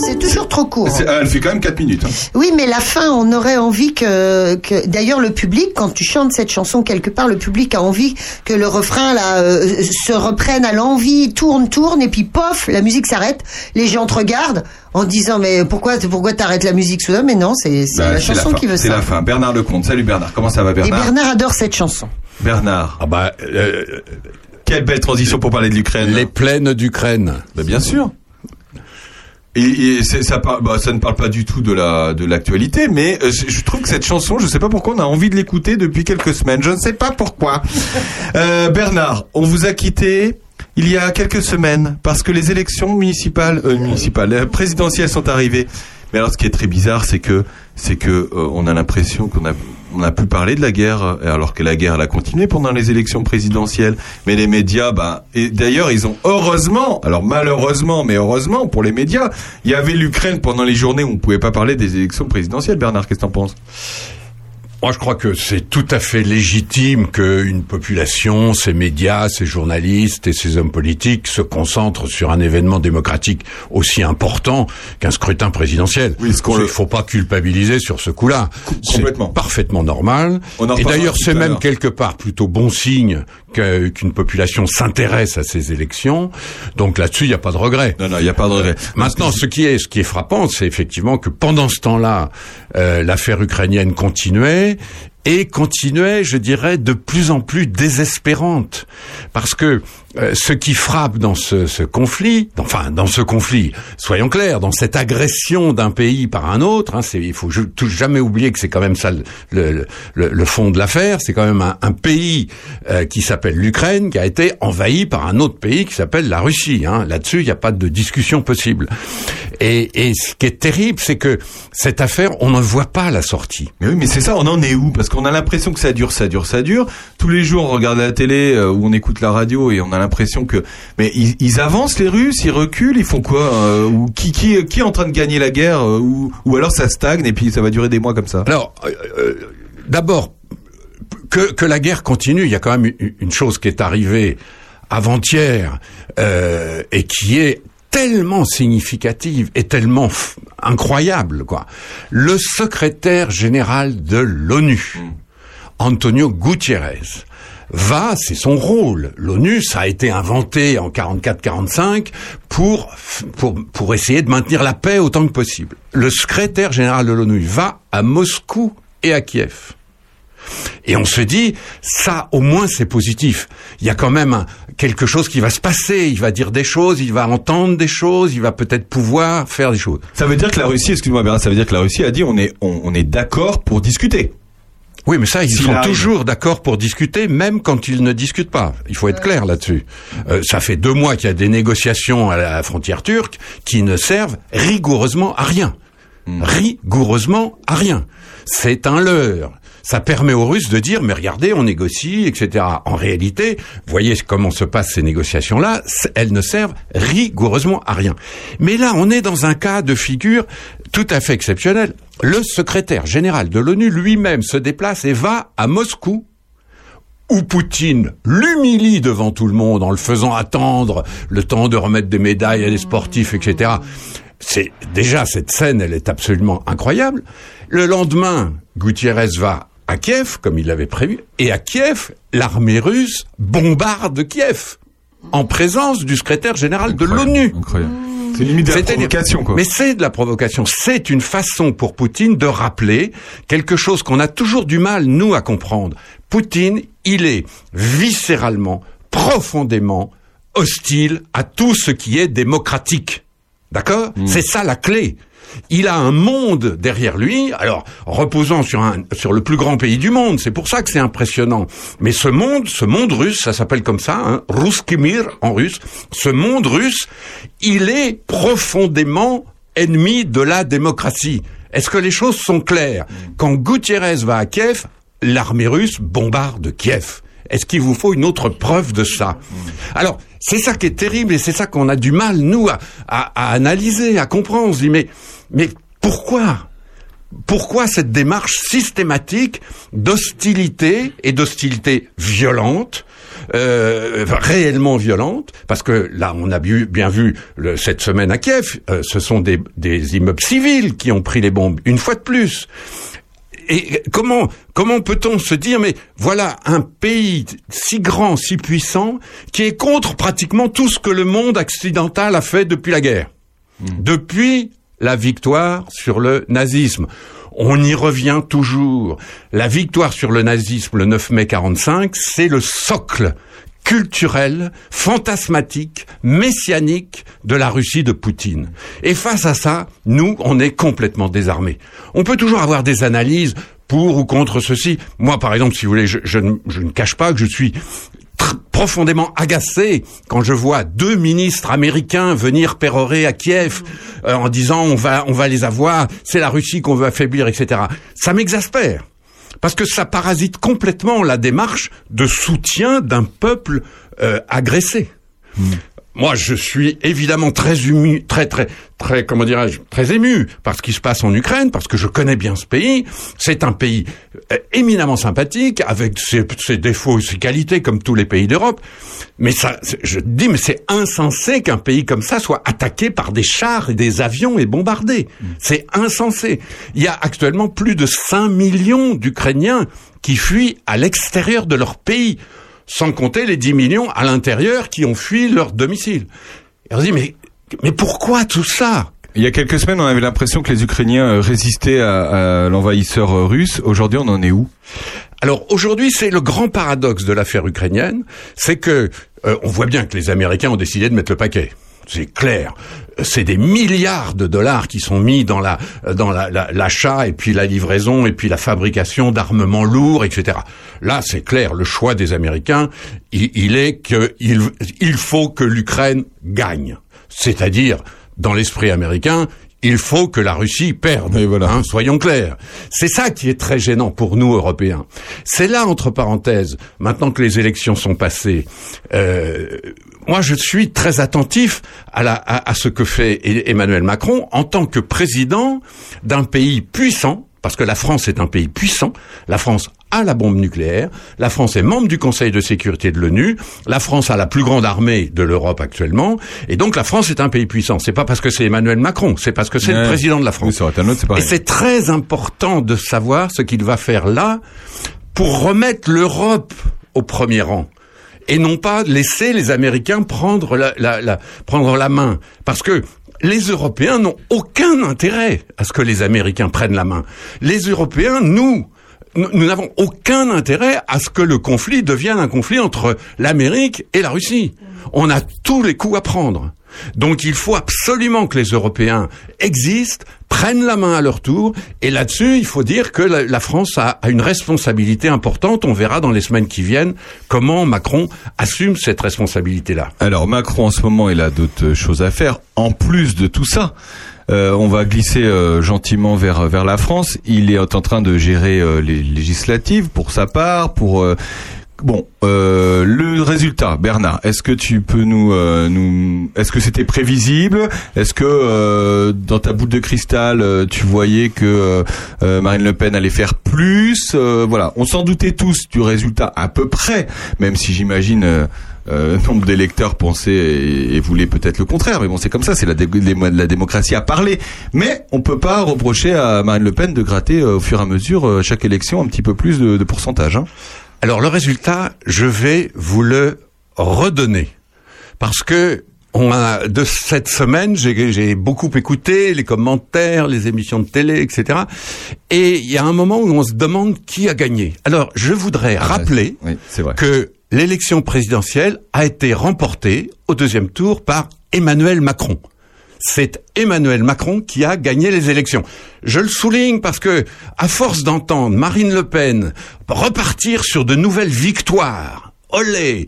C'est toujours trop court. C'est- Elle fait quand même 4 minutes. hein. Oui, mais la fin, on aurait envie que, que d'ailleurs le public, quand tu chantes cette chanson quelque part, le public a envie que le refrain là euh, se reprenne à l'envie, tourne, tourne, et puis pof, la musique s'arrête. Les gens te regardent en disant mais pourquoi pourquoi t'arrêtes la musique soudain Mais non, c'est c'est Bah, la c'est chanson fin. qui veut C'est ça. la fin. Bernard Lecomte. Salut Bernard. Comment ça va Et Bernard? Bernard adore cette chanson. Bernard. Ah bah, Quelle belle transition pour parler de l'Ukraine. Les plaines d'Ukraine. Bien sûr. Et, ça, bah, ça ne parle pas du tout de la de l'actualité, mais euh, je trouve que cette chanson, je sais pas pourquoi, on a envie de l'écouter depuis quelques semaines. Je ne sais pas pourquoi. Euh, Bernard, on vous a quitté il y a quelques semaines parce que les élections municipales, euh, municipales, présidentielles sont arrivées. Mais alors, ce qui est très bizarre, c'est que c'est que euh, on a l'impression qu'on a on a pu parler de la guerre, euh, alors que la guerre elle a continué pendant les élections présidentielles. Mais les médias, bah, et d'ailleurs ils ont heureusement, alors malheureusement, mais heureusement pour les médias, il y avait l'Ukraine pendant les journées où on pouvait pas parler des élections présidentielles. Bernard, qu'est-ce que t'en penses? Moi, je crois que c'est tout à fait légitime qu'une population, ses médias, ses journalistes et ses hommes politiques se concentrent sur un événement démocratique aussi important qu'un scrutin présidentiel. Il ne faut pas culpabiliser sur ce coup-là. C'est parfaitement normal. On en Et d'ailleurs, c'est même quelque part plutôt bon signe qu'une population s'intéresse à ces élections. Donc là-dessus, il n'y a pas de regret. Non, non, il n'y a pas de regret. Maintenant, ce qui est, ce qui est frappant, c'est effectivement que pendant ce temps-là, euh, l'affaire ukrainienne continuait et continuait, je dirais, de plus en plus désespérante, parce que euh, ce qui frappe dans ce, ce conflit, enfin dans ce conflit, soyons clairs, dans cette agression d'un pays par un autre, hein, il faut tout- jamais oublier que c'est quand même ça le, le, le- le fond de l'affaire, c'est quand même un, un pays euh, qui s'appelle l'Ukraine qui a été envahi par un autre pays qui s'appelle la Russie. Hein. Là-dessus, il n'y a pas de discussion possible. Et, et ce qui est terrible, c'est que cette affaire, on ne voit pas la sortie. Mais oui, mais c'est ça, on en est où? Parce qu'on a l'impression que ça dure, ça dure, ça dure. Tous les jours, on regarde la télé euh, ou on écoute la radio et on a l'impression que... Mais ils, ils avancent, les Russes, ils reculent, ils font quoi euh, Ou qui, qui, qui est en train de gagner la guerre euh, ou, ou alors ça stagne et puis ça va durer des mois comme ça? Alors, euh, d'abord, que, que la guerre continue, il y a quand même une- chose qui est arrivée avant-hier et qui est tellement significative et tellement incroyable, quoi. Le secrétaire général de l'ONU, Antonio Gutiérrez, va, c'est son rôle. L'ONU, ça a été inventé en 44-45 pour, pour, pour essayer de maintenir la paix autant que possible. Le secrétaire général de l'ONU va à Moscou et à Kiev. Et on se dit, ça, au moins, c'est positif. Il y a quand même quelque chose qui va se passer. Il va dire des choses, il va entendre des choses, il va peut-être pouvoir faire des choses. Ça veut dire que la Russie, excuse-moi ça veut dire que la Russie a dit on est, on est d'accord pour discuter. Oui, mais ça, ils sont toujours d'accord pour discuter, même quand ils ne discutent pas. Il faut être clair là-dessus. Euh, ça fait deux mois qu'il y a des négociations à la frontière turque qui ne servent rigoureusement à rien. Rigoureusement à rien. C'est un leurre. Ça permet aux Russes de dire, mais regardez, on négocie, etc. En réalité, voyez comment se passent ces négociations-là, elles ne servent rigoureusement à rien. Mais là, on est dans un cas de figure tout à fait exceptionnel. Le secrétaire général de l'ONU lui-même se déplace et va à Moscou où Poutine l'humilie devant tout le monde en le faisant attendre le temps de remettre des médailles à des sportifs, etc. C'est déjà cette scène, elle est absolument incroyable. Le lendemain, Gutiérrez va à Kiev, comme il l'avait prévu, et à Kiev, l'armée russe bombarde Kiev en présence du secrétaire général de l'ONU. C'est limite de la provocation, quoi. Mais c'est de la provocation. C'est une façon pour Poutine de rappeler quelque chose qu'on a toujours du mal, nous, à comprendre. Poutine, il est viscéralement, profondément hostile à tout ce qui est démocratique. D'accord? C'est ça la clé. Il a un monde derrière lui, alors reposant sur un sur le plus grand pays du monde. C'est pour ça que c'est impressionnant. Mais ce monde, ce monde russe, ça s'appelle comme ça, hein, Ruski Mir en russe. Ce monde russe, il est profondément ennemi de la démocratie. Est-ce que les choses sont claires? Quand Gutiérrez va à Kiev, l'armée russe bombarde Kiev. Est-ce qu'il vous faut une autre preuve de ça? Alors, c'est ça qui est terrible et c'est ça qu'on a du mal, nous, à, à- à analyser, à comprendre. On se dit, mais, mais pourquoi pourquoi cette démarche systématique d'hostilité et d'hostilité violente, euh, réellement violente, parce que là, on a bien vu le- cette semaine à Kiev, euh, ce sont des, des immeubles civils qui ont pris les bombes, une fois de plus. Et comment comment peut-on se dire mais voilà un pays si grand, si puissant qui est contre pratiquement tout ce que le monde occidental a fait depuis la guerre, depuis la victoire sur le nazisme. On y revient toujours. La victoire sur le nazisme le 9 mai 45, c'est le socle culturel, fantasmatique, messianique de la Russie de Poutine. Et face à ça, nous, on est complètement désarmés. On peut toujours avoir des analyses pour ou contre ceci. Moi, par exemple, si vous voulez, je, ne, cache pas que je suis profondément agacé quand je vois deux ministres américains venir pérorer à Kiev euh, en disant on va les avoir, c'est la Russie qu'on veut affaiblir, etc. Ça m'exaspère parce que ça parasite complètement la démarche de soutien d'un peuple euh, agressé. Moi, je suis évidemment très ému, très très très comment dirais-je, très ému par ce qui se passe en Ukraine, parce que je connais bien ce pays. C'est un pays euh, éminemment sympathique, avec ses, ses défauts et ses qualités, comme tous les pays d'Europe. Mais ça, je dis, mais c'est insensé qu'un pays comme ça soit attaqué par des chars et des avions et bombardé. C'est insensé. Il y a actuellement plus de 5 millions d'Ukrainiens qui fuient à l'extérieur de leur pays sans compter les 10 millions à l'intérieur qui ont fui leur domicile. Et on se dit, mais, mais pourquoi tout ça? Il y a quelques semaines, on avait l'impression que les Ukrainiens euh, résistaient à, à l'envahisseur euh, russe. Aujourd'hui, on en est où? Alors aujourd'hui, c'est le grand paradoxe de l'affaire ukrainienne, c'est que euh, on voit bien que les Américains ont décidé de mettre le paquet. C'est clair. C'est des milliards de dollars qui sont mis dans la dans la- la- l'achat et puis la livraison et puis la fabrication d'armements lourds, etc. Là, c'est clair. Le choix des Américains, il, il est que il, faut que l'Ukraine gagne. C'est-à-dire, dans l'esprit américain, il faut que la Russie perde. hein, soyons clairs. C'est ça qui est très gênant pour nous, Européens. C'est là, entre parenthèses, maintenant que les élections sont passées, euh, moi je suis très attentif à, la, à, à ce que fait E- Emmanuel Macron en tant que président d'un pays puissant, parce que la France est un pays puissant, la France a la bombe nucléaire, la France est membre du Conseil de sécurité de l'ONU, la France a la plus grande armée de l'Europe actuellement, et donc la France est un pays puissant. C'est pas parce que c'est Emmanuel Macron, c'est parce que c'est le président de la France. Oui, autre, c'est et c'est très important de savoir ce qu'il va faire là pour remettre l'Europe au premier rang et non pas laisser les Américains prendre la, la- la- prendre la main. Parce que les Européens n'ont aucun intérêt à ce que les Américains prennent la main. Les Européens, nous, nous n'avons aucun intérêt à ce que le conflit devienne un conflit entre l'Amérique et la Russie. On a tous les coups à prendre. Donc il faut absolument que les Européens existent, prennent la main à leur tour, et là-dessus, il faut dire que la, France a, une responsabilité importante. On verra dans les semaines qui viennent comment Macron assume cette responsabilité-là. Alors Macron en ce moment il a d'autres choses à faire en plus de tout ça. Euh, on va glisser euh, gentiment vers vers la France. Il est en train de gérer euh, les législatives pour sa part. Pour bon, euh, le résultat, Bernard, est-ce que tu peux nous, euh, nous, est-ce que c'était prévisible? Est-ce que euh, dans ta boule de cristal, euh, tu voyais que euh, euh, Marine Le Pen allait faire plus? Voilà, on s'en doutait tous du résultat à peu près, même si j'imagine. Euh, nombre d'électeurs pensaient et, voulaient peut-être le contraire, mais bon, c'est comme ça, c'est la, démocratie à parler. Mais on peut pas reprocher à Marine Le Pen de gratter euh, au fur et à mesure chaque élection un petit peu plus de, de pourcentage. Hein. Alors le résultat, je vais vous le redonner parce que on a de cette semaine, j'ai j'ai beaucoup écouté les commentaires, les émissions de télé, etc. Et il y a un moment où on se demande qui a gagné. Alors je voudrais rappeler que l'élection présidentielle a été remportée au deuxième tour par Emmanuel Macron. C'est Emmanuel Macron qui a gagné les élections. Je le souligne parce que, à force d'entendre Marine Le Pen repartir sur de nouvelles victoires, olé,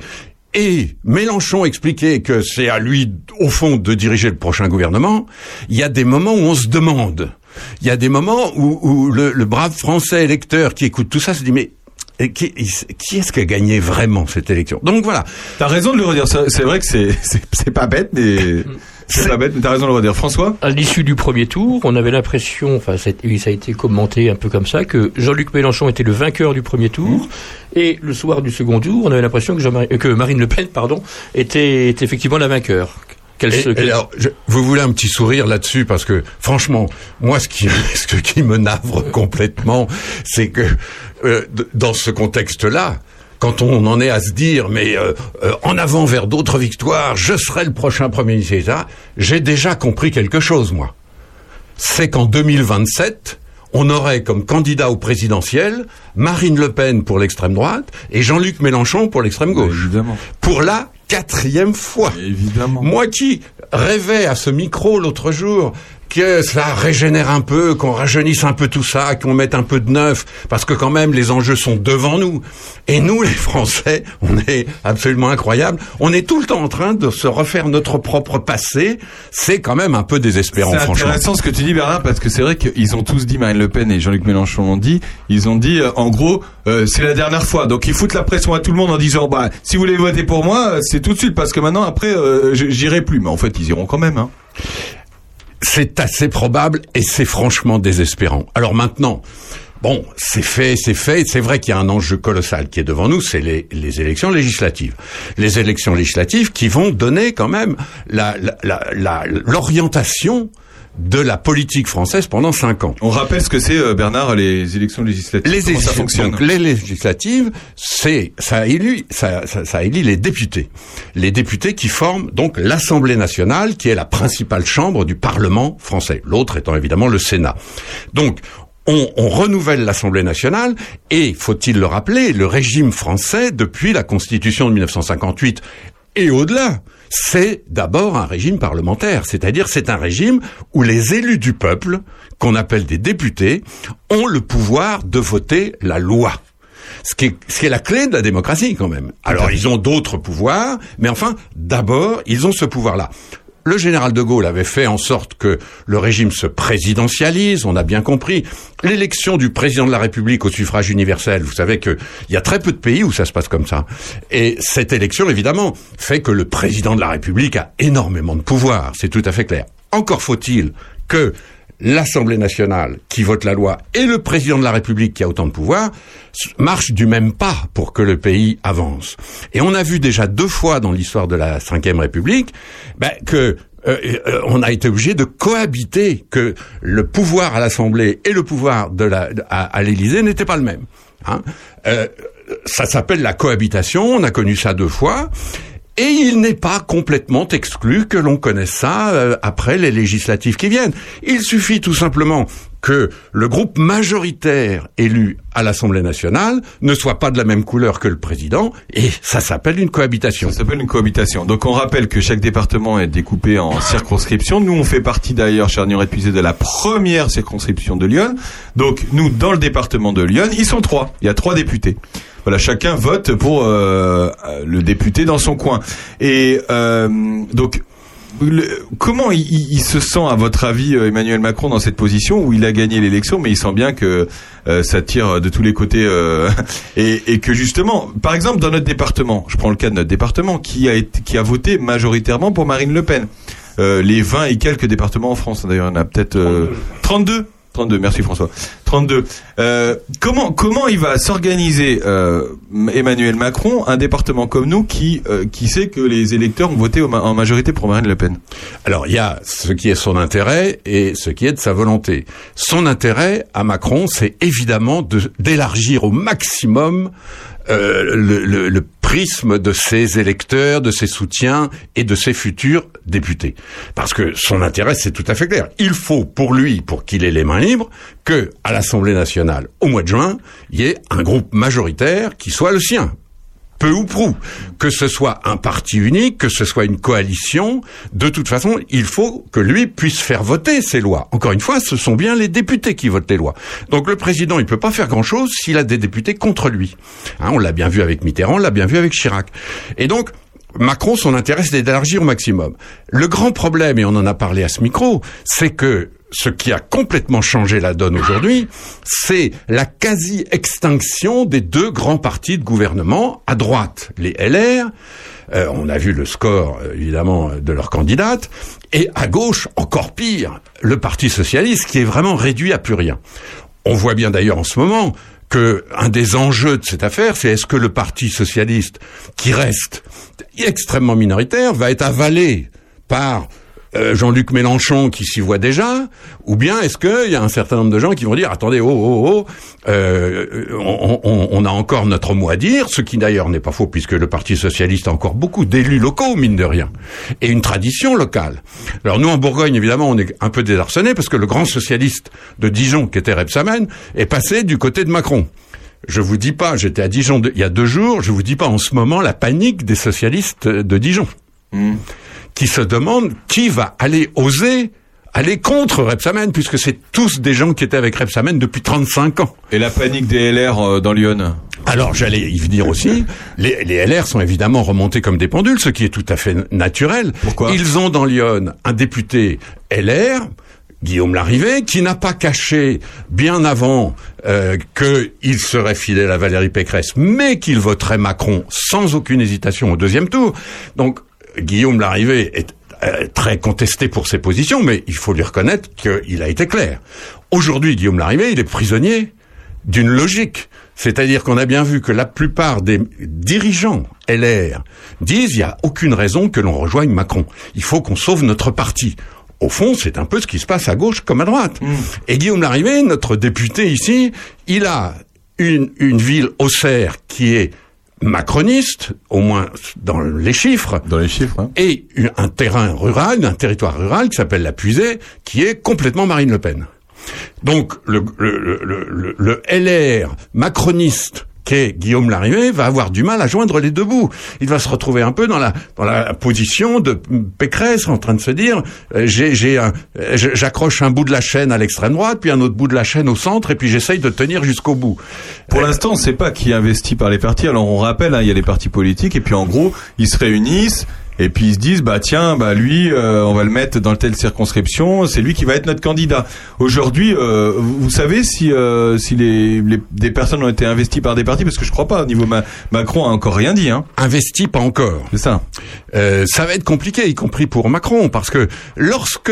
et Mélenchon expliquer que c'est à lui, au fond, de diriger le prochain gouvernement, il y a des moments où on se demande. Il y a des moments où, où le, le brave Français électeur qui écoute tout ça se dit mais et qui, qui est-ce qui a gagné vraiment cette élection? Donc voilà. T'as raison de le redire. C'est vrai que c'est pas bête, mais c'est pas bête. Mais t'as raison de le redire. François? À l'issue du premier tour, on avait l'impression, enfin ça a été- commenté un peu comme ça, que Jean-Luc Mélenchon était le vainqueur du premier tour, et le soir du second tour, on avait l'impression que, euh, que Marine Le Pen, pardon, était, était effectivement la vainqueur. Et- et alors, je- vous voulez un petit sourire là-dessus parce que franchement, moi, ce qui, ce qui me navre complètement, c'est que euh, dans ce contexte-là, quand on en est à se dire, mais euh, euh, en avant vers d'autres victoires, je serai le prochain premier ministre, j'ai déjà compris quelque chose, moi. C'est qu'en 2027, on aurait comme candidat au présidentiel Marine Le Pen pour l'extrême droite et Jean-Luc Mélenchon pour l'extrême gauche. évidemment. Pour la quatrième fois. Évidemment. Moi qui rêvais à ce micro l'autre jour que ça régénère un peu, qu'on rajeunisse un peu tout ça, qu'on mette un peu de neuf, parce que quand même les enjeux sont devant nous. Et nous, les Français, on est absolument incroyables. On est tout le temps en train de se refaire notre propre passé. C'est quand même un peu désespérant, C'est franchement. intéressant ce que tu dis Bernard parce que c'est vrai qu'ils ont tous dit Marine Le Pen et Jean-Luc Mélenchon l'ont dit. Ils ont dit euh, en gros euh, c'est la dernière fois. Donc ils foutent la pression à tout le monde en disant bah si vous voulez voter pour moi euh, c'est tout de suite parce que maintenant après euh, j'irai plus. Mais en fait ils iront quand même. Hein. C'est assez probable et c'est franchement désespérant. Alors maintenant, bon, c'est fait, c'est fait. C'est vrai qu'il y a un enjeu colossal qui est devant nous, c'est les, élections législatives. Les élections législatives qui vont donner quand même l'orientation de la politique française pendant cinq ans. On rappelle ce que c'est euh, Bernard les élections législatives. Les, Comment ça élections- fonctionne donc, les législatives, c'est ça élit, ça, ça, ça élit les députés, les députés qui forment donc l'Assemblée nationale, qui est la principale chambre du Parlement français. L'autre étant évidemment le Sénat. Donc on, on renouvelle l'Assemblée nationale et, faut-il le rappeler, le régime français depuis la Constitution de 1958 et au-delà, c'est d'abord un régime parlementaire, c'est-à-dire c'est un régime où les élus du peuple, qu'on appelle des députés, ont le pouvoir de voter la loi. Ce qui, est, ce qui est la clé de la démocratie quand même. Alors ils ont d'autres pouvoirs, mais enfin, d'abord, ils ont ce pouvoir-là. Le général de Gaulle avait fait en sorte que le régime se présidentialise, on a bien compris. L'élection du président de la République au suffrage universel, vous savez qu'il y a très peu de pays où ça se passe comme ça. Et cette élection, évidemment, fait que le président de la République a énormément de pouvoir, c'est tout à fait clair. Encore faut-il que l'Assemblée nationale qui vote la loi et le président de la République qui a autant de pouvoir marchent du même pas pour que le pays avance. Et on a vu déjà deux fois dans l'histoire de la Ve République ben, que euh, euh, on a été obligé de cohabiter, que le pouvoir à l'Assemblée et le pouvoir de la, à, à l'Élysée n'étaient pas le même. Hein. Euh, ça s'appelle la cohabitation, on a connu ça deux fois. Et il n'est pas complètement exclu que l'on connaisse ça euh, après les législatives qui viennent. Il suffit tout simplement que le groupe majoritaire élu à l'Assemblée nationale ne soit pas de la même couleur que le président, et ça s'appelle une cohabitation. Ça s'appelle une cohabitation. Donc on rappelle que chaque département est découpé en circonscriptions. Nous on fait partie d'ailleurs, cher Nure épuisé, de la première circonscription de Lyon. Donc nous, dans le département de Lyon, ils sont trois. Il y a trois députés. Voilà, chacun vote pour euh, euh, le député dans son coin. Et euh, donc le- comment il, se sent, à votre avis, euh, Emmanuel Macron, dans cette position où il a gagné l'élection, mais il sent bien que euh, ça tire de tous les côtés euh, et, et que justement, par exemple, dans notre département, je prends le cas de notre département, qui a été, qui a voté majoritairement pour Marine Le Pen. Euh, les 20 et quelques départements en France, d'ailleurs, il y en a peut-être euh, 32. 32, merci François. 32. Euh, comment comment il va s'organiser euh, Emmanuel Macron, un département comme nous qui euh, qui sait que les électeurs ont voté en majorité pour Marine Le Pen? Alors, il y a ce qui est son intérêt et ce qui est de sa volonté. Son intérêt à Macron, c'est évidemment de- d'élargir au maximum euh, le, le- le prisme de ses électeurs, de ses soutiens et de ses futurs députés. Parce que son intérêt, c'est tout à fait clair. Il faut pour lui, pour qu'il ait les mains libres, que à l'Assemblée nationale, au mois de juin, il y ait un groupe majoritaire qui soit le sien peu ou prou, que ce soit un parti unique, que ce soit une coalition, de toute façon, il faut que lui puisse faire voter ces lois. Encore une fois, ce sont bien les députés qui votent les lois. Donc le président, il peut pas faire grand-chose s'il a des députés contre lui. Hein, on l'a bien vu avec Mitterrand, on l'a bien vu avec Chirac. Et donc, Macron, son intérêt, c'est d'élargir au maximum. Le grand problème, et on en a parlé à ce micro, c'est que ce qui a complètement changé la donne aujourd'hui, c'est la quasi-extinction des deux grands partis de gouvernement. À droite, les LR, euh, on a vu le score, euh, évidemment, de leur candidate, et à gauche, encore pire, le Parti socialiste, qui est vraiment réduit à plus rien. On voit bien d'ailleurs en ce moment que un des enjeux de cette affaire, c'est est-ce que le Parti socialiste, qui reste extrêmement minoritaire, va être avalé par euh, Jean-Luc Mélenchon qui s'y voit déjà, ou bien est-ce qu'il y a un certain nombre de gens qui vont dire attendez oh oh oh euh, on, on- on a encore notre mot à dire, ce qui d'ailleurs n'est pas faux puisque le Parti socialiste a encore beaucoup d'élus locaux mine de rien et une tradition locale. Alors nous en Bourgogne évidemment on est un peu désarçonnés parce que le grand socialiste de Dijon qui était Rebsamen est passé du côté de Macron. Je vous dis pas, j'étais à Dijon il y a deux jours, je vous dis pas en ce moment la panique des socialistes de Dijon qui se demandent qui va aller oser aller contre Repsamen, puisque c'est tous des gens qui étaient avec Repsamen depuis 35 ans. Et la panique des LR euh, dans Lyon Alors j'allais y venir aussi. Les, les LR sont évidemment remontés comme des pendules, ce qui est tout à fait naturel. Pourquoi? Ils ont dans Lyon un député LR, Guillaume Larrivé, qui n'a pas caché bien avant euh, qu'il serait fidèle à Valérie Pécresse, mais qu'il voterait Macron sans aucune hésitation au deuxième tour. Donc Guillaume Larrivé est euh, très contesté pour ses positions, mais il faut lui reconnaître qu'il a été clair. Aujourd'hui, Guillaume Larrivé, il est prisonnier d'une logique. C'est-à-dire qu'on a bien vu que la plupart des dirigeants LR disent il n'y a aucune raison que l'on rejoigne Macron. Il faut qu'on sauve notre parti. Au fond, c'est un peu ce qui se passe à gauche comme à droite. Et Guillaume Larrivé, notre député ici, il a une, une ville Auxerre qui est macroniste, au moins dans les chiffres. Dans les chiffres. hein. Et un terrain rural, un territoire rural qui s'appelle la Puisée, qui est complètement Marine Le Pen. Donc le, le, le, le, le LR macroniste qu'est Guillaume Larrivé va avoir du mal à joindre les deux bouts. Il va se retrouver un peu dans la dans la position de Pécresse en train de se dire euh, euh, j'accroche un bout de la chaîne à l'extrême droite puis un autre bout de la chaîne au centre et puis j'essaye de tenir jusqu'au bout. Pour l'instant, on ne sait pas qui investit par les partis. Alors on rappelle, hein, il y a les partis politiques et puis en gros, ils se réunissent et puis ils se disent bah tiens, bah lui, euh, on va le mettre dans telle circonscription, c'est lui qui va être notre candidat. Aujourd'hui, euh, vous savez si euh, si les, les- des personnes ont été investies par des partis? Parce que je crois pas. Au niveau Ma- Macron a encore rien dit. Hein. Investi pas encore. C'est ça. Euh, ça va être compliqué, y compris pour Macron, parce que lorsque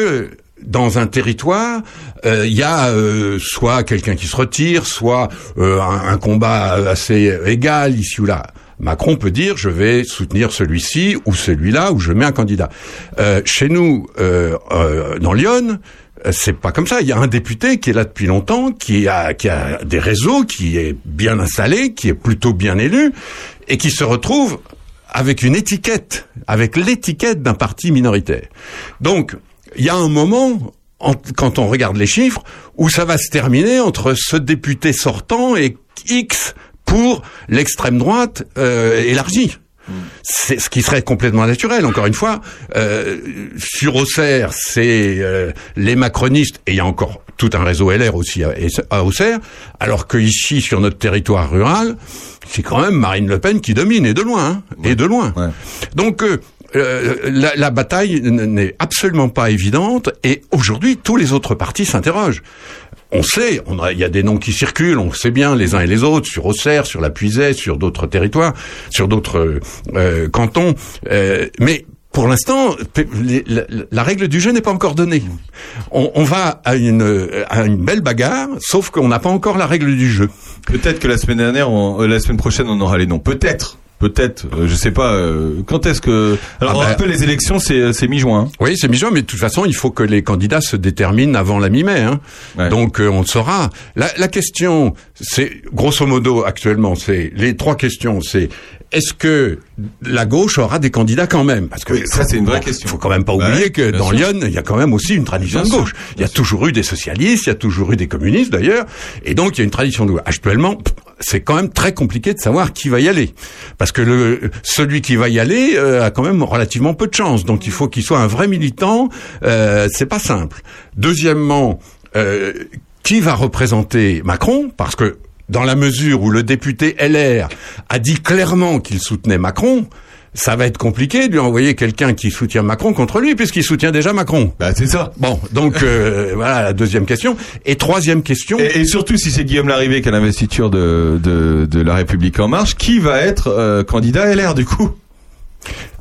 dans un territoire, euh, il y a euh, soit quelqu'un qui se retire, soit euh, un, un combat assez égal ici ou là. Macron peut dire je vais soutenir celui-ci ou celui-là ou je mets un candidat. Euh, chez nous, euh, euh, dans Lyon, euh, c'est pas comme ça. Il y a un député qui est là depuis longtemps, qui a, qui a des réseaux, qui est bien installé, qui est plutôt bien élu, et qui se retrouve avec une étiquette, avec l'étiquette d'un parti minoritaire. Donc, il y a un moment, en- quand on regarde les chiffres, où ça va se terminer entre ce député sortant et X pour l'extrême droite euh, élargie. C'est ce qui serait complètement naturel. Encore une fois, euh, sur Auxerre, c'est euh, les macronistes et il y a encore tout un réseau LR aussi à, à Auxerre, alors que ici, sur notre territoire rural, c'est quand même Marine Le Pen qui domine et de loin, hein, et de loin. Donc euh, euh, la, la bataille n'est absolument pas évidente et aujourd'hui tous les autres partis s'interrogent. On sait, il y a des noms qui circulent, on sait bien les uns et les autres sur Auxerre, sur la Puisaye, sur d'autres territoires, sur d'autres euh, cantons, euh, mais pour l'instant, la, règle du jeu n'est pas encore donnée. On, va à une, belle bagarre, sauf qu'on n'a pas encore la règle du jeu. Peut-être que la semaine dernière, euh, la semaine prochaine, on aura les noms. Peut-être. Peut-être. Euh, je sais pas. euh, quand est-ce que. Alors, Ah on bah- rappelle les élections, c'est c'est mi-juin. hein. Oui, c'est mi-juin, mais de toute façon, il faut que les candidats se déterminent avant la mi-mai. Hein. Donc, euh, on le saura. La, la question, c'est grosso modo actuellement, c'est les trois questions. C'est est-ce que la gauche aura des candidats quand même? Parce que ça, c'est une vraie bon, question. Il faut quand même pas Bah oublier ouais, que dans sûr. Lyon, il y a quand même aussi une tradition Bien de sûr, gauche. Il y a toujours eu des socialistes, il y a toujours eu des communistes d'ailleurs, et donc il y a une tradition de gauche. Actuellement, c'est quand même très compliqué de savoir qui va y aller, parce que le celui qui va y aller euh, a quand même relativement peu de chance. Donc il faut qu'il soit un vrai militant. Euh, c'est pas simple. Deuxièmement, euh, qui va représenter Macron? Parce que dans la mesure où le député LR a dit clairement qu'il soutenait Macron, ça va être compliqué de lui envoyer quelqu'un qui soutient Macron contre lui, puisqu'il soutient déjà Macron. Bah, c'est ça. Bon, donc euh, voilà la deuxième question. Et troisième question. Et, et surtout, si c'est Guillaume Larrivé qui a l'investiture de, de, de La République En Marche, qui va être euh, candidat LR du coup?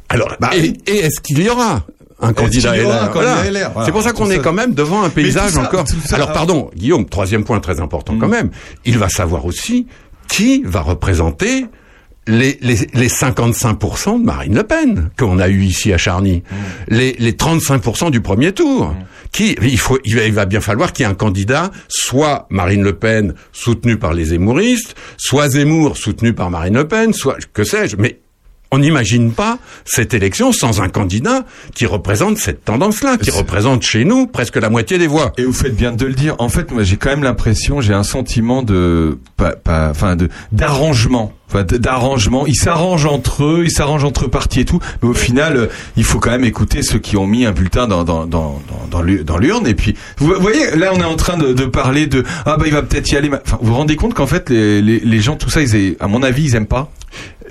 Alors, et, et est-ce qu'il y aura un candidat LR Voilà. LR Voilà. C'est pour ça qu'on est ça. quand même devant un paysage ça- encore. ça- Alors pardon, Guillaume, troisième point très important quand même. Il va savoir aussi qui va représenter les, les, les 55% de Marine Le Pen qu'on a eu ici à Charny, les, les 35% du premier tour. Qui, il, faut, il, va, il va bien falloir qu'il y ait un candidat, soit Marine Le Pen soutenu par les Zémouristes, soit Zemmour soutenu par Marine Le Pen, soit que sais-je. Mais on n'imagine pas cette élection sans un candidat qui représente cette tendance-là, qui représente chez nous presque la moitié des voix. Et vous faites bien de le dire. En fait, moi, j'ai quand même l'impression, j'ai un sentiment de, pas, pas, enfin, de d'arrangement, enfin, d'arrangement. Ils s'arrangent entre eux, ils s'arrangent entre partis et tout. Mais au final, euh, il faut quand même écouter ceux qui ont mis un bulletin dans dans dans dans, dans l'u- dans l'urne. Et puis, vous voyez, là, on est en train de, de parler de, ah bah, il va peut-être y aller. Enfin, vous vous rendez compte qu'en fait, les, les gens, tout ça, ils, à mon avis, ils aiment pas.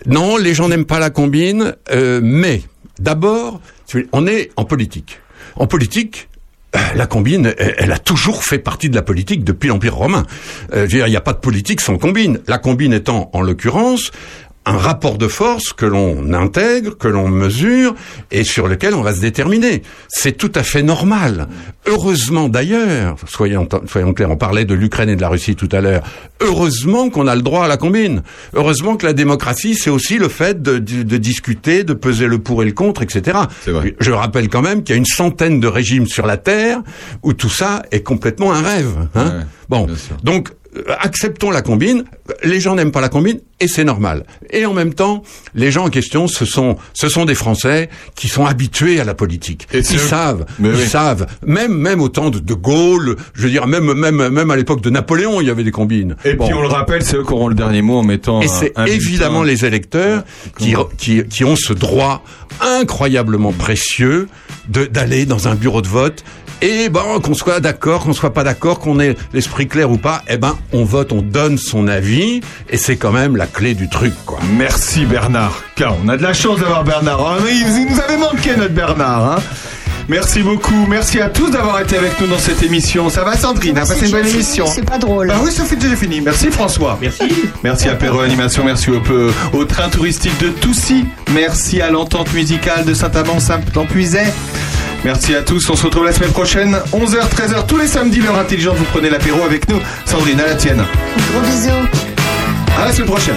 Non, les gens n'aiment pas la combine, euh, mais d'abord, on est en politique. En politique, la combine, elle, elle a toujours fait partie de la politique depuis l'Empire romain. Euh, il n'y a pas de politique sans combine. La combine étant, en l'occurrence, un rapport de force que l'on intègre, que l'on mesure et sur lequel on va se déterminer. C'est tout à fait normal. Heureusement d'ailleurs, soyons, soyons clairs, on parlait de l'Ukraine et de la Russie tout à l'heure. Heureusement qu'on a le droit à la combine. Heureusement que la démocratie, c'est aussi le fait de, de- de discuter, de peser le pour et le contre, etc. Je rappelle quand même qu'il y a une centaine de régimes sur la Terre où tout ça est complètement un rêve. Hein bon, donc acceptons la combine. Les gens n'aiment pas la combine et c'est normal. Et en même temps, les gens en question, ce sont ce sont des Français qui sont habitués à la politique. ils c'est- savent, Mais ils oui. savent. Même même au temps de De Gaulle, je veux dire même même même à l'époque de Napoléon, il y avait des combines. Et puis on le rappelle, c'est eux qui auront le dernier mot en mettant. Et c'est évidemment les électeurs qui, qui, qui ont ce droit incroyablement précieux d'aller dans un bureau de vote et ben qu'on soit d'accord, qu'on soit pas d'accord, qu'on ait l'esprit clair ou pas, eh ben on vote, on donne son avis et c'est quand même la clé du truc quoi. Merci Bernard. Car on a de la chance d'avoir Bernard. hein. Il il nous avait manqué notre Bernard. hein. Merci beaucoup. Merci à tous d'avoir été avec nous dans cette émission. Ça va Sandrine A passé une bonne émission. C'est pas drôle. Bah oui, ça fait déjà fini. Merci François. Merci. Merci à Perro Animation. Merci au, peu- au train touristique de Toussy. Merci à l'entente musicale de Saint-Amand, Saint-Ampuiset. Merci à tous. On se retrouve la semaine prochaine, 11h, 13h, tous les samedis, l'heure intelligente. Vous prenez l'apéro avec nous. Sandrine, à la tienne. Gros bisous. À la semaine prochaine.